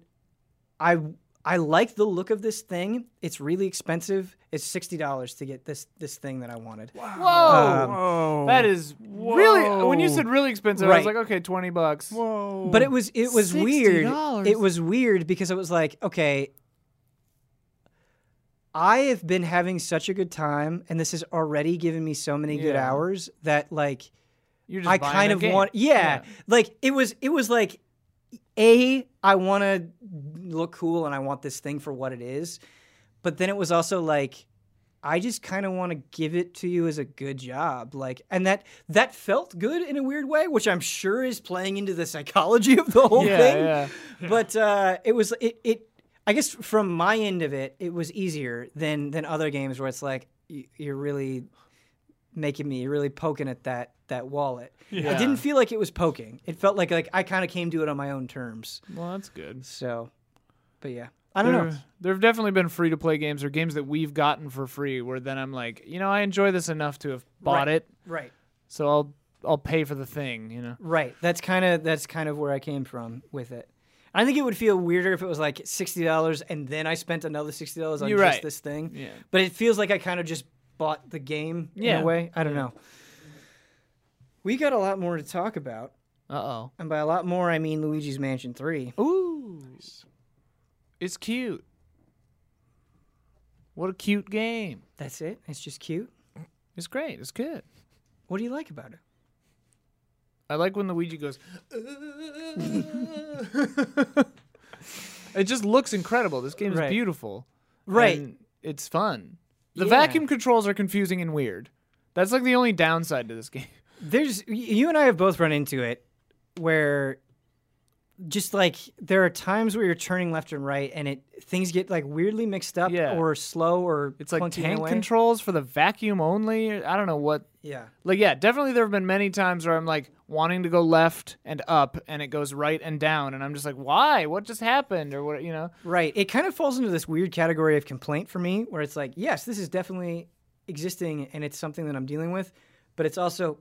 A: I I like the look of this thing. It's really expensive. It's sixty dollars to get this this thing that I wanted.
C: whoa,
A: Um,
B: Whoa.
C: that is really. When you said really expensive, I was like, okay, twenty bucks.
B: Whoa.
A: But it was it was weird.
C: $60.
A: It was weird because it was like, okay, I have been having such a good time and this has already given me so many good hours that like
C: You're just
A: I kind of
C: game.
A: want yeah, like it was it was like a I want to look cool and I want this thing for what it is. But then it was also like I just kind of want to give it to you as a good job. Like and that that felt good in a weird way, which I'm sure is playing into the psychology of the whole
C: Yeah,
A: thing.
C: yeah.
A: But uh it was it it I guess from my end of it, it was easier than than other games where it's like you're really making me, really poking at that that wallet.
B: Yeah.
A: It didn't feel like it was poking. It felt like like I kind of came to it on my own terms.
C: Well, that's good.
A: So, but yeah, I don't know.
C: There, there have definitely been free to play games or games that we've gotten for free where then I'm like, you know, I enjoy this enough to have bought
A: Right.
C: it,
A: Right,
C: so I'll I'll pay for the thing, you know.
A: right. That's kind of that's kind of where I came from with it. I think it would feel weirder if it was like sixty dollars and then I spent another sixty dollars on
C: You're
A: just
C: right.
A: this thing.
C: Yeah.
A: But it feels like I kind of just bought the game in
C: Yeah.
A: a way. I don't know. We got a lot more to talk about,
C: Uh oh.
A: and by a lot more I mean Luigi's Mansion Three.
C: oh. Ooh. It's cute. What a cute game.
A: That's it. It's just cute.
C: It's great. It's good.
A: What do you like about it?
C: I like when Luigi goes. it just looks incredible. This game is
A: Right.
C: beautiful.
A: Right.
C: and it's fun. The
A: Yeah.
C: vacuum controls are confusing and weird. That's like the only downside to this game.
A: There's you and I have both run into it where just like there are times where you're turning left and right and it things get like weirdly mixed up
C: Yeah.
A: or slow or
C: It's like
A: clunky in a
C: tank controls for the vacuum only. I don't know what.
A: Yeah.
C: Like, yeah, definitely there have been many times where I'm like wanting to go left and up and it goes right and down. And I'm just like, why? What just happened? Or what, you know?
A: Right. It kind of falls into this weird category of complaint for me where it's like, yes, this is definitely existing and it's something that I'm dealing with, but it's also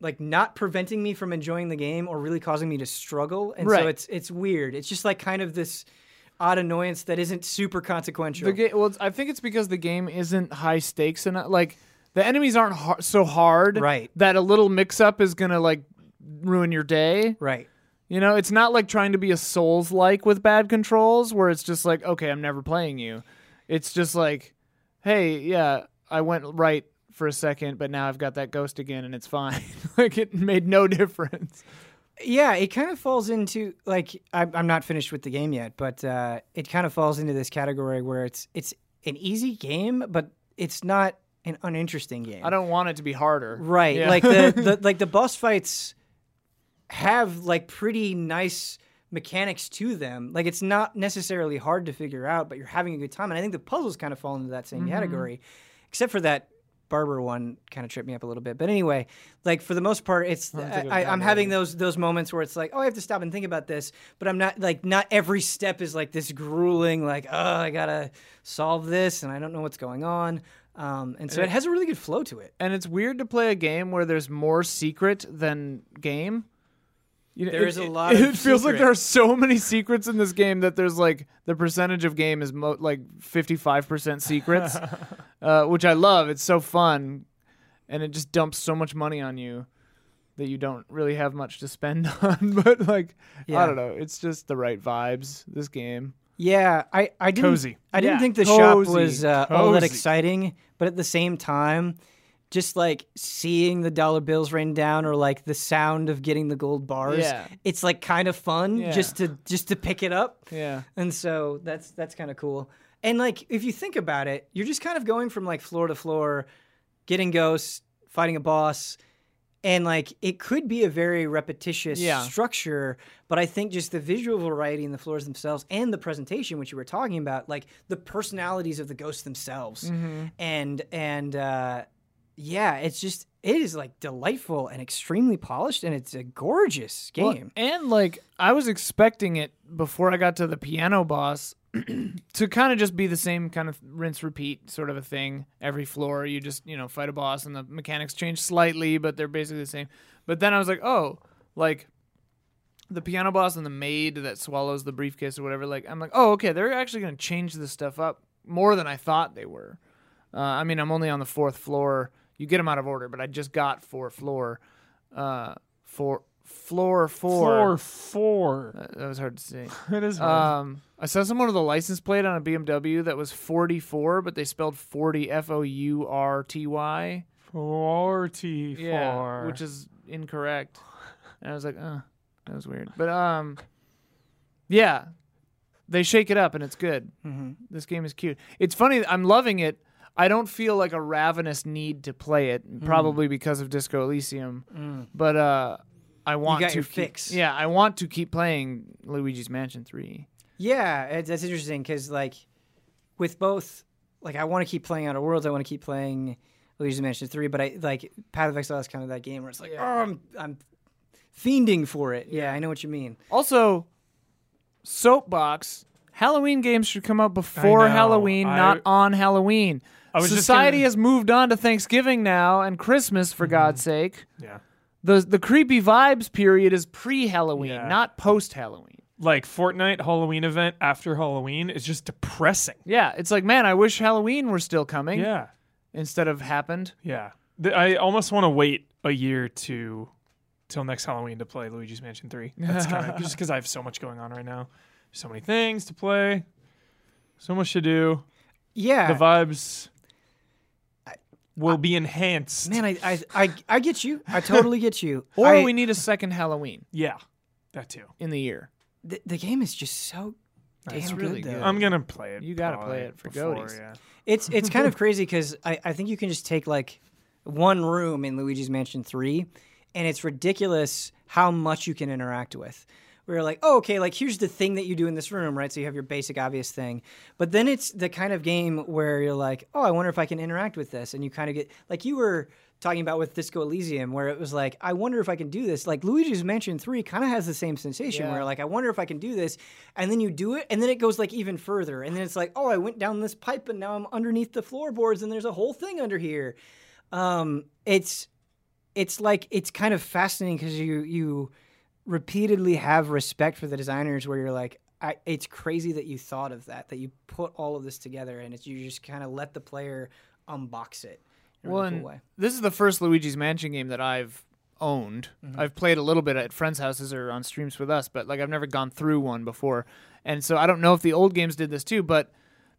A: like not preventing me from enjoying the game or really causing me to struggle. And so it's it's weird. It's just like kind of this odd annoyance that isn't super consequential.
C: The game. Well, I think it's because the game isn't high stakes enough. Like the enemies aren't har- so hard,
A: Right.
C: That a little mix up is gonna like ruin your day.
A: right.
C: You know, it's not like trying to be a Souls like with bad controls, where it's just like, okay, I'm never playing you. It's just like, hey, yeah, I went right for a second, but now I've got that ghost again, and it's fine. like it made no difference.
A: Yeah, it kind of falls into like I'm, I'm not finished with the game yet, but uh, it kind of falls into this category where it's it's an easy game, but it's not an uninteresting game.
C: I don't want it to be harder.
A: Right.
C: Yeah.
A: Like the, the like the boss fights have like pretty nice mechanics to them. Like it's not necessarily hard to figure out, but you're having a good time. And I think the puzzles kind of fall into that
C: Mm-hmm.
A: same category. Except for that barber one kind of tripped me up a little bit. But anyway, like for the most part it's
C: don't think it was
A: I, I'm having those those moments where it's like, oh I have to stop and think about this, but I'm not like not every step is like this grueling, like, oh I gotta solve this and I don't know what's going on. Um, and so it has a really good flow to it.
C: and it's weird to play a game where there's more secret than game. You know,
A: There
C: it-
A: is a
C: it-
A: lot of
C: It feels like there are so many secrets in this game that there's like the percentage of game is mo- like 55% secrets, uh, which I love. It's so fun, and it just dumps so much money on you that you don't really have much to spend on, but like
A: Yeah.
C: I don't know, it's just the right vibes. This game.
A: Yeah, I, I didn't
B: Cozy.
A: I didn't
C: Yeah,
A: think the shop was uh, all that exciting, but at the same time, just like seeing the dollar bills rain down or like the sound of getting the gold bars,
C: Yeah.
A: it's like kind of fun
C: Yeah.
A: just to just to pick it up.
C: Yeah.
A: And so that's that's kind of cool. And like if you think about it, you're just kind of going from like floor to floor, getting ghosts, fighting a boss, and like it could be a very repetitious
C: Yeah.
A: structure, but I think just the visual variety in the floors themselves and the presentation, which you were talking about, like the personalities of the ghosts themselves, and and uh, yeah, it's just it is like delightful and extremely polished, and it's a gorgeous
C: Well,
A: game.
C: and like I was expecting it before I got to the piano boss to kind of just be the same kind of rinse repeat sort of a thing. Every floor you just, you know, fight a boss and the mechanics change slightly, but they're basically the same. But then I was like, "Oh, like the piano boss and the maid that swallows the briefcase or whatever, like I'm like, "Oh, okay, they're actually going to change this stuff up more than I thought they were." Uh, I mean, I'm only on the fourth floor. You get them out of order, but I just got fourth floor. Uh, four floor four.
B: Floor four.
C: Uh, that was hard to say.
B: It is. hard.
C: Um, I saw someone with a license plate on a BMW that was 44, but they spelled 40 F O U R T Y.
B: Forty-four.
C: Yeah, which is incorrect. And I was like, uh, that was weird. But um, yeah, they shake it up and it's good.
A: Mm-hmm.
C: This game is cute. It's funny. I'm loving it. I don't feel like a ravenous need to play it, probably because of Disco Elysium. But uh, I want to keep-
A: fix.
C: Yeah, I want to keep playing Luigi's Mansion Three.
A: Yeah, that's interesting because like with both, like I want to keep playing Outer Worlds, I want to keep playing Luigi's Mansion Three, but I like Path of Exile is kind of that game where it's like, oh, I'm I'm fiending for it. Yeah, I know what you mean.
C: Also, soapbox. Halloween games should come out before. Halloween,
B: I-
C: not on Halloween. Society
B: gonna-
C: has moved on to Thanksgiving now and Christmas, for mm-hmm. God's sake.
B: Yeah.
C: The the creepy vibes period is pre-Halloween,
B: Yeah.
C: not post-Halloween.
B: Like Fortnite Halloween event after Halloween is just depressing.
C: Yeah, it's like, man, I wish Halloween were still coming
B: Yeah.
C: instead of happened.
B: Yeah. I almost want to wait a year to till next Halloween to play Luigi's Mansion 3. That's kind of just because I have so much going on right now. So many things to play, so much to do.
A: Yeah,
B: The vibes will be enhanced.
A: man, I, I I I get you. I totally get you.
C: Or
A: I-
C: we need a second Halloween
B: Yeah, that too.
C: in the year.
A: the, the game is just so damn
C: It's
A: good,
C: really
A: though.
C: good.
B: I'm gonna play it.
C: You gotta
B: probably
C: play it for
B: before,
C: goaties.
B: Yeah.
A: It's it's kind of crazy because I, I think you can just take like one room in Luigi's Mansion Three, and it's ridiculous how much you can interact with. Where you're like, oh, okay, like here's the thing that you do in this room, right? So you have your basic obvious thing, but then it's the kind of game where you're like, oh, I wonder if I can interact with this, and you kind of get like you were talking about with Disco Elysium, where it was like, I wonder if I can do this. Like Luigi's Mansion Three kind of has the same sensation,
C: Yeah.
A: where like I wonder if I can do this, and then you do it, and then it goes like even further, and then it's like, oh, I went down this pipe, and now I'm underneath the floorboards, and there's a whole thing under here. Um, it's it's like it's kind of fascinating because you you repeatedly have respect for the designers, where you're like, I, it's crazy that you thought of that, that you put all of this together, and it's you just kind of let the player unbox it. in
C: Well,
A: really cool way.
C: this is the first Luigi's Mansion game that I've owned.
A: Mm-hmm.
C: I've played a little bit at friends' houses or on streams with us, but like I've never gone through one before. And so I don't know if the old games did this too, but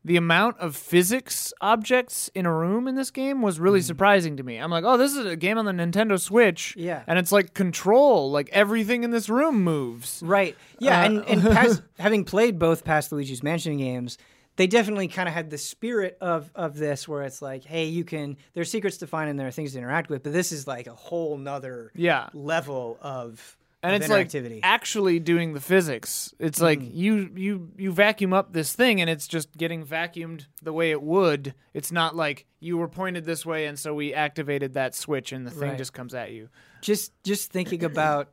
C: the amount of physics objects in a room in this game was really surprising to me. I'm like, oh, this is a game on the Nintendo Switch.
A: Yeah.
C: And it's like control, like everything in this room moves.
A: Right. Yeah,
C: Uh,
A: and, and past, having played both past Luigi's Mansion games, they definitely kind of had the spirit of of this where it's like, hey, you can there's secrets to find and there are things to interact with, but this is like a whole nother
C: Yeah.
A: level of
C: and it's like actually doing the physics. It's like mm-hmm. you you you vacuum up this thing and it's just getting vacuumed the way it would. It's not like you were pointed this way and so we activated that switch and the thing
A: Right.
C: just comes at you.
A: just just thinking about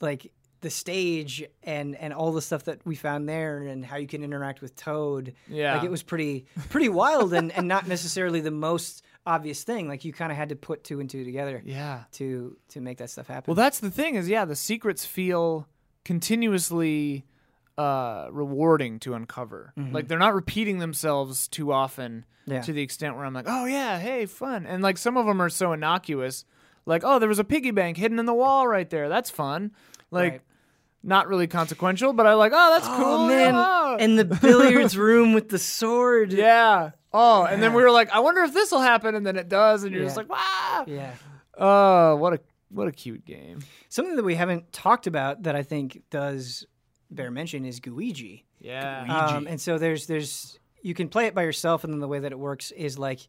A: like the stage and and all the stuff that we found there and how you can interact with Toad.
C: Yeah.
A: Like it was pretty pretty wild and and not necessarily the most obvious thing. Like you kind of had to put two and two together.
C: Yeah.
A: To to make that stuff happen.
C: Well, that's the thing is yeah, the secrets feel continuously uh rewarding to uncover. Like they're not repeating themselves too often
A: Yeah.
C: to the extent where I'm like, "Oh yeah, hey, fun." And like some of them are so innocuous. Like, oh, there was a piggy bank hidden in the wall right there. That's fun. Like,
A: Right.
C: Not really consequential, but I like, oh, that's cool.
A: Oh man,
C: yeah.
A: and the billiards room with the sword.
C: yeah. Oh, and then we were like, I wonder if this will happen, and then it does, and you're just like, wow.
A: yeah.
C: Oh, what a what a cute game.
A: Something that we haven't talked about that I think does bear mention is Gooigi.
C: Yeah.
A: Um, and so there's there's you can play it by yourself, and then the way that it works is like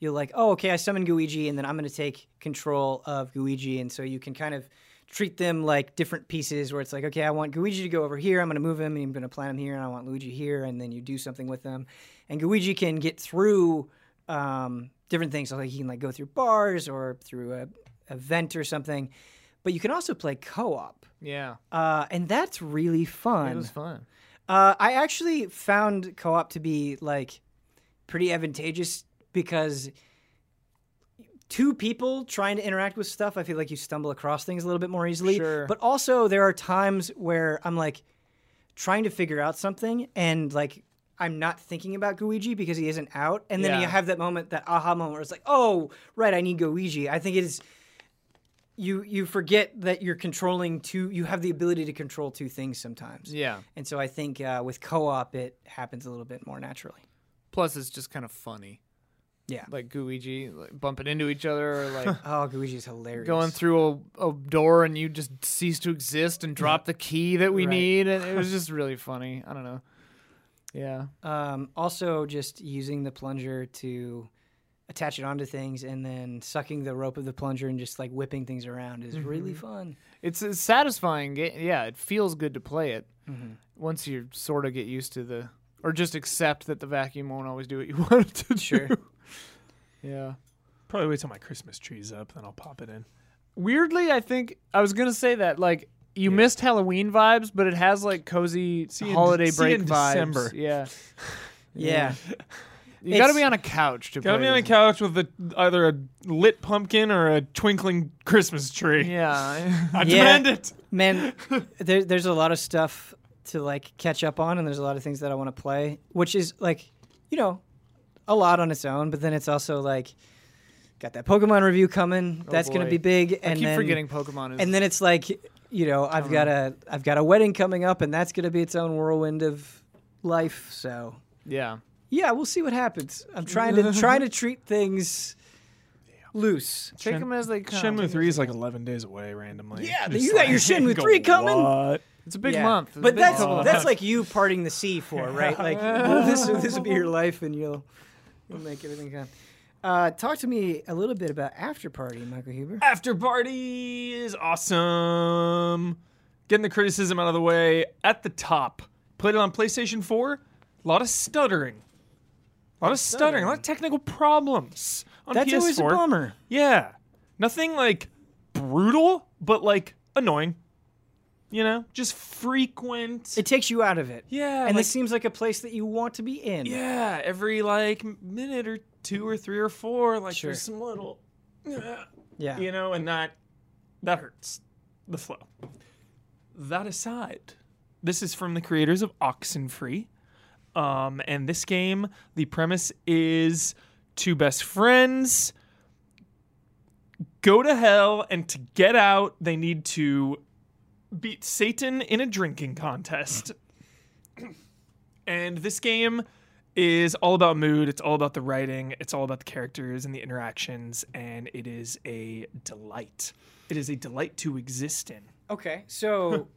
A: you're like, oh, okay, I summon Gooigi, and then I'm going to take control of Gooigi, and so you can kind of treat them like different pieces where it's like, okay, I want Gooigi to go over here, I'm going to move him, and I'm going to plant him here, and I want Luigi here, and then you do something with them, and Gooigi can get through um, different things, so like he can like go through bars or through a, a vent or something, but you can also play co-op,
C: yeah.
A: uh, and that's really fun.
C: It was fun.
A: Uh, I actually found co-op to be like pretty advantageous because two people trying to interact with stuff, I feel like you stumble across things a little bit more easily.
C: Sure.
A: But also there are times where I'm like trying to figure out something and like I'm not thinking about Gooigi because he isn't out, and then
C: Yeah.
A: you have that moment, that aha moment, where it's like, "Oh, right, I need Gooigi." I think it is. You you forget that you're controlling two. You have the ability to control two things sometimes.
C: Yeah.
A: And so I think uh, with co-op, it happens a little bit more naturally.
C: Plus, it's just kind of funny.
A: Yeah.
C: Like Gooigi like bumping into each other, or like
A: Oh, Gooigi's hilarious.
C: going through a, a door and you just cease to exist and drop the key that we
A: Right.
C: need, and it was just really funny. I don't know. Yeah.
A: Um, also, just using the plunger to attach it onto things, and then sucking the rope of the plunger and just like whipping things around is really fun.
C: It's a satisfying game. Yeah, it feels good to play it
A: Mhm.
C: once you sort of get used to the, or just accept that the vacuum won't always do what you want it to
A: Sure.
C: do. Yeah.
B: Probably wait till my Christmas tree's up, then I'll pop it in.
C: Weirdly, I think I was gonna say that like you missed Halloween vibes, but it has like cozy
B: See in
C: holiday
B: see
C: break
B: in
C: vibes.
B: December.
C: Yeah.
A: Yeah.
C: You got to be on a couch to
B: Gotta
C: play
B: be on a couch with a, either a lit pumpkin or a twinkling Christmas tree.
C: Yeah.
B: I
A: Yeah.
B: demand it.
A: Man, there, there's a lot of stuff to like catch up on, and there's a lot of things that I want to play, which is like, you know, a lot on its own. But then it's also like, got that Pokemon review coming. Oh, that's gonna be big.
C: I
A: And
C: keep
A: then,
C: forgetting Pokemon is
A: and then it's like, you know, I've got a I've got a wedding coming up, and that's gonna be its own whirlwind of life. So
C: yeah.
A: yeah, we'll see what happens. I'm trying to trying to treat things loose.
C: Take
B: Shen-
C: them as they come.
B: Shenmue 3 is like 11 days away randomly.
A: Yeah,
B: Just
A: you got your Shenmue
B: go,
A: 3 coming?
B: What?
C: It's a big
A: Yeah.
C: month. It's
A: But
C: big
A: that's
C: couple
A: that's
C: months.
A: like you parting the sea for, right? Like well, this this will be your life, and you'll you'll make everything come. Uh, talk to me a little bit about After Party, Michael Huber.
B: After Party is awesome. Getting the criticism out of the way at the top. Played it on PlayStation 4. A lot of stuttering. A lot of stuttering. A lot of technical problems on
A: That's
B: PS4.
A: always a bummer.
B: Yeah. Nothing like brutal, but like annoying. You know? Just frequent.
A: It takes you out of it.
B: yeah.
A: and
B: like,
A: this seems like a place that you want to be in.
B: yeah, every like minute or two or three or four, like
A: Sure.
B: there's some little
A: Yeah.
B: you know, and that that hurts the flow. That aside, this is from the creators of Oxenfree. Um, and this game, the premise is two best friends go to hell, and to get out, they need to beat Satan in a drinking contest. and this game is all about mood, it's all about the writing, it's all about the characters and the interactions, and it is a delight. It is a delight to exist in.
A: Okay, so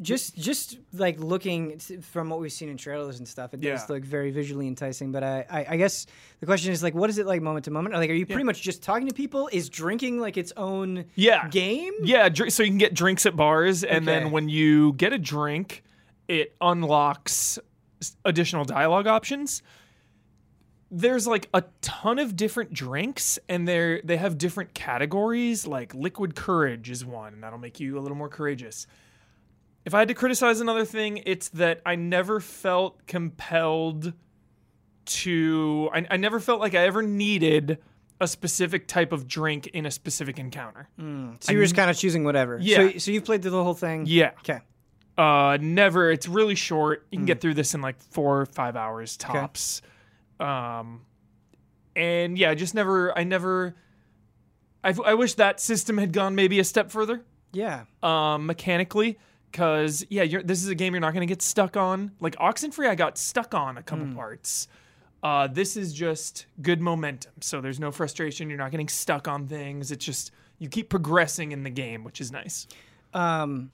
A: just just like looking from what we've seen in trailers and stuff, it does look very visually enticing. But I, I, I guess the question is like, what is it like moment to moment? Like, are you pretty much just talking to people? Is drinking like its own
B: Yeah.
A: game?
B: Yeah, dr- so you can get drinks at bars, and
A: Okay.
B: then when you get a drink, it unlocks additional dialogue options. There's like a ton of different drinks, and they they have different categories. Like liquid courage is one, and that'll make you a little more courageous. If I had to criticize another thing, it's that I never felt compelled to. I, I never felt like I ever needed a specific type of drink in a specific encounter.
A: So you're just kind of choosing whatever.
B: Yeah.
A: So, so you've played through the whole thing.
B: Yeah.
A: Okay.
B: Uh, never. It's really short. You can get through this in like four or five hours tops. Um, and yeah, just never. I never I, I wish that system had gone maybe a step further
A: Yeah.
B: um, mechanically. Because yeah, you're, this is a game you're not going to get stuck on. Like Oxenfree, I got stuck on a couple parts. Uh, this is just good momentum, so there's no frustration. You're not getting stuck on things. It's just you keep progressing in the game, which is nice.
A: um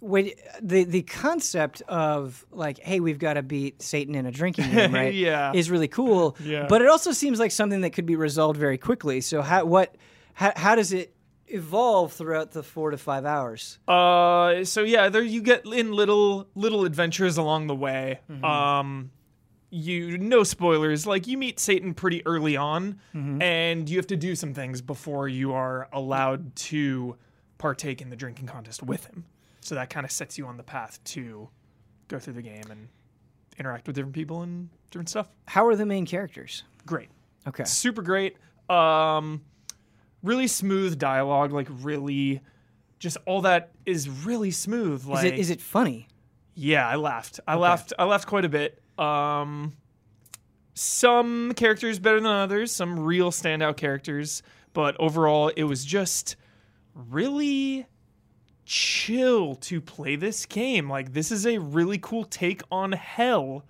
A: when the the concept of like hey we've got to beat satan in a drinking game right
B: Yeah.
A: is really cool
B: Yeah.
A: but it also seems like something that could be resolved very quickly so how what how, how does it evolve throughout the four to five hours
B: Uh, so yeah, there you get in little little adventures along the way. Um, you no spoilers. Like you meet Satan pretty early on, and you have to do some things before you are allowed to partake in the drinking contest with him. So that kind of sets you on the path to go through the game and interact with different people and different stuff.
A: how are the main characters
B: Great
A: okay
B: super great. Um, really smooth dialogue, like really, just all that is really smooth.
A: is it is it funny
B: yeah, I laughed. I laughed. I laughed quite a bit. Um, some characters better than others. Some real standout characters, but overall, it was just really chill to play this game. Like this is a really cool take on hell,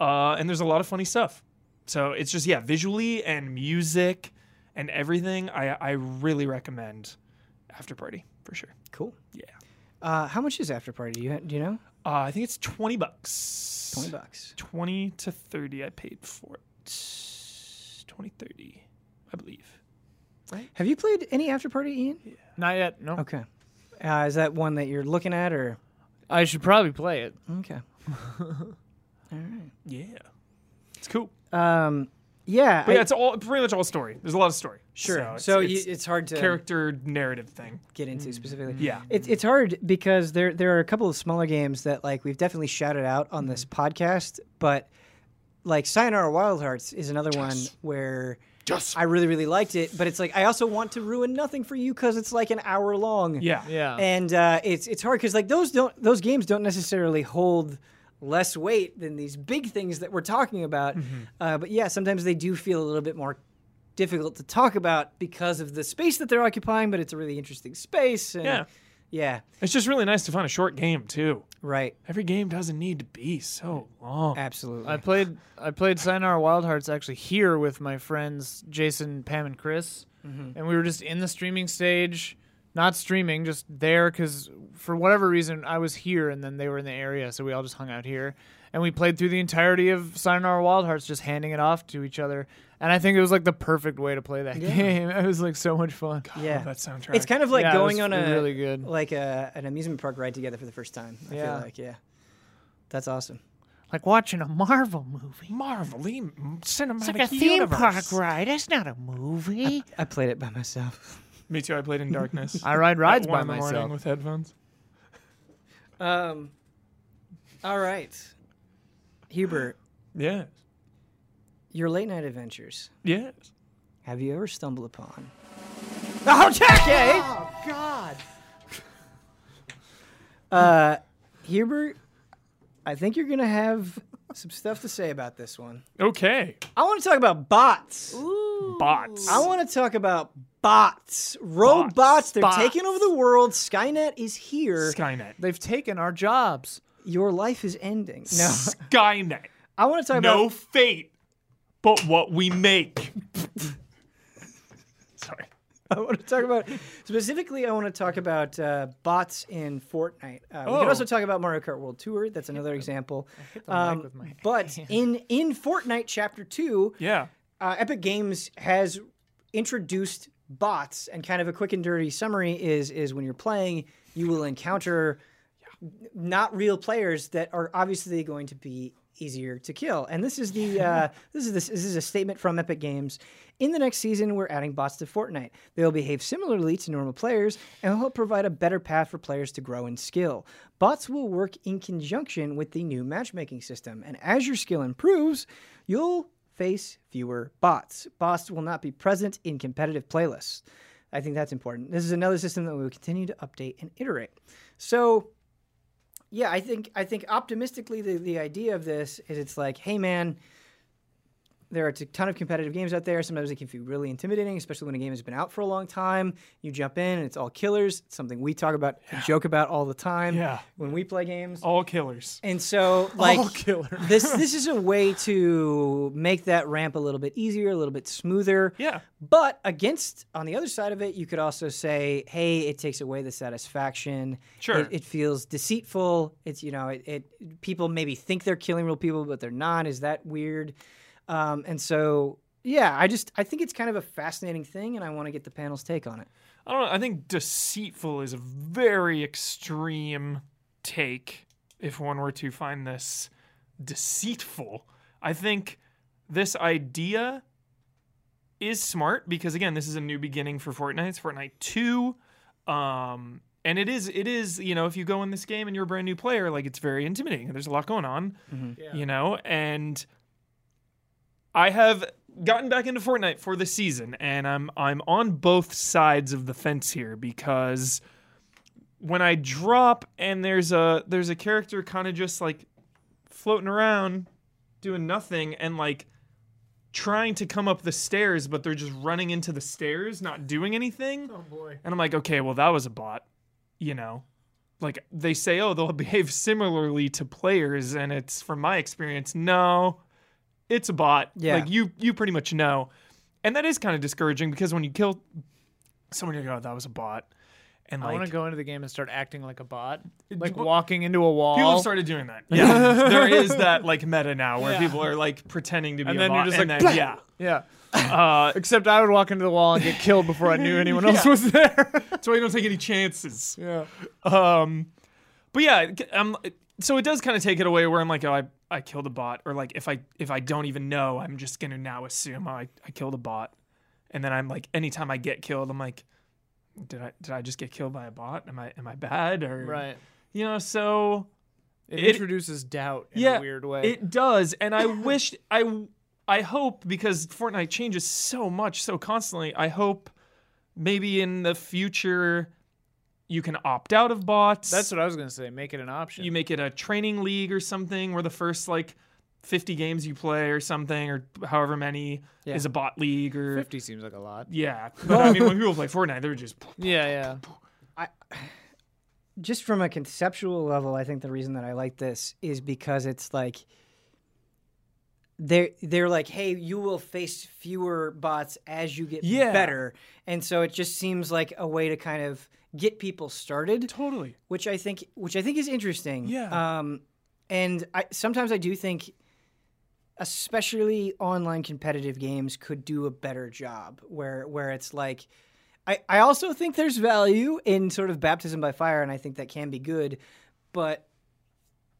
B: uh, and there's a lot of funny stuff. So it's just yeah, visually and music and everything. I I really recommend After Party for sure.
A: cool
B: Yeah.
A: uh how much is after party do you do you know
B: Uh, I think it's twenty bucks.
A: 20 bucks
B: 20 to 30 I paid for it. 20, 30, I believe. Right?
A: have you played any after party ian
C: Not yet. No.
A: okay uh, is that one that you're looking at or
C: I should probably play it.
A: okay All right.
B: Yeah. It's cool.
A: um yeah
B: But
A: I-
B: yeah, it's all pretty much all story. There's a lot of story.
A: Sure.
B: So
A: So,
B: it's,
A: you,
B: it's
A: it's hard to
B: character narrative thing.
A: get into specifically.
B: Yeah.
A: It's it's hard because there there are a couple of smaller games that like we've definitely shouted out on this podcast, but like Sayonara Wild Hearts is another one where
B: Just
A: I really really liked it, but it's like I also want to ruin nothing for you because it's like an hour long.
B: yeah.
C: Yeah.
A: And uh, it's it's hard because like those don't those games don't necessarily hold less weight than these big things that we're talking about.
B: Mm-hmm.
A: Uh, but yeah, sometimes they do feel a little bit more difficult to talk about because of the space that they're occupying. But it's a really interesting space. And
B: Yeah.
A: yeah,
B: It's just really nice to find a short game too.
A: right,
B: Every game doesn't need to be so long.
A: absolutely.
C: I played I played Sayonara Wild Hearts actually here with my friends Jason, Pam, and Chris, and we were just in the streaming stage, not streaming, just there because for whatever reason I was here and then they were in the area, so we all just hung out here, and we played through the entirety of Sayonara Wild Hearts, just handing it off to each other, and I think it was like the perfect way to play that game. It was like so much fun.
A: yeah,
B: Oh, that soundtrack.
A: it's kind of like
C: Yeah,
A: going on a
C: really good.
A: like a, an amusement park ride together for the first time. I
C: Yeah.
A: feel like yeah, that's awesome.
C: Like watching a Marvel movie.
B: Marvel cinematic
C: It's like a theme park ride. It's not a movie.
A: I played it by myself.
B: Me too. I played in darkness.
C: I ride rides
B: one
C: by
B: in the morning
C: myself.
B: with headphones.
A: Um, all right, Hubert,
B: Yes.
A: your late night adventures.
B: Yes.
A: Have you ever stumbled upon? Oh, Jackie!
C: Oh God.
A: Uh, Hubert, I think you're gonna have some stuff to say about this one.
B: Okay.
A: I want to talk about bots.
B: Bots.
A: I want to talk about bots, robots.
B: Bots.
A: They're
C: Bots.
A: taking over the world. Skynet is here.
B: Skynet.
C: They've taken our jobs.
A: Your life is ending. No,
B: Skynet.
A: I want to talk
B: No
A: about.
B: No fate, but what we make. Sorry.
A: I want to talk about specifically. I want to talk about uh, bots in Fortnite. Uh, We
B: Oh.
A: can also talk about Mario Kart World Tour. That's another example.
C: hit the mic
A: Um,
C: with my
A: but in in Fortnite Chapter Two,
B: Yeah.
A: uh, Epic Games has introduced bots, and kind of a quick and dirty summary is is when you're playing, you will encounter not real players that are obviously going to be easier to kill. And this is the uh, this is this, this is a statement from Epic Games. In the next season, we're adding bots to Fortnite. They will behave similarly to normal players and will help provide a better path for players to grow in skill. Bots will work in conjunction with the new matchmaking system, and as your skill improves, you'll face fewer bots. Bots will not be present in competitive playlists. I think that's important. This is another system that we will continue to update and iterate. So, yeah, I think I think optimistically the, the idea of this is it's like, hey man, there are a ton of competitive games out there. Sometimes it can feel really intimidating, especially when a game has been out for a long time. You jump in and it's all killers. It's something we talk about, joke about all the time
B: Yeah.
A: when we play games.
B: All killers.
A: And so, like,
C: All killer.
A: this this is a way to make that ramp a little bit easier, a little bit smoother.
B: Yeah.
A: But against, on the other side of it, you could also say, hey, it takes away the satisfaction.
B: Sure.
A: It, it feels deceitful. It's, you know, it, it people maybe think they're killing real people, but they're not. Is that weird? Um, and so, yeah, I just, I think it's kind of a fascinating thing, and I want to get the panel's take on it.
B: I don't know. I think deceitful is a very extreme take if one were to find this deceitful. I think this idea is smart because again, this is a new beginning for Fortnite. It's Fortnite 2. Um and it is it is, you know, if you go in this game and you're a brand new player, like it's very intimidating. There's a lot going on, you know, and I have gotten back into Fortnite for the season, and I'm I'm on both sides of the fence here because when I drop and there's a there's a character kind of just like floating around doing nothing and like trying to come up the stairs, but they're just running into the stairs, not doing anything.
C: Oh boy.
B: And I'm like, okay, well, that was a bot, you know? Like, they say, oh, they'll behave similarly to players. And it's, from my experience, no, it's a bot.
A: Yeah.
B: Like, you, you pretty much know. And that is kind of discouraging because when you kill someone, you go, oh, that was a bot. And
C: I
B: like,
C: want to go into the game and start acting like a bot, like
B: well,
C: walking into a wall.
B: people have started doing that. Yeah. there is that, like, meta now where
C: Yeah.
B: people are, like, pretending to be
C: And then you're
B: bot.
C: just
B: and
C: like,
B: then, yeah.
C: yeah.
B: Uh,
C: Except I would walk into the wall and get killed before I knew anyone else was there.
B: that's why you don't take any chances.
C: yeah.
B: Um, but yeah, um, so it does kind of take it away where I'm like, oh, I, I killed a bot, or like if I if I don't even know, I'm just gonna now assume oh, I I killed a bot, and then I'm like, anytime I get killed, I'm like, did I did I just get killed by a bot? Am I am I bad or
C: Right.
B: You know, so
C: It,
B: It-
C: introduces doubt in
B: yeah,
C: a weird way.
B: it does, and I wish I I hope because Fortnite changes so much so constantly. I hope maybe in the future you can opt out of bots.
C: That's what I was gonna say. Make it an option.
B: you make it a training league or something where the first like 50 games you play or something or however many
A: Yeah.
B: is a bot league or
C: Fifty seems like a lot.
B: yeah but i mean when people play fortnite they're just
C: Yeah, yeah.
A: I just from a conceptual level, I think the reason that I like this is because it's like they're they're like, hey, you will face fewer bots as you get
B: Yeah.
A: better, and so it just seems like a way to kind of get people started,
B: totally
A: which I think which I think is interesting.
B: Yeah.
A: Um, and I sometimes I do think, especially online competitive games, could do a better job where where it's like. I, I also think there's value in sort of baptism by fire, and I think that can be good. But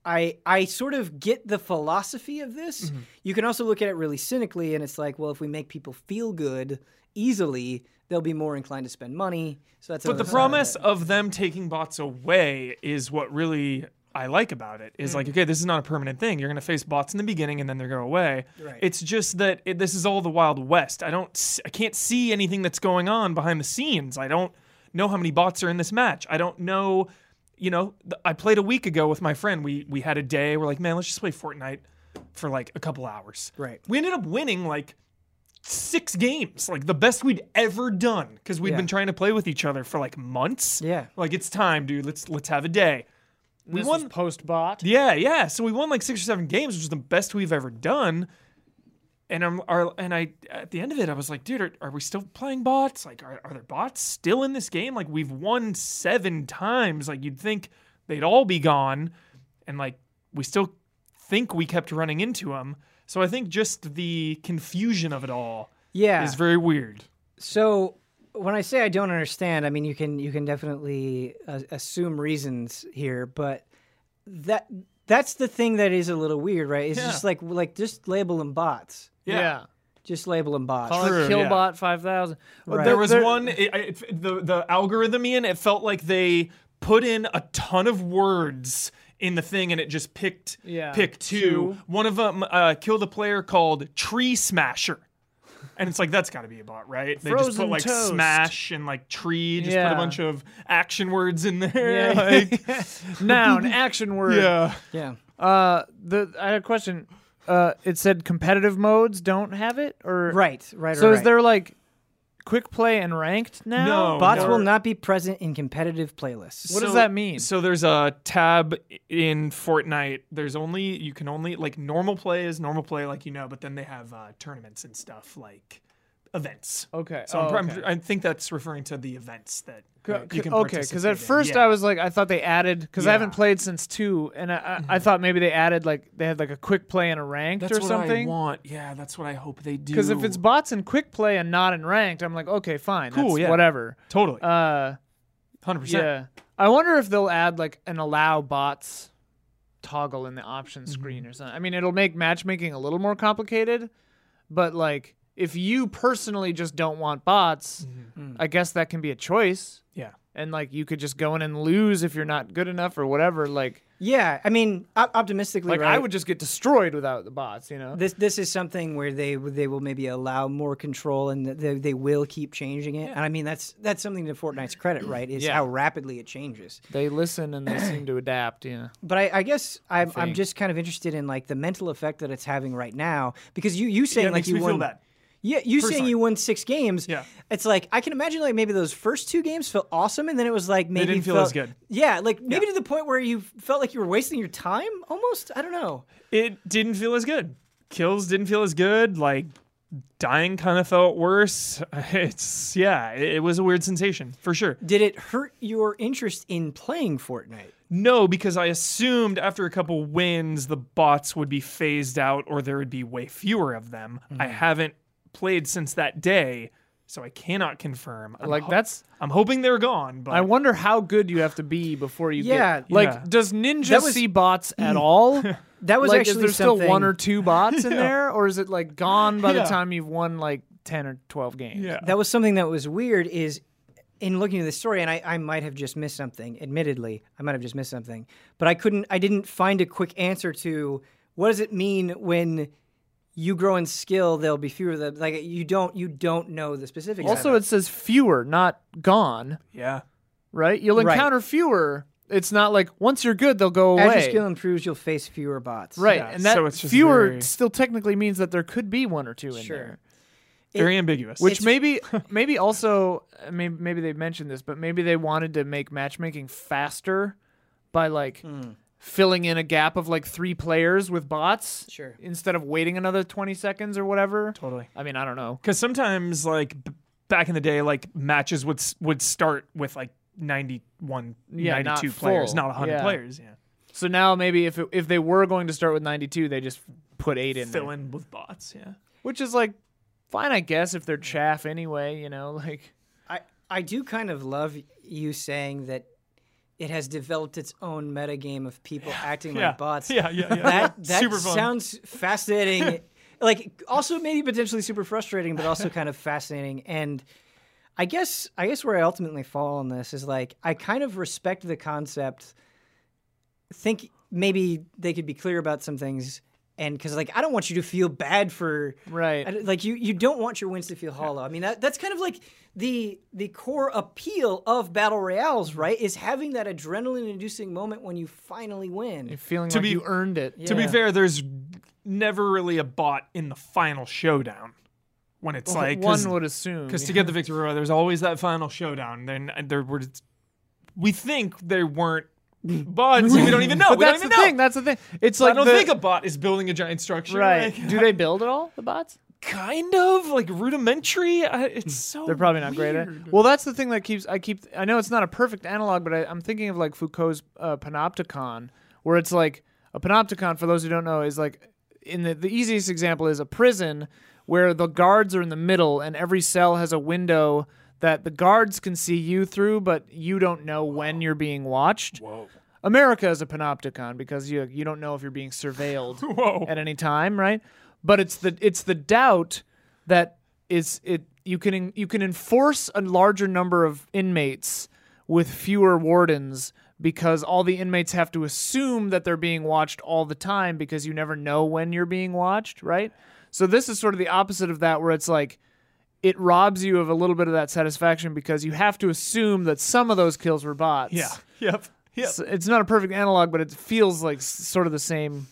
A: I I sort of get the philosophy of this. You can also look at it really cynically, and it's like, well, if we make people feel good easily, they'll be more inclined to spend money. So that's
B: but the
A: side of
B: promise of them taking bots away is what really i like about it is mm. like okay this is not a permanent thing. You're going to face bots in the beginning and then they're going to go away.
A: Right.
B: it's just that it, this is all the wild west. I don't i can't see anything that's going on behind the scenes. I don't know how many bots are in this match. I don't know you know th- i played a week ago with my friend. We we had a day. We're like man let's just play fortnite for like a couple hours.
A: Right.
B: we ended up winning like six games like the best we'd ever done because we'd
A: Yeah.
B: been trying to play with each other for like months
A: Yeah.
B: like it's time dude let's let's have a day we
C: this
B: won
C: post bot.
B: yeah, yeah. So we won like six or seven games, which is the best we've ever done. And I'm, our, and I at the end of it, I was like, dude, are, are we still playing bots? Like, are, are there bots still in this game? Like, we've won seven times. Like, you'd think they'd all be gone, and like we still think we kept running into them. So I think just the confusion of it all
A: Yeah.
B: is very weird.
A: So when I say I don't understand, I mean you can you can definitely uh, assume reasons here, but that that's the thing that is a little weird, right? It's
B: Yeah.
A: just like like just label them bots.
C: Yeah.
A: Just label them bots.
C: Call
B: True,
C: it
B: yeah.
C: Killbot five thousand.
A: Right.
B: There was one it, it, the the algorithm in it felt like they put in a ton of words in the thing and it just picked
C: Yeah.
B: pick two.
C: Two.
B: One of them uh, killed a player called Tree Smasher. And it's like that's got to be a bot, right? They just put like
C: toast.
B: smash and like tree, just put a bunch of action words in there.
C: Yeah.
B: like,
C: Noun, action word.
B: yeah.
A: Yeah.
C: Uh, the I had a question. uh, it said competitive modes don't have it, or
A: Right, right.
C: So
A: right.
C: is there like quick play and ranked now?
B: No,
A: bots
B: no.
A: will not be present in competitive playlists?
C: What does that mean?
B: So there's a tab in Fortnite. There's only you can only like normal play is normal play, like you know, but then they have uh, tournaments and stuff like events.
C: Okay.
B: So
C: oh, okay.
B: I think that's referring to the events that uh, you can
C: okay, because at first
B: Yeah.
C: I was like, I thought they added because I haven't
B: Mm-hmm.
C: played since two, and I, I, I thought maybe they added like they had like a quick play and a ranked
B: that's
C: or
B: what
C: something.
B: I want. Yeah, that's what I hope they do.
C: Because if it's bots and quick play and not in ranked, I'm like, okay, fine,
B: Cool, yeah.
C: whatever.
B: totally,
C: Uh,
B: hundred percent.
C: yeah. I wonder if they'll add like an allow bots toggle in the option
B: Mm-hmm.
C: screen or something. I mean, it'll make matchmaking a little more complicated, but like if you personally just don't want bots,
B: Mm-hmm.
C: I guess that can be a choice.
B: Yeah.
C: And like you could just go in and lose if you're not good enough or whatever. Like
A: Yeah, I mean, op- optimistically,
C: like
A: right?
C: I would just get destroyed without the bots, you know.
A: This this is something where they they will maybe allow more control and they, they will keep changing it. And I mean that's that's something to Fortnite's credit, right? Is
C: Yeah.
A: how rapidly it changes.
C: They listen and they seem to adapt, Yeah.
A: But I, I guess I'm I'm just kind of interested in like the mental effect that it's having right now because you you saying
B: Yeah,
A: like
B: makes
A: you
B: me
A: won
B: feel bad.
A: Yeah, you saying you won six games.
B: Yeah.
A: it's like I can imagine like maybe those first two games felt awesome, and then it was like maybe
B: didn't feel
A: felt-
B: as good.
A: Yeah, like maybe
B: Yeah.
A: to the point where you felt like you were wasting your time almost. I don't know.
B: It didn't feel as good. Kills didn't feel as good. Like dying kind of felt worse. It's yeah, it, it was a weird sensation for sure.
A: Did it hurt your interest in playing Fortnite?
B: No, because I assumed after a couple wins the bots would be phased out or there would be way fewer of them. I
C: Mm-hmm.
B: haven't played since that day, so I cannot confirm. I'm
C: Like
B: ho-
C: that's
B: I'm hoping they're gone, but
C: I wonder how good you have to be before you
A: Yeah,
C: get like
B: yeah.
C: does Ninja
A: was-
C: see bots at all?
A: That was
C: like
A: actually
C: is there still one or two bots in there or is it like gone by the time you've won like 10 or 12 games?
B: yeah.
A: that was something that was weird is in looking at the story and I, I might have just missed something admittedly i might have just missed something but i couldn't i didn't find a quick answer to what does it mean when you grow in skill there'll be fewer of them like you don't you don't know the specifics
C: Also
A: it.
C: it says fewer, not gone,
B: yeah.
C: right? You'll
A: Right.
C: encounter fewer. It's not like once you're good they'll go
A: as
C: away.
A: your skill improves you'll face fewer bots
C: right.
B: Yeah,
C: and that
B: so it's just
C: fewer
B: very-
C: still technically means that there could be one or two in
A: Sure.
C: there.
B: Very ambiguous.
C: Which maybe maybe also maybe maybe they mentioned this, but maybe they wanted to make matchmaking faster by like
A: Hmm.
C: Filling in a gap of like three players with bots
A: Sure.
C: instead of waiting another 20 seconds or whatever.
B: totally.
C: I mean, I don't know.
B: Because sometimes, like b- back in the day, like matches would s- would start with like 91,
C: Yeah, not
B: 92 players,
C: full.
B: not 100
C: Yeah.
B: players. Yeah,
C: So now maybe if it, if they were going to start with 92, they just put 8 in
B: fill
C: there.
B: in with bots. Yeah,
C: Which is like fine, I guess if they're chaff anyway, you know, like
A: I, I do kind of love you saying that it has developed its own metagame of people acting
B: yeah,
A: like bots.
B: Yeah, yeah, yeah.
A: That that sounds fascinating. like also maybe potentially super frustrating, but also kind of fascinating. And I guess I guess where I ultimately fall on this is like I kind of respect the concept. Think maybe they could be clear about some things, and because like I don't want you to feel bad for
C: right.
A: I like you you don't want your wins to feel hollow. I mean that that's kind of like the the core appeal of battle royales, right? Is having that adrenaline inducing moment when you finally win.
C: You're feeling
B: To
C: like
B: be-
C: you earned it.
B: To be fair, there's never really a bot in the final showdown when it's like
C: one would assume.
B: because to get the victory, there's always that final showdown. Then uh, there were we think there weren't bots. we don't even know.
C: But
B: we don't
C: that's the
B: know.
C: thing. That's the thing. It's
B: I
C: like
B: don't
C: the-
B: think a bot is building a giant structure.
C: right.
B: Like,
C: Do they build at all? The bots?
B: Kind of like rudimentary. I, it's so
C: They're probably not great at.
B: weird.
C: Well, that's the thing that keeps I keep. I know it's not a perfect analog, but I, I'm thinking of like Foucault's uh, Panopticon, where it's like a Panopticon. For those who don't know, is like in the the easiest example is a prison where the guards are in the middle and every cell has a window that the guards can see you through, but you don't know when you're being watched.
B: Whoa.
C: America is a panopticon because you you don't know if you're being surveilled
B: Whoa.
C: at any time, right? But it's the it's the doubt that is it you can you can enforce a larger number of inmates with fewer wardens because all the inmates have to assume that they're being watched all the time because you never know when you're being watched, right? So this is sort of the opposite of that where it's like it robs you of a little bit of that satisfaction because you have to assume that some of those kills were bots.
B: Yeah. Yep. Yep.
C: It's, it's not a perfect analog, but it feels like sort of the same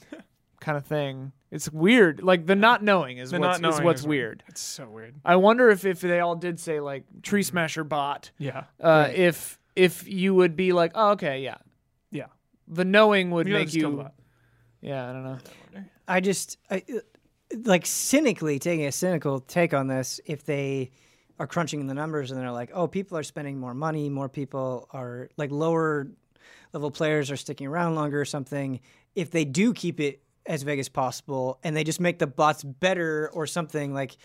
C: kind of thing. It's weird. Like the not knowing is
B: The
C: what's,
B: not
C: is what's
B: is
C: weird.
B: It's so weird.
C: I wonder if if they all did say like tree smasher bot,
B: Yeah.
C: uh,
A: Right.
C: if if you would be like, oh, okay, yeah,
B: Yeah.
C: the knowing would
B: You
C: make you.
B: the bot.
C: Yeah, I don't know.
A: I just I, like cynically taking a cynical take on this. If they are crunching the numbers and they're like, "Oh, people are spending more money, more people are like lower level players are sticking around longer or something." If they do keep it as vague as possible and they just make the bots better or something like,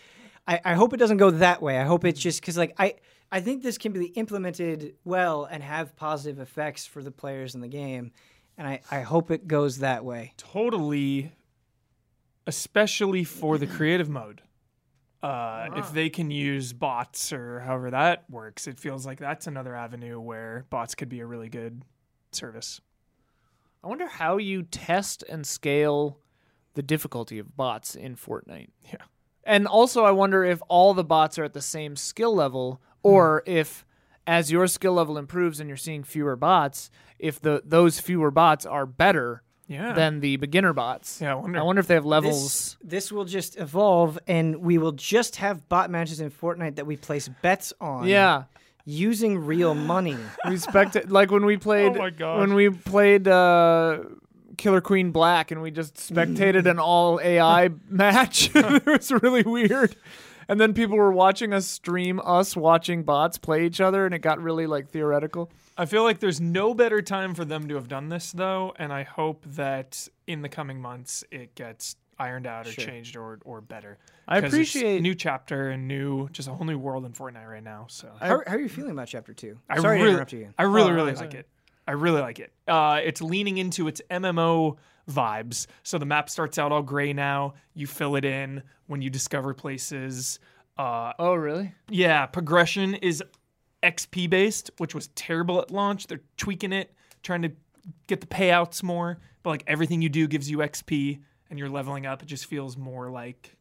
A: I, I hope it doesn't go that way. I hope it's just because like I. I think this can be implemented well and have positive effects for the players in the game, and I, I hope it goes that way.
B: Totally, especially for the creative mode. Uh, If they can use bots or however that works, it feels like that's another avenue where bots could be a really good service.
C: I wonder how you test and scale the difficulty of bots in Fortnite.
B: Yeah.
C: And also, I wonder if all the bots are at the same skill level,
B: Hmm.
C: or if, as your skill level improves and you're seeing fewer bots, if the those fewer bots are better
B: Yeah.
C: than the beginner bots.
B: yeah, I wonder.
C: I wonder if they have levels.
A: This, this will just evolve, and we will just have bot matches in Fortnite that we place bets on.
C: Yeah,
A: using real money.
C: we spect like when we played
B: Oh my gosh.
C: when we played uh, Killer Queen Black and we just spectated an all AI match. it was really weird. And then people were watching us stream us watching bots play each other, and it got really like theoretical.
B: I feel like there's no better time for them to have done this, though, and I hope that in the coming months it gets ironed out or
A: Sure.
B: changed or or better.
C: I
B: it's
C: appreciate-
B: new chapter and new, just a whole new world in Fortnite right now. So
A: How, how are you feeling about Chapter Two?
B: I
A: Sorry
B: really,
A: to interrupt you.
B: I really,
C: Oh,
B: really
C: no,
B: like it. I really like it. Uh, it's leaning into its MMO vibes. So the map starts out all gray now. You fill it in when you discover places. Uh,
C: Oh, really?
B: yeah, progression is XP based, which was terrible at launch. They're tweaking it, trying to get the payouts more. But like everything you do gives you XP, and you're leveling up. It just feels more like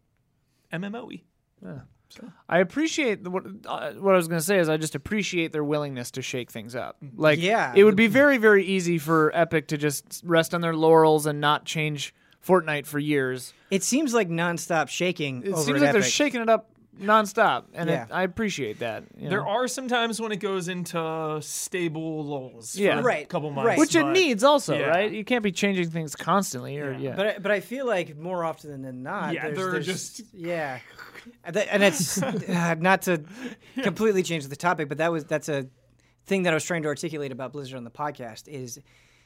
B: MMOE. Yeah. So.
C: I appreciate the, what uh, what I was going to say is I just appreciate their willingness to shake things up. Like,
A: Yeah.
C: it would be very very easy for Epic to just rest on their laurels and not change Fortnite for years.
A: It seems like nonstop shaking.
C: It
A: over
C: seems
A: at
C: like they're shaking it up nonstop, and
A: Yeah.
C: it, I appreciate that. you
B: There
C: know.
B: are some times when it goes into stable lulls.
C: Yeah.
B: for a
A: Right,
B: couple months,
A: right.
C: which it needs also,
B: yeah.
C: right? You can't be changing things constantly, or
B: Yeah.
C: yeah.
A: But I, but I feel like more often than not,
B: Yeah,
A: there's,
B: they're
A: there's-
B: just-
A: yeah, and it's uh, not to completely change the topic, but that was that's a thing that I was trying to articulate about Blizzard on the podcast is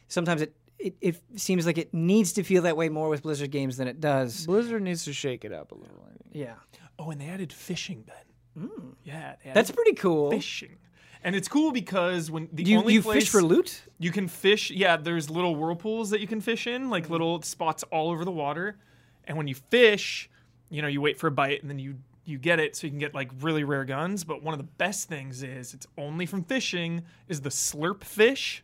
A: sometimes it. It, it seems like it needs to feel that way more with Blizzard games than it does.
C: Blizzard needs to shake it up a little. I think.
A: Yeah,
B: Oh, and they added fishing, Ben. Mm. Yeah, they
A: that's pretty cool.
B: fishing. And it's cool because when the
A: You
B: only
A: you
B: place
A: fish for loot?
B: you can fish, yeah, there's little whirlpools that you can fish in, like mm. little spots all over the water. And when you fish, you know, you wait for a bite and then you you get it so you can get like really rare guns. But one of the best things is it's only from fishing is the slurp fish.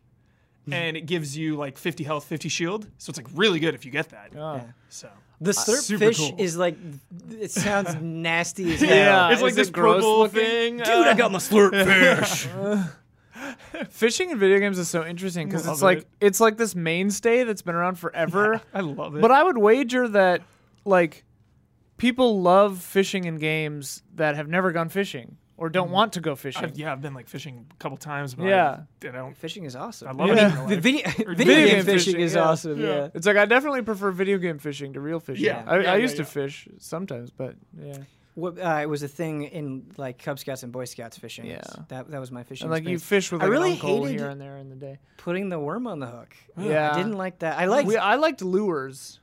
A: Mm-hmm.
B: And it gives you like 50 health, 50 shield. So it's like really good if you get that.
C: Oh.
B: So
A: The uh, slurp
B: super
A: fish
B: cool.
A: is like it sounds nasty as hell.
C: Yeah.
B: it's like
C: is
B: this
C: it gross
B: purple
C: looking?
B: thing.
A: Dude, I uh, got my slurp fish.
C: Fishing in video games is so interesting because it's like
B: it.
C: it's like this mainstay that's been around forever.
B: I love it.
C: But I would wager that like people love fishing in games that have never gone fishing or don't want to go fishing.
B: I've, yeah, I've been like fishing a couple times, but
C: Yeah.
B: I, I don't.
A: Fishing is awesome.
B: I love
C: it
A: mean, the
B: life.
A: video, video, game,
C: game
A: fishing,
C: fishing,
A: is
C: yeah.
A: awesome.
B: Yeah.
A: Yeah.
C: It's like I definitely prefer video game fishing to real fishing.
B: Yeah.
C: I,
B: Yeah,
C: I used
B: yeah.
C: to fish sometimes, but yeah.
A: What, uh, it was a thing in like Cub Scouts and Boy Scouts fishing.
C: Yeah.
A: That that was my fishing.
C: And like you fish with
A: I
C: like
A: really
C: an uncle
A: hated-
C: here and there in the day.
A: putting the worm on the hook.
C: Yeah.
A: I didn't like that. I liked.
C: We, I liked lures.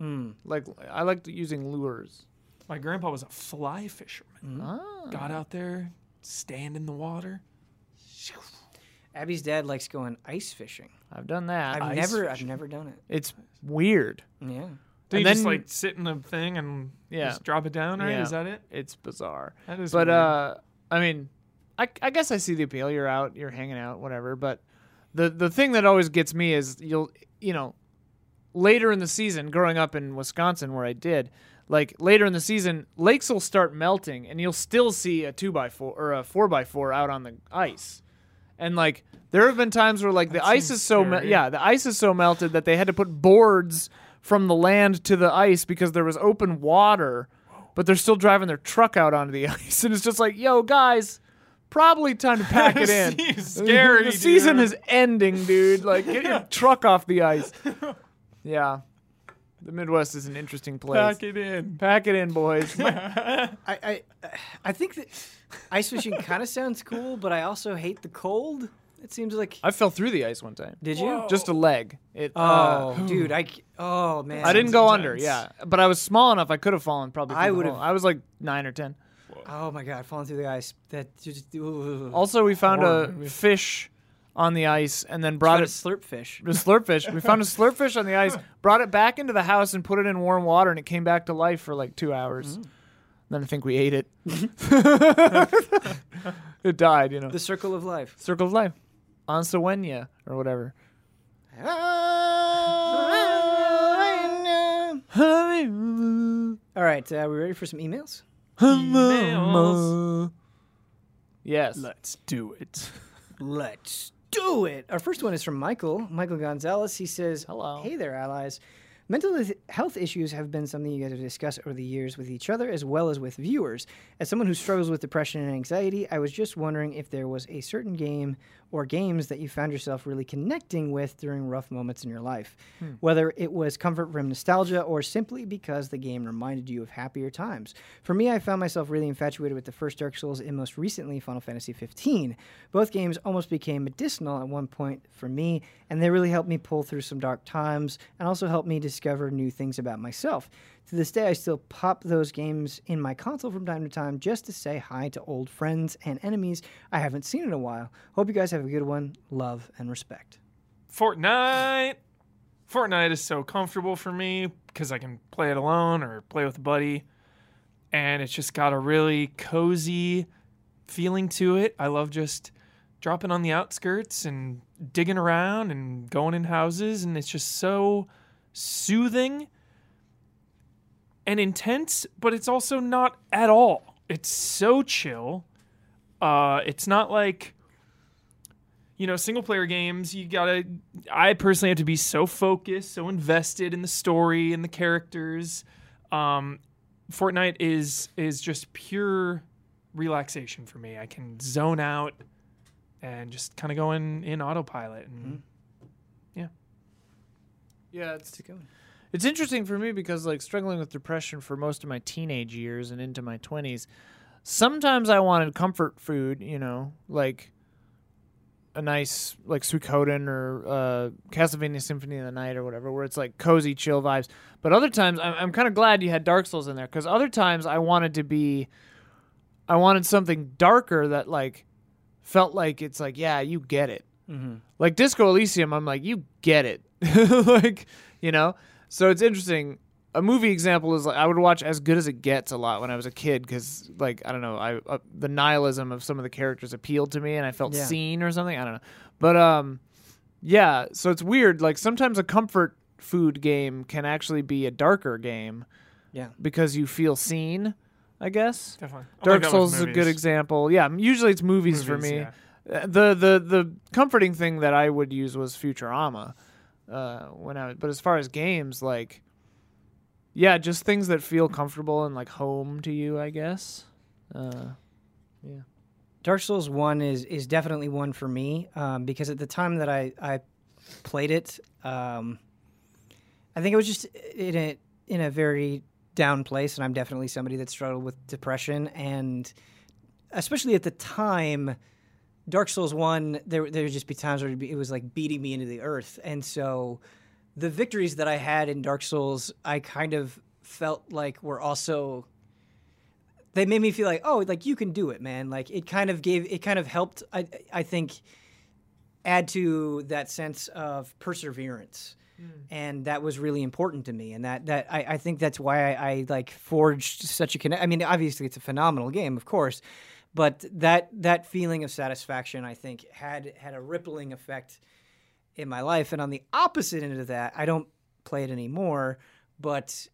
A: Mm.
C: Like I liked using lures.
B: My grandpa was a fly fisherman.
C: Ah.
B: Got out there, stand in the water.
A: Abby's dad likes going ice fishing.
C: I've done that.
A: I've
B: Ice
A: never,
B: fishing.
A: I've never done it.
C: it's weird.
A: Yeah.
B: Do you
C: And
B: just
C: then-
B: like sit in a thing and
C: Yeah.
B: just drop it down, right?
C: Yeah.
B: Is that it?
C: It's bizarre.
B: That is.
C: But
B: weird.
C: uh, I mean, I, I guess I see the appeal. You're out, you're hanging out, whatever. But the the thing that always gets me is you'll you know later in the season, growing up in Wisconsin where I did, like later in the season, lakes will start melting, and you'll still see a two by four or a four by four out on the ice, and like. There have been times where like the ice is so me- yeah the ice is so melted that they had to put boards from the land to the ice because there was open water, but they're still driving their truck out onto the ice, and it's just like, yo, guys, probably time to pack it in.
B: Scary,
C: the season
B: dude.
C: is ending, dude. Like, get your truck off the ice. Yeah, the Midwest is an interesting place.
B: Pack it in.
C: Pack it in, boys.
A: I, I I think that ice fishing kind of sounds cool, but I also hate the cold. It seems like.
C: I fell through the ice one time.
A: Did you?
C: Just a leg. It. uh,
A: Oh, dude, I. Oh man.
C: I didn't go
B: intense.
C: under. Yeah, but I was small enough. I could have fallen. Probably.
A: I would've-
C: I was like nine or ten.
A: Oh my god, falling through the ice. That just. ooh.
C: Also, we found
B: Horror.
C: a fish on the ice and then brought it.
A: to slurp fish.
C: The slurp fish. We found a slurp fish on the ice, brought it back into the house, and put it in warm water, and it came back to life for like two hours. Then I think we ate it. it died, you know.
A: The circle of life.
C: Circle of life. Ansawenya or whatever.
A: All right, uh, we ready for some emails?
B: Emails.
C: Yes.
B: Let's do it.
A: Let's do it. Our first one is from Michael. Michael Gonzalez. He says,
C: Hello.
A: Hey there, allies. Mental health issues have been something you guys have discussed over the years with each other as well as with viewers. As someone who struggles with depression and anxiety, I was just wondering if there was a certain game or games that you found yourself really connecting with during rough moments in your life. Hmm. Whether it was comfort from nostalgia or simply because the game reminded you of happier times. For me, I found myself really infatuated with the first Dark Souls and most recently Final Fantasy 15. Both games almost became medicinal at one point for me, and they really helped me pull through some dark times and also helped me discover new things about myself. To this day, I still pop those games in my console from time to time just to say hi to old friends and enemies I haven't seen in a while. Hope you guys have a good one. Love and respect.
B: Fortnite. Fortnite is so comfortable for me because I can play it alone or play with a buddy. And it's just got a really cozy feeling to it. I love just dropping on the outskirts and digging around and going in houses. And it's just so soothing and intense, but it's also not at all. It's so chill. Uh, it's not like you know, single player games, you gotta. I personally have to be so focused, so invested in the story and the characters. Um, Fortnite is is just pure relaxation for me. I can zone out and just kind of go in in autopilot. And
C: Yeah, Yeah, it's It's interesting for me because like struggling with depression for most of my teenage years and into my 20s, sometimes I wanted comfort food, you know, like a nice like Suikoden or uh, Castlevania Symphony of the Night or whatever, where it's like cozy, chill vibes. But other times, I'm, I'm kind of glad you had Dark Souls in there because other times I wanted to be, I wanted something darker that like felt like it's like yeah, you get it. Like Disco Elysium, I'm like, you get it. like, you know? So it's interesting. A movie example is like I would watch As Good as It Gets a lot when I was a kid because, like, I don't know, I uh, the nihilism of some of the characters appealed to me and I felt
A: Yeah.
C: seen or something. I don't know. But, um, yeah, so it's weird. Like, sometimes a comfort food game can actually be a darker game
A: Yeah.
C: because you feel seen, I guess.
B: definitely,
C: Dark
B: with
C: Souls is a good example. Yeah, usually it's movies, for
B: Movies,
C: me.
B: yeah.
C: Uh, The the the comforting thing that I would use was Futurama. Uh, when I but as far as games, like, yeah, just things that feel comfortable and like home to you, I guess. Uh, yeah.
A: Dark Souls One is is definitely one for me um, because at the time that I I played it, um, I think it was just in a in a very down place, and I'm definitely somebody that struggled with depression, and especially at the time, Dark Souls One, there there would just be times where it'd be, it was like beating me into the earth, and so the victories that I had in Dark Souls, I kind of felt like were also they made me feel like oh like you can do it man. Like it kind of gave it kind of helped i i think add to that sense of perseverance. Hmm. And that was really important to me. And that that i, I think that's why I, I like forged such a connect i mean obviously it's a phenomenal game of course but that that feeling of satisfaction i think had had a rippling effect in my life and on the opposite end of that i don't play it anymore but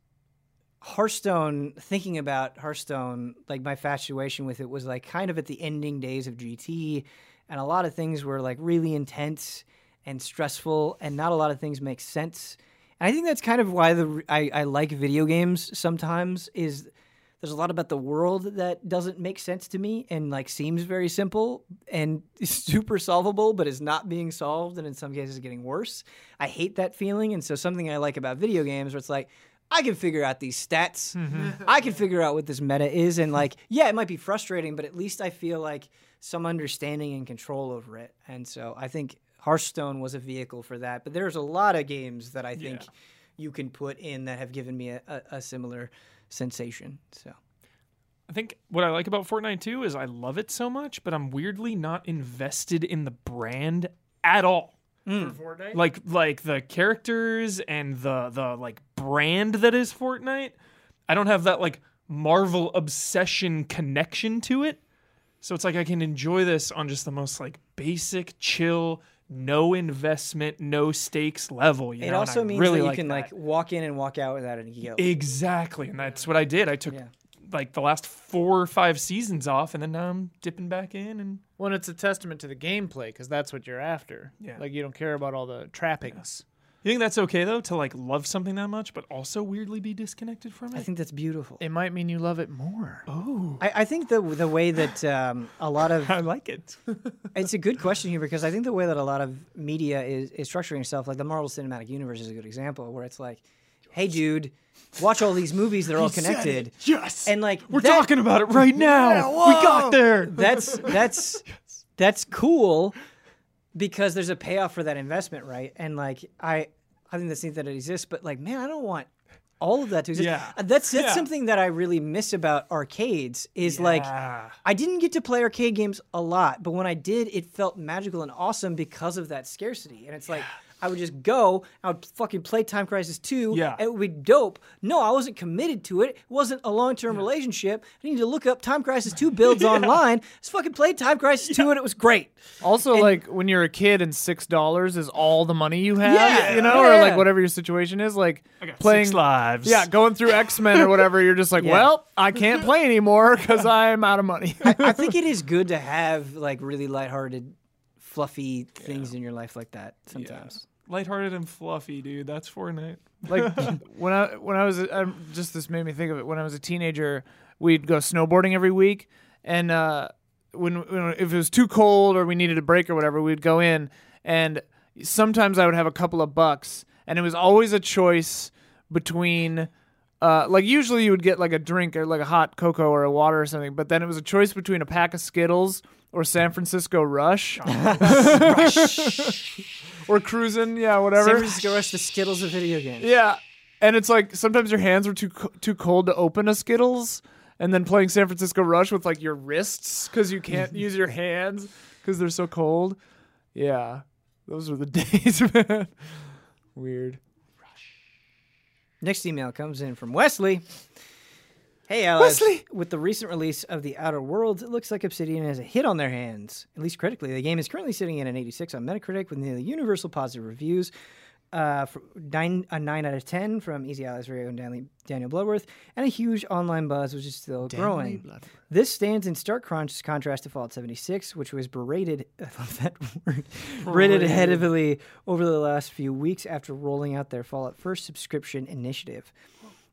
A: Hearthstone, thinking about Hearthstone, like my infatuation with it was like kind of at the ending days of GT, and a lot of things were like really intense and stressful, and not a lot of things make sense. And I think that's kind of why the I, I like video games sometimes is there's a lot about the world that doesn't make sense to me and like seems very simple and super solvable but is not being solved and in some cases getting worse. I hate that feeling and so something I like about video games where it's like I can figure out these stats. Mm-hmm. I can figure out what this meta is and like yeah, it might be frustrating but at least I feel like some understanding and control over it. And so I think Hearthstone was a vehicle for that. But there's a lot of games that I think
B: Yeah.
A: you can put in that have given me a, a, a similar sensation. So
B: I think what I like about Fortnite too is I love it so much, but I'm weirdly not invested in the brand at all. Mm.
C: Fortnite?
B: Like like the characters and the the like brand that is Fortnite. I don't have that like Marvel obsession connection to it. So it's like I can enjoy this on just the most like basic, chill, no investment, no stakes level. You
A: it
B: know?
A: also means
B: really
A: that you
B: like
A: can
B: that.
A: like walk in and walk out without any guilt.
B: Exactly, and that's what I did. I took
A: Yeah.
B: like the last four or five seasons off, and then now I'm dipping back in. And
C: Well, it's a testament to the gameplay because that's what you're after.
B: Yeah.
C: Like you don't care about all the trappings.
B: You think that's okay though to like love something that much, but also weirdly be disconnected from it?
A: I think that's beautiful.
C: It might mean you love it more.
B: oh,
A: I, I think the the way that um, a lot of
B: I like it.
A: it's a good question here because I think the way that a lot of media is, is structuring itself, like the Marvel Cinematic Universe is a good example, where it's like, hey, dude, watch all these movies; they're all connected.
B: yes,
A: And like
B: we're
A: that-
B: talking about it right now. we got there.
A: That's that's that's cool because there's a payoff for that investment, right? And like I I think that's neat that it exists, but like man, I don't want all of that to exist.
B: Yeah.
A: Uh, That's that's
B: Yeah.
A: something that I really miss about arcades is like I didn't get to play arcade games a lot, but when I did, it felt magical and awesome because of that scarcity. And it's like I would just go, I would fucking play Time Crisis 2,
B: Yeah.
A: and it would be dope. No, I wasn't committed to it. It wasn't a long term relationship. I need to look up Time Crisis 2 builds online. Just fucking played Time Crisis 2 and it was great.
C: Also, like when you're a kid and six dollars is all the money you have,
A: Yeah,
C: you know, or like whatever your situation is, like
B: I got
C: playing
B: six lives.
C: Yeah, going through X Men or whatever, you're just like,
A: Yeah.
C: well, I can't play anymore because I'm out of money.
A: I think it is good to have like really lighthearted, fluffy things in your life like that sometimes.
B: Lighthearted and fluffy, dude. That's Fortnite.
C: like when I when I was a, um, just this made me think of it. When I was a teenager, we'd go snowboarding every week, and uh, when, when if it was too cold or we needed a break or whatever, we'd go in, and sometimes I would have a couple of bucks, and it was always a choice between. Uh, like usually you would get like a drink or like a hot cocoa or a water or something, but then it was a choice between a pack of Skittles or San Francisco Rush. Rush, or cruising, yeah, whatever.
A: San Francisco Rush, the Skittles of video games.
C: Yeah, and it's like sometimes your hands were too co- too cold to open a Skittles, and then playing San Francisco Rush with like your wrists because you can't use your hands because they're so cold. Yeah, those were the days, man. Weird.
A: Next email comes in from Wesley. Hey, Allies.
C: Wesley!
A: With the recent release of The Outer Worlds, it looks like Obsidian has a hit on their hands, at least critically. The game is currently sitting at an 86 on Metacritic with nearly universal positive reviews. Uh, nine, a 9 out of 10 from Easy Allies Radio and Daniel, Daniel Bloodworth, and a huge online buzz, which is still growing. This stands in stark contrast to Fallout 76, which was berated, I love that word, berated heavily over the last few weeks after rolling out their Fallout First subscription initiative.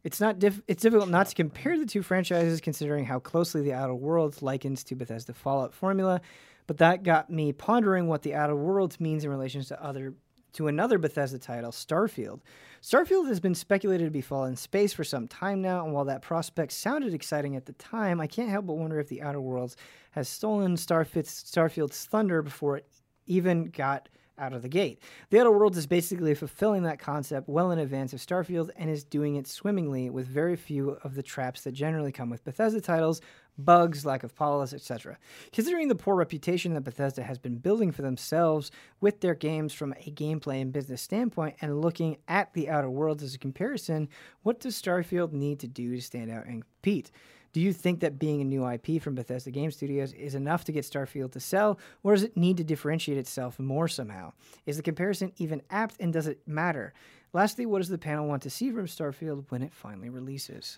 A: It's not diff- it's difficult not to compare the two franchises considering how closely the Outer Worlds likens to Bethesda Fallout formula, but that got me pondering what the Outer Worlds means in relation to other to another Bethesda title, Starfield. Starfield has been speculated to be Fallout in space for some time now, and while that prospect sounded exciting at the time, I can't help but wonder if the Outer Worlds has stolen Starfield's, Starfield's thunder before it even got out of the gate. The Outer Worlds is basically fulfilling that concept well in advance of Starfield and is doing it swimmingly with very few of the traps that generally come with Bethesda titles, bugs, lack of polish, etc. Considering the poor reputation that Bethesda has been building for themselves with their games from a gameplay and business standpoint and looking at the Outer Worlds as a comparison, what does Starfield need to do to stand out and compete? Do you think that being a new IP from Bethesda Game Studios is enough to get Starfield to sell, or does it need to differentiate itself more somehow? Is the comparison even apt, and does it matter? Lastly, what does the panel want to see from Starfield when it finally releases?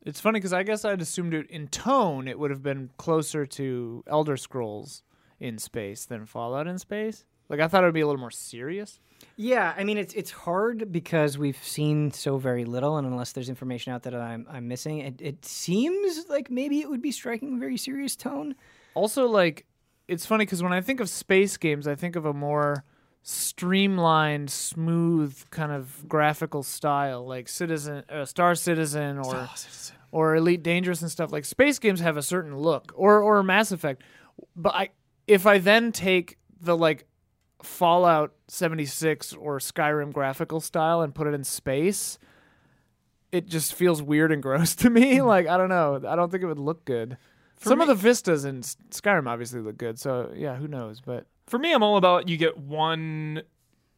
C: It's funny because I guess I'd assumed it in tone it would have been closer to Elder Scrolls in space than Fallout in space. Like I thought it would be a little more serious.
A: Yeah, I mean it's it's hard because we've seen so very little, and unless there's information out that I'm I'm missing, it, it seems like maybe it would be striking a very serious tone.
C: Also, like it's funny because when I think of space games, I think of a more streamlined, smooth kind of graphical style, like Citizen, uh, Star Citizen, or or Elite Dangerous and stuff. Like space games have a certain look, or or Mass Effect. But I, if I then take the like Fallout 76 or Skyrim graphical style and put it in space, it just feels weird and gross to me. Hmm. like I don't know, I don't think it would look good. Some of the vistas in Skyrim obviously look good, so yeah, who knows? But
B: For me, I'm all about you get one,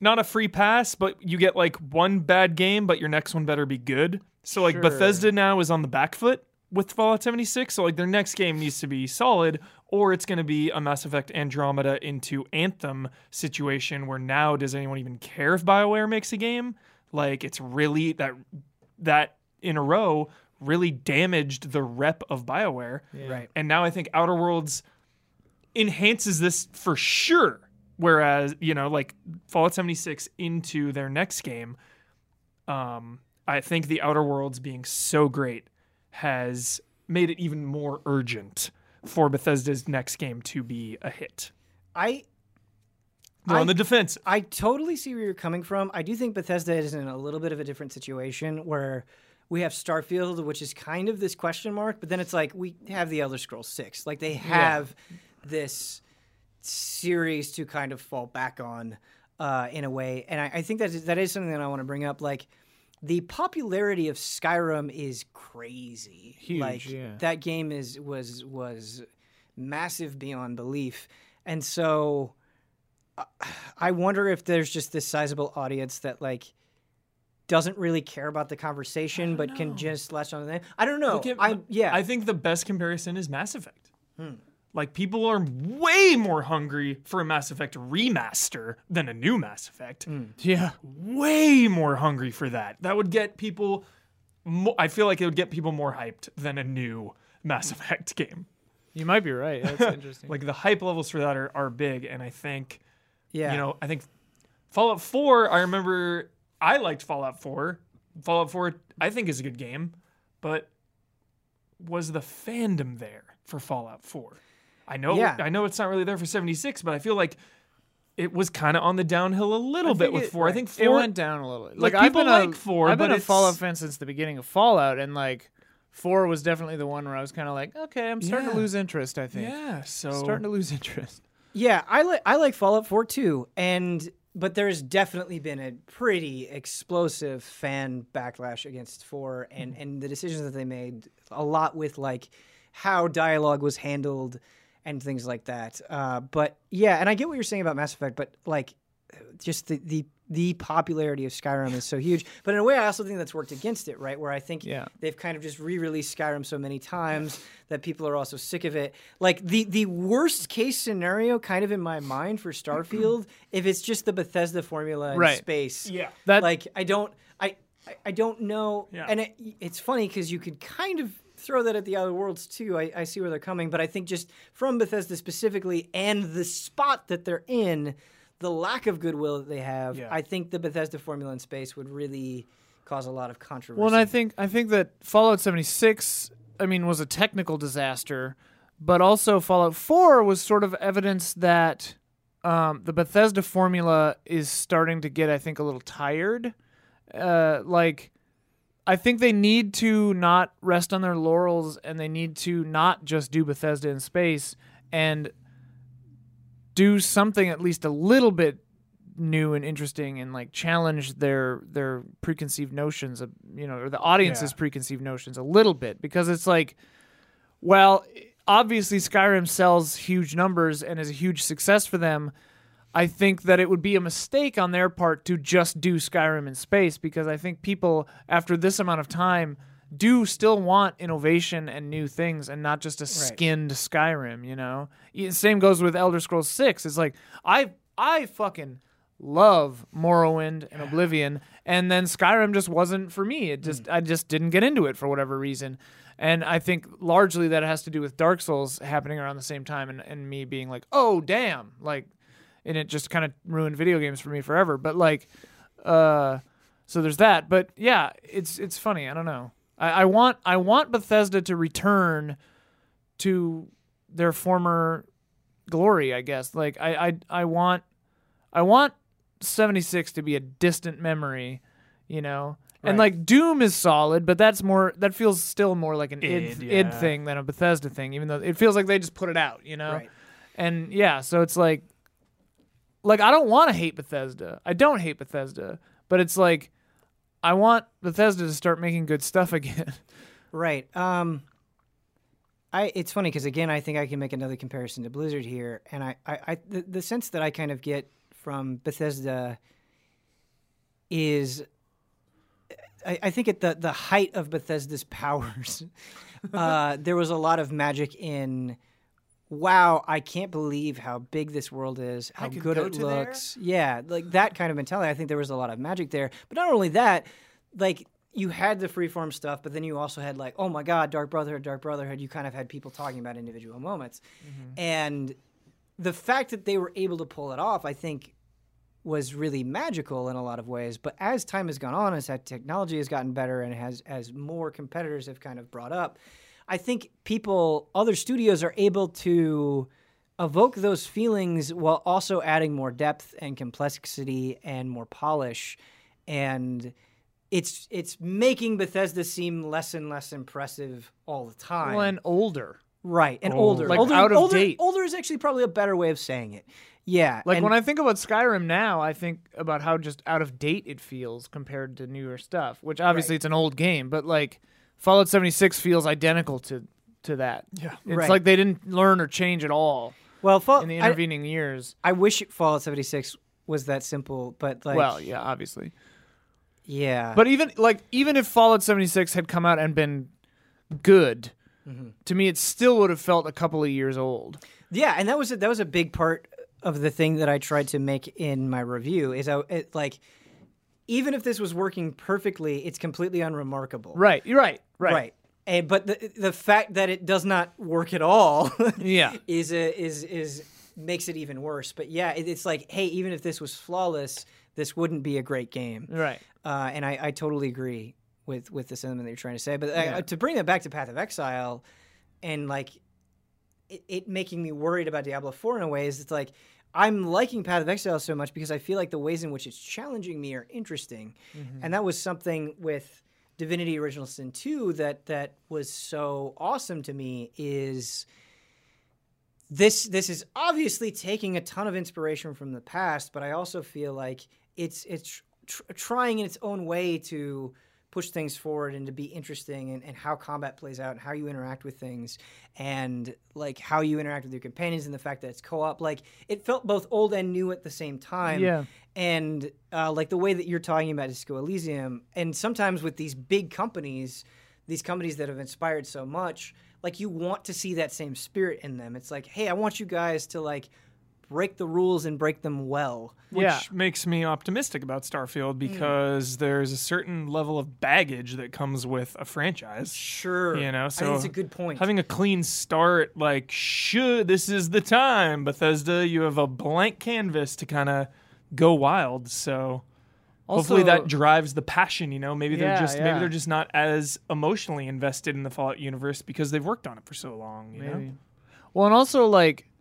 B: not a free pass, but you get like one bad game, but your next one better be good. So like
C: Sure.
B: Bethesda now is on the back foot with Fallout 76. So like their next game needs to be solid, or it's going to be a Mass Effect Andromeda into Anthem situation where now does anyone even care if BioWare makes a game? Like it's really that that in a row really damaged the rep of BioWare.
A: Right.
B: And now I think Outer Worlds enhances this for sure. Whereas, you know, like Fallout 76 into their next game, um, I think the Outer Worlds being so great has made it even more urgent for Bethesda's next game to be a hit.
A: I
B: They're
A: I-
B: on the defense.
A: I totally see where you're coming from. I do think Bethesda is in a little bit of a different situation where we have Starfield, which is kind of this question mark, but then it's like we have the Elder Scrolls Six. Like they have this series to kind of fall back on uh, in a way, and I, I think that is, that is something that I want to bring up. Like the popularity of Skyrim is crazy.
C: Huge,
A: Like
C: yeah.
A: that game is was was massive beyond belief, and so. I wonder if there's just this sizable audience that like doesn't really care about the conversation, but can just latch on to that. I don't know.
B: At-
A: I yeah.
B: I think the best comparison is Mass Effect.
A: Hmm.
B: Like people are way more hungry for a Mass Effect remaster than a new Mass Effect.
A: Hmm.
C: yeah,
B: way more hungry for that. That would get people. Mo- I feel like it would get people more hyped than a new Mass Effect game.
C: you might be right. That's interesting.
B: Like the hype levels for that are, are big, and I think
A: yeah.
B: you know I think Fallout 4. I remember I liked Fallout 4. Fallout 4 I think is a good game, but was the fandom there for Fallout 4? I know
A: Yeah.
B: I know it's not really there for 76, but I feel like it was kind of on the downhill a little bit
C: think
B: with
C: it-
B: 4. I think 4
C: it went down a little.
B: Like,
C: I've
B: people
C: been a-
B: like 4,
C: I've been a Fallout fan since the beginning of Fallout, and like four was definitely the one where I was kind of like, okay, I'm starting
B: Yeah.
C: to lose interest. I think.
B: Yeah, so
C: starting to lose interest.
A: Yeah, I like I like Fallout 4 too, and but there's definitely been a pretty explosive fan backlash against 4 and mm. and the decisions that they made a lot with like how dialogue was handled and things like that. Uh, but yeah, and I get what you're saying about Mass Effect, but like just the the the popularity of Skyrim is so huge. But in a way, I also think that's worked against it, right? Where I think
C: Yeah.
A: they've kind of just re-released Skyrim so many times that people are also sick of it. Like the the worst case scenario, kind of in my mind for Starfield, if it's just the Bethesda formula in
C: Right.
A: space.
B: Yeah.
C: That
A: like I don't I I- I don't know.
B: Yeah.
A: And it, it's funny because you could kind of throw that at the Outer Worlds too. I, I see where they're coming, but I think just from Bethesda specifically and the spot that they're in, the lack of goodwill that they have,
B: Yeah.
A: I think the Bethesda formula in space would really cause a lot of controversy.
C: Well, and I think I think that Fallout 76, I mean, was a technical disaster, but also Fallout 4 was sort of evidence that um, the Bethesda formula is starting to get, I think, a little tired. Uh, like, I think they need to not rest on their laurels, and they need to not just do Bethesda in space and do something at least a little bit new and interesting and like challenge their their preconceived notions of you know or the audience's
B: Yeah.
C: preconceived notions a little bit because it's like well obviously Skyrim sells huge numbers and is a huge success for them I think that it would be a mistake on their part to just do Skyrim in space because I think people after this amount of time do still want innovation and new things and not just a skinned Skyrim, you know. Same goes with Elder Scrolls 6. It's like I I fucking love Morrowind and Oblivion and then Skyrim just wasn't for me. It just hmm. I just didn't get into it for whatever reason. And I think largely that has to do with Dark Souls happening around the same time and, and me being like, "Oh, damn." Like and it just kind of ruined video games for me forever. But like, uh, so there's that. But yeah, it's it's funny. I don't know. I, I want I want Bethesda to return to their former glory. I guess. Like I I I want I want 76 to be a distant memory. You know. And like Doom is solid, but that's more that feels still more like an id,
B: Id,
C: id thing than a Bethesda thing, even though it feels like they just put it out, you know?
A: Right.
C: And yeah, so it's like like I don't want to hate Bethesda. I don't hate Bethesda, but it's like I want Bethesda to start making good stuff again.
A: Right. Um, I it's funny because again, I think I can make another comparison to Blizzard here, and I, I, I the, the sense that I kind of get from Bethesda is, I, I think at the the height of Bethesda's powers, uh, there was a lot of magic in. Wow, I can't believe how big this world is, how good
C: go
A: it
C: to there?
A: looks. Yeah, like that kind of mentality. I think there was a lot of magic there. But not only that, like you had the freeform stuff, but then you also had like, oh my god, Dark Brotherhood, Dark Brotherhood. You kind of had people talking about individual moments, mm-hmm. and the fact that they were able to pull it off, I think, was really magical in a lot of ways. But as time has gone on, as that technology has gotten better, and has as more competitors have kind of brought up, I think people, other studios, are able to evoke those feelings while also adding more depth and complexity and more polish and it's it's making Bethesda seem less and less impressive all the time.
C: well, and older.
A: right, and
B: Old.
A: older.
C: Like
A: older,
C: out of
A: older,
C: date.
A: Older is actually probably a better way of saying it. Yeah.
C: Like
A: and-
C: when I think about Skyrim now, I think about how just out of date it feels compared to newer stuff, which obviously
A: Right.
C: it's an old game, but like Fallout 76 feels identical to to that.
B: Yeah.
C: It's
A: Right.
C: like they didn't learn or change at all
A: well, Fall,
C: in the
A: I,
C: intervening years.
A: I wish Fallout 76 was that simple, but like
C: well, yeah, obviously.
A: yeah.
C: But even like even if Fallout 76 had come out and been good,
A: Mm-hmm.
C: to me it still would have felt a couple of years old.
A: Yeah, and that was a, that was a big part of the thing that I tried to make in my review is I it, like even if this was working perfectly, it's completely unremarkable.
C: Right. You're right. Right.
A: Right. And, but the the fact that it does not work at all
C: Yeah.
A: is a, is is makes it even worse. But yeah, it, it's like, hey, even if this was flawless, this wouldn't be a great game.
C: Right.
A: Uh, and I, I totally agree with with the sentiment that you're trying to say. But
C: Yeah.
A: uh, to bring that back to Path of Exile, and like it, it making me worried about Diablo 4 in a way is it's like I'm liking Path of Exile so much because I feel like the ways in which it's challenging me are interesting, mm-hmm. and that was something with Divinity Original Sin 2 that that was so awesome to me is this this is obviously taking a ton of inspiration from the past, but I also feel like it's it's tr- trying in its own way to push things forward and to be interesting and, and how combat plays out and how you interact with things and like how you interact with your companions and the fact that it's co-op like it felt both old and new at the same time
C: Yeah.
A: and uh, like the way that you're talking about Disco Elysium, and sometimes with these big companies, these companies that have inspired so much, like you want to see that same spirit in them. It's like, hey, I want you guys to like break the rules and break them well.
B: Which
C: Yeah.
B: makes me optimistic about Starfield hmm. because there's a certain level of baggage that comes with a franchise.
A: Sure,
B: You know, so
A: it's a good point.
B: Having a clean start, like, should this is the time, Bethesda, you have a blank canvas to kind of go wild. So hopefully that drives the passion. You know, maybe they're just
C: yeah.
B: maybe they're just not as emotionally invested in the Fallout universe because they've worked on it for so long. You know,
C: Maybe. Well, and also like s-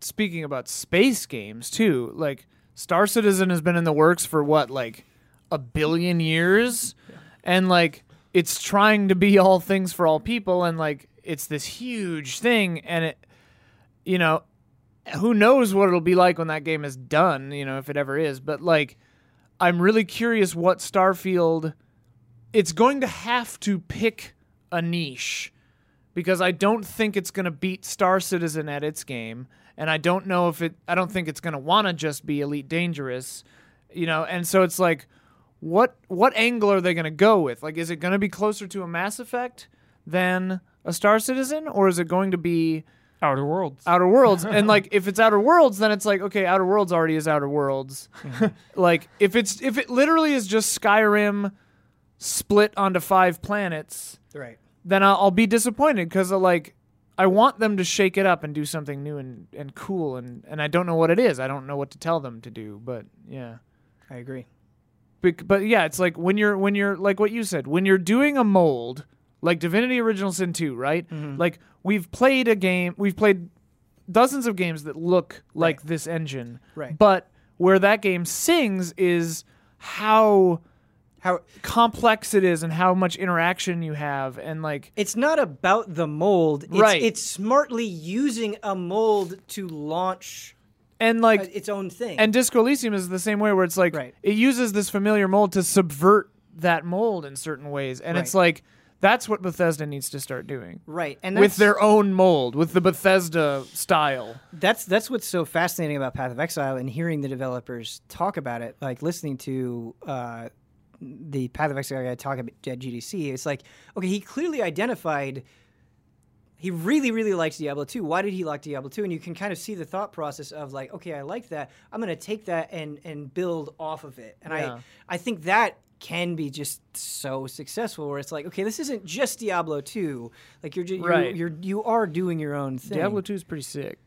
C: speaking about space games too, like Star Citizen has been in the works for what like a billion years, and like it's trying to be all things for all people, and like it's this huge thing, and it, you know, who knows what it'll be like when that game is done, you know, if it ever is, but like. I'm really curious what Starfield it's going to have to pick a niche because I don't think it's going to beat Star Citizen at its game, and I don't know if it. I don't think it's going to want to just be Elite Dangerous, you know. And so it's like, what what angle are they going to go with? Like, is it going to be closer to a Mass Effect than a Star Citizen, or is it going to be
B: Outer Worlds.
C: Outer Worlds? and like, if it's Outer Worlds, then it's like, okay, Outer Worlds already is Outer Worlds. Mm-hmm. like, if it's if it literally is just Skyrim split onto five planets
A: right.
C: then I'll, I'll be disappointed because like I want them to shake it up and do something new and, and cool and, and I don't know what it is. I don't know what to tell them to do, but yeah.
A: I agree.
C: Bec- but yeah, it's like when you're when you're like what you said, when you're doing a mold like Divinity Original Sin 2, right? Mm-hmm. Like we've played a game, we've played dozens of games that look like this engine.
A: Right.
C: But where that game sings is how
A: How
C: complex it is and how much interaction you have and like
A: it's not about the mold. It's,
C: Right.
A: It's smartly using a mold to launch
C: and like
A: its own thing.
C: and Disco Elysium is the same way where it's like
A: Right.
C: it uses this familiar mold to subvert that mold in certain ways and it's like that's what Bethesda needs to start doing.
A: right, and
C: with their own mold, with the Bethesda style.
A: that's that's what's so fascinating about Path of Exile and hearing the developers talk about it, like listening to uh, the Path of Exile guy talk about at GDC. It's like, okay, he clearly identified. He really, really likes Diablo 2. Why did he like Diablo 2? And you can kind of see the thought process of like, okay, I like that. I'm going to take that and and build off of it. And
C: Yeah.
A: I I think that can be just so successful where it's like, okay, this isn't just Diablo 2. Like you're just
C: Right.
A: you're, you're you are doing your own thing.
C: Diablo 2 is pretty sick.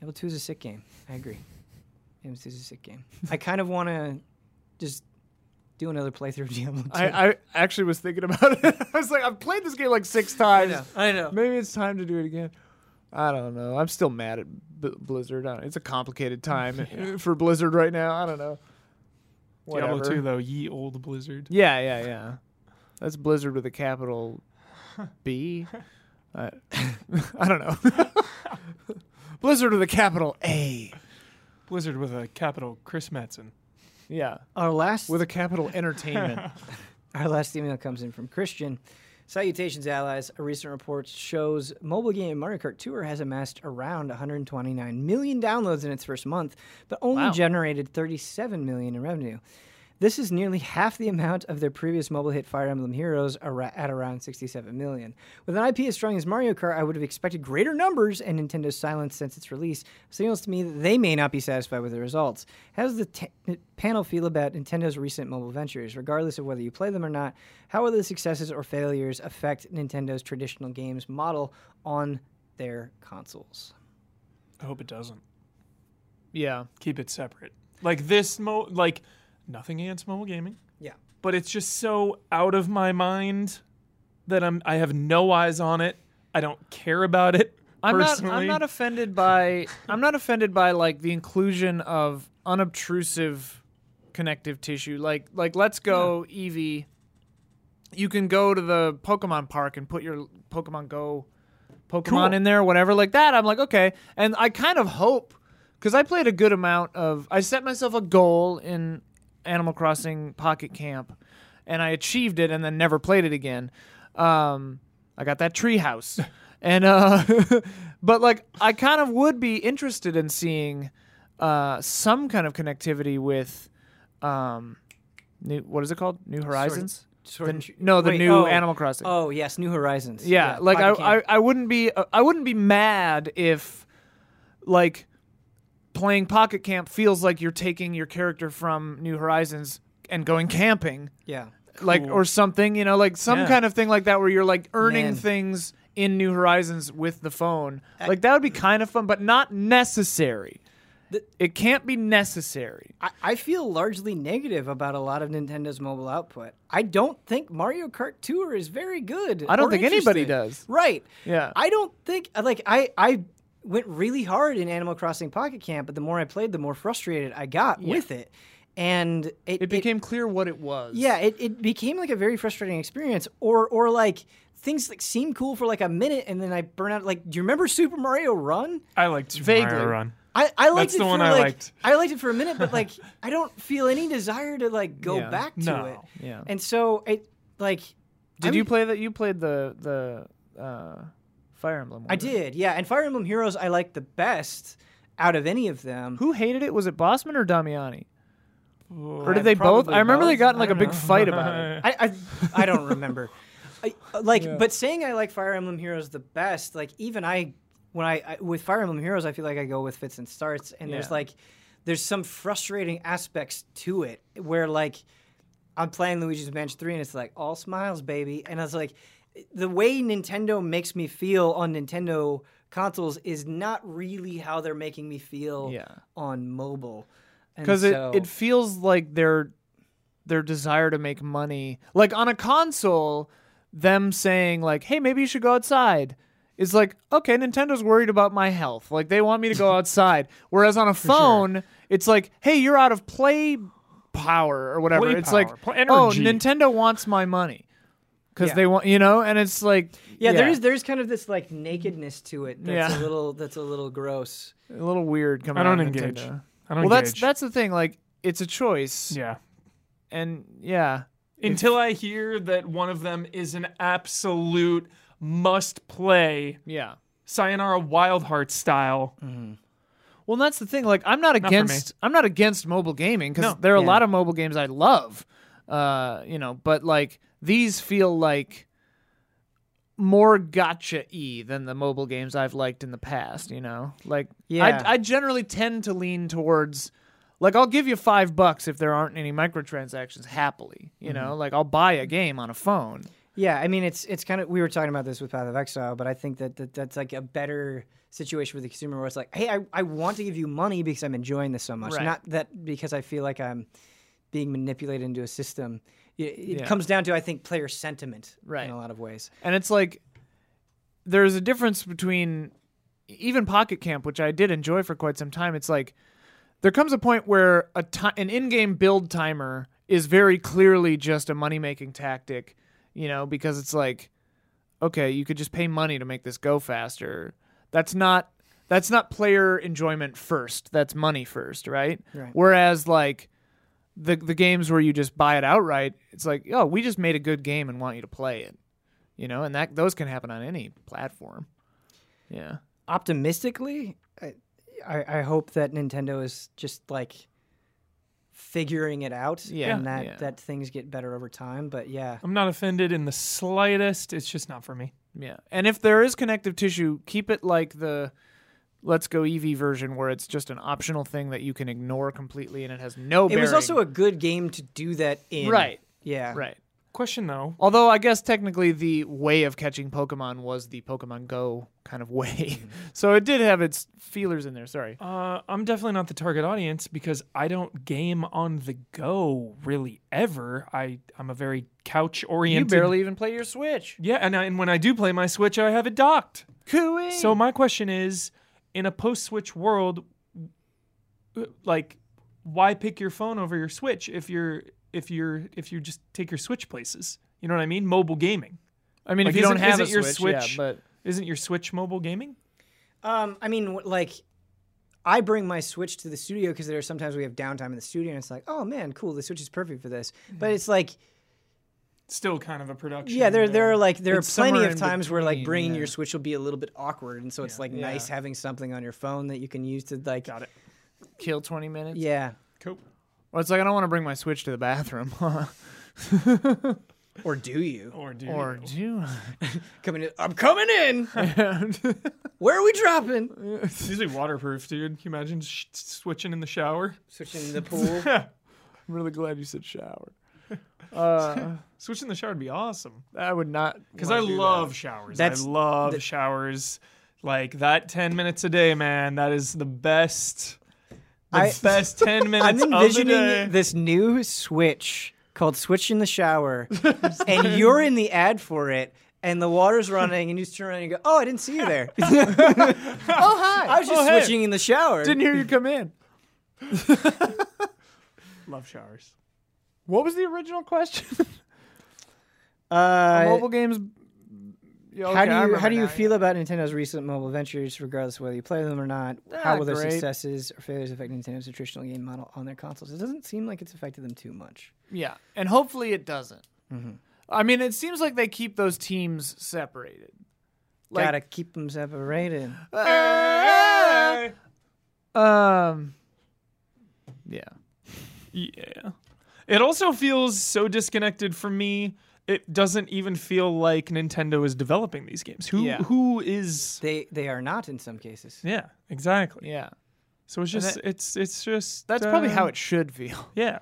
A: Diablo 2 is a sick game. I agree. Diablo 2 is a sick game. I kind of want to just do another playthrough of Diablo 2.
C: I, I actually was thinking about it. I was like, I've played this game like six times.
A: I know.
C: Maybe it's time to do it again. I don't know. I'm still mad at B- Blizzard. I don't- It's a complicated time for Blizzard right now. I don't know.
B: Diablo
C: Whatever.
B: 2 though, ye old Blizzard.
C: Yeah, yeah, yeah. That's Blizzard with a capital B. I, I don't know. Blizzard with a capital A.
B: Blizzard with a capital Chris Metzen.
C: Yeah.
A: Our last
C: With a capital entertainment.
A: Our last email comes in from Christian. Salutations, allies. A recent report shows mobile game Mario Kart Tour has amassed around 129 million downloads in its first month, but only
C: Wow.
A: generated 37 million in revenue. This is nearly half the amount of their previous mobile hit Fire Emblem Heroes at around 67 million. With an IP as strong as Mario Kart, I would have expected greater numbers, and Nintendo's silence since its release signals to me that they may not be satisfied with the results. How does the t- panel feel about Nintendo's recent mobile ventures? Regardless of whether you play them or not, how will the successes or failures affect Nintendo's traditional games model on their consoles?
B: I hope it doesn't.
C: yeah.
B: Keep it separate. Like this mo like nothing against mobile gaming,
A: Yeah.
B: but it's just so out of my mind that I'm I have no eyes on it. I don't care about it.
C: I'm not. I'm not offended by. I'm not offended by like the inclusion of unobtrusive connective tissue. Like like let's go Eevee. You can go to the Pokemon Park and put your Pokemon Go Pokemon
B: Cool.
C: in there, whatever like that. I'm like okay, and I kind of hope because I played a good amount of. I set myself a goal in Animal Crossing Pocket Camp, and I achieved it, and then never played it again. Um, I got that tree house, and uh, but like I kind of would be interested in seeing uh some kind of connectivity with um, new what is it called? New Horizons.
A: Sword
C: The-
A: and Sh-
C: no, the
A: Wait,
C: new
A: oh,
C: Animal Crossing.
A: Oh yes, New Horizons.
C: Yeah, like I, I, I wouldn't be uh, I wouldn't be mad if like playing Pocket Camp feels like you're taking your character from New Horizons and going camping,
A: yeah.
C: like
B: Cool.
C: or something, you know, like some
B: Yeah.
C: kind of thing like that where you're like earning
A: Man.
C: things in New Horizons with the phone. like that would be kind of fun, but not necessary.
A: The-
C: it can't be necessary.
A: I, I feel largely negative about a lot of Nintendo's mobile output. I don't think Mario Kart Tour is very good.
C: I don't think anybody does.
A: Right.
C: Yeah.
A: I don't think like I I went really hard in Animal Crossing Pocket Camp, but the more I played, the more frustrated I got with it, and it,
C: It became clear what it was.
A: yeah, it, it became like a very frustrating experience, or or like things like seem cool for like a minute, and then I burn out. Like, do you remember Super Mario Run?
B: I liked Super
C: Vaguely.
B: Mario Run.
A: I, I liked
B: That's
A: it
B: the
A: for
B: one I
A: like
B: liked.
A: I liked it for a minute, but like I don't feel any desire to like go
C: Yeah.
A: back to
B: No.
A: it.
C: Yeah.
A: And so it like
C: Did
A: I'm-
C: you play that? You played the the uh, Fire Emblem.
A: I did, yeah. And Fire Emblem Heroes I like the best out of any of them.
C: Who hated it? Was it Bosman or Damiani? Or did they both? I remember they got in like a big
A: know.
C: fight about it.
A: I, I I don't remember. I, uh, like,
C: Yeah.
A: but saying I like Fire Emblem Heroes the best, like even I, when I, I with Fire Emblem Heroes, I feel like I go with fits and starts, and there's like, there's some frustrating aspects to it where like, I'm playing Luigi's Mansion 3 and it's like all smiles, baby. And I was like, the way Nintendo makes me feel on Nintendo consoles is not really how they're making me feel
C: Yeah.
A: on mobile.
C: Because
A: so-
C: it, it feels like their their desire to make money like on a console them saying like hey maybe you should go outside is like okay nintendo's worried about my health. Like they want me to go outside. Whereas on a phone it's like hey you're out of play power or whatever.
B: Play
C: it's
B: power,
C: like oh nintendo wants my money because
A: Yeah.
C: they want you know and it's like
A: yeah, there is there's kind of this like nakedness to it that's
C: Yeah.
A: a little that's a little gross.
C: a little weird coming
B: I don't
C: out
B: engage.
C: Nintendo.
B: I don't engage.
C: well that's
B: engage.
C: that's the thing like it's a choice
B: yeah.
C: and yeah
B: Until I hear that one of them is an absolute must play,
C: yeah
B: Sayonara Wild Heart style.
C: Well, that's the thing. Like, I'm not
B: for me.
C: against. I'm not against mobile gaming because
B: No.
C: there are a lot of mobile games I love. Uh, you know, but like these feel like more gotcha y than the mobile games I've liked in the past. You know, like
A: Yeah.
C: I, I generally tend to lean towards. Like I'll give you five bucks if there aren't any microtransactions happily. You mm-hmm. know, like I'll buy a game on a phone.
A: Yeah, I mean it's it's kind of we were talking about this with Path of Exile, but I think that, that that's like a better situation for the consumer where it's like, hey, I, I want to give you money because I'm enjoying this so much,
C: Right.
A: not that because I feel like I'm being manipulated into a system. It, it
C: Yeah.
A: comes down to I think player sentiment
C: Right.
A: in a lot of ways.
C: And it's like there's a difference between even Pocket Camp, which I did enjoy for quite some time. It's like there comes a point where a ti- an in-game build timer is very clearly just a money-making tactic, you know, because it's like okay, you could just pay money to make this go faster. That's not that's not player enjoyment first. That's money first, right?
A: Right.
C: Whereas like the the games where you just buy it outright, it's like, oh, we just made a good game and want you to play it. You know, and that those can happen on any platform. Yeah.
A: Optimistically, I, I, I hope that Nintendo is just like figuring it out
C: Yeah,
A: and that,
C: yeah.
A: that things get better over time. But yeah,
B: I'm not offended in the slightest. It's just not for me.
C: Yeah. And if there is connective tissue, keep it like the Let's Go Eevee version where it's just an optional thing that you can ignore completely and it has no
A: it was
C: bearing.
A: also a good game to do that in.
C: Right.
A: Yeah.
C: Right.
B: Question though.
C: Although I guess technically the way of catching Pokemon was the Pokemon Go kind of way.
A: Mm-hmm.
C: so it did have its feelers in there. Sorry.
B: Uh, I'm definitely not the target audience because I don't game on the go really ever. I I'm a very couch oriented.
C: You
B: oriented.
C: barely even play your Switch.
B: Yeah, and, I, and when I do play my Switch, I have it docked.
C: Cooey.
B: So my question is, in a post-Switch world, uh, like, why pick your phone over your Switch if you're if you're if you just take your Switch places? You know what I mean? Mobile gaming
C: I mean,
B: like,
C: if you don't
B: isn't-
C: have a
B: isn't your
C: Switch, yeah, but
B: isn't your Switch mobile gaming?
A: Um, I mean, like, I bring my Switch to the studio because there are sometimes we have downtime in the studio, and it's like, oh man, cool, the Switch is perfect for this. But it's like,
B: Still kind of a production.
A: yeah, there there
B: uh,
A: are like there are plenty of
C: in
A: times where like bringing
C: yeah.
A: your Switch will be a little bit awkward, and so it's like
C: Yeah.
A: nice having something on your phone that you can use to like,
B: got it.
C: kill 20 minutes.
A: yeah,
B: Cool.
C: Well, it's like I don't want to bring my Switch to the bathroom.
A: or do you
B: Or do
C: or
B: you?
C: do
A: coming in? I'm coming in. Where are we dropping?
B: It's usually waterproof, dude. Can you imagine sh- switching in the shower?
A: Switching in the pool.
C: I'm really glad you said shower. Uh,
B: Switching the shower would be awesome.
C: I would not
B: Because I love
C: that.
B: showers.
A: That's-
B: I love showers. Like that 10 minutes a day, man. That is the best. The
A: I-
B: best 10 minutes of the day.
A: I'm envisioning this new Switch called Switch in the Shower, and you're in the ad for it, and the water's running, and you just turn around and you go, "Oh, I didn't see you there.
C: Oh hi!
A: I was just
C: Oh, hey.
A: switching in the shower."
C: Didn't hear you come in.
B: Love showers.
C: What was the original question?
A: uh,
C: mobile games. Yeah,
A: how
C: okay, I
A: do you how do you
C: now,
A: feel about Nintendo's recent mobile ventures, regardless of whether you play them or not? how
C: Ah,
A: will their
C: great.
A: successes or failures affect Nintendo's traditional game model on their consoles? It doesn't seem like it's affected them too much.
C: Yeah, and hopefully it doesn't.
A: Mm-hmm.
C: I mean, it seems like they keep those teams separated. Like,
A: Gotta keep them separated.
C: um, yeah.
B: Yeah. It also feels so disconnected from me. It doesn't even feel like Nintendo is developing these games. Who
C: Yeah.
B: who is
A: They they are not in some cases.
B: Yeah, exactly.
C: Yeah,
B: So it's just
C: that-
B: it's it's just
C: that's probably
B: uh,
C: how it should feel.
B: Yeah.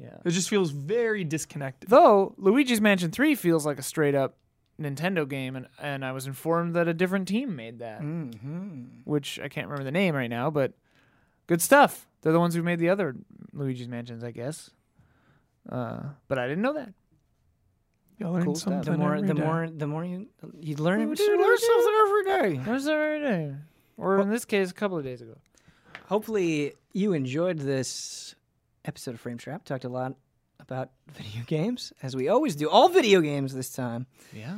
C: Yeah.
B: It just feels very disconnected.
C: Though Luigi's Mansion 3 feels like a straight up Nintendo game, and, and I was informed that a different team made that,
A: Mm-hmm.
C: which I can't remember the name right now, but good stuff. They're the ones who made the other Luigi's Mansions, I guess. Uh, but I didn't know that.
B: You learn
C: Cool stuff.
A: The more,
B: every
A: the
B: day.
A: more, the more you you learn,
C: You
A: you
C: do
A: learn
C: learn
A: something every day.
C: There's that right there. Or in this case, a couple of days ago.
A: Hopefully, you enjoyed this episode of Frame Trap. Talked a lot about video games, as we always do. All video games this time.
C: Yeah.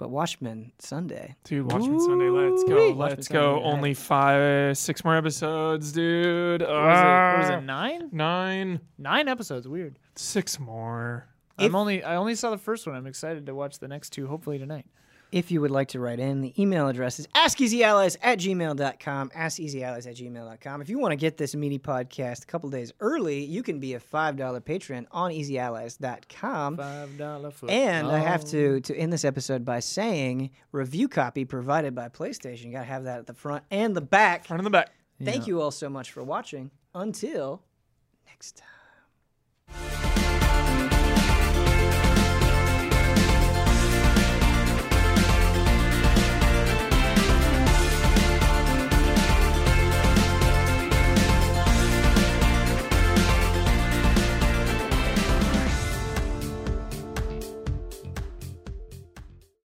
A: But Watchmen Sunday.
B: Dude, Watchmen Sunday, let's go.
A: Ooh-wee.
B: Let's
A: Watchmen
B: go.
A: Sunday.
B: Only five, six more episodes, dude.
C: What was, it, what was
B: Ah.
C: it, nine?
B: Nine,
C: Nine episodes. Weird.
B: six more.
A: If-
C: I'm only I only saw the first one. I'm excited to watch the next two, hopefully tonight.
A: If you would like to write in, the email address is askeasyallies at gmail.com, askeasyallies at gmail.com. If you want to get this mini podcast a couple days early, you can be a $5 patron on easyallies.com.
C: Five dollar foot.
A: And I have to oh. to end this episode by saying review copy provided by PlayStation. You got to have that at the front and the back.
B: Front and the back.
A: Thank you all so much for watching. Until next time.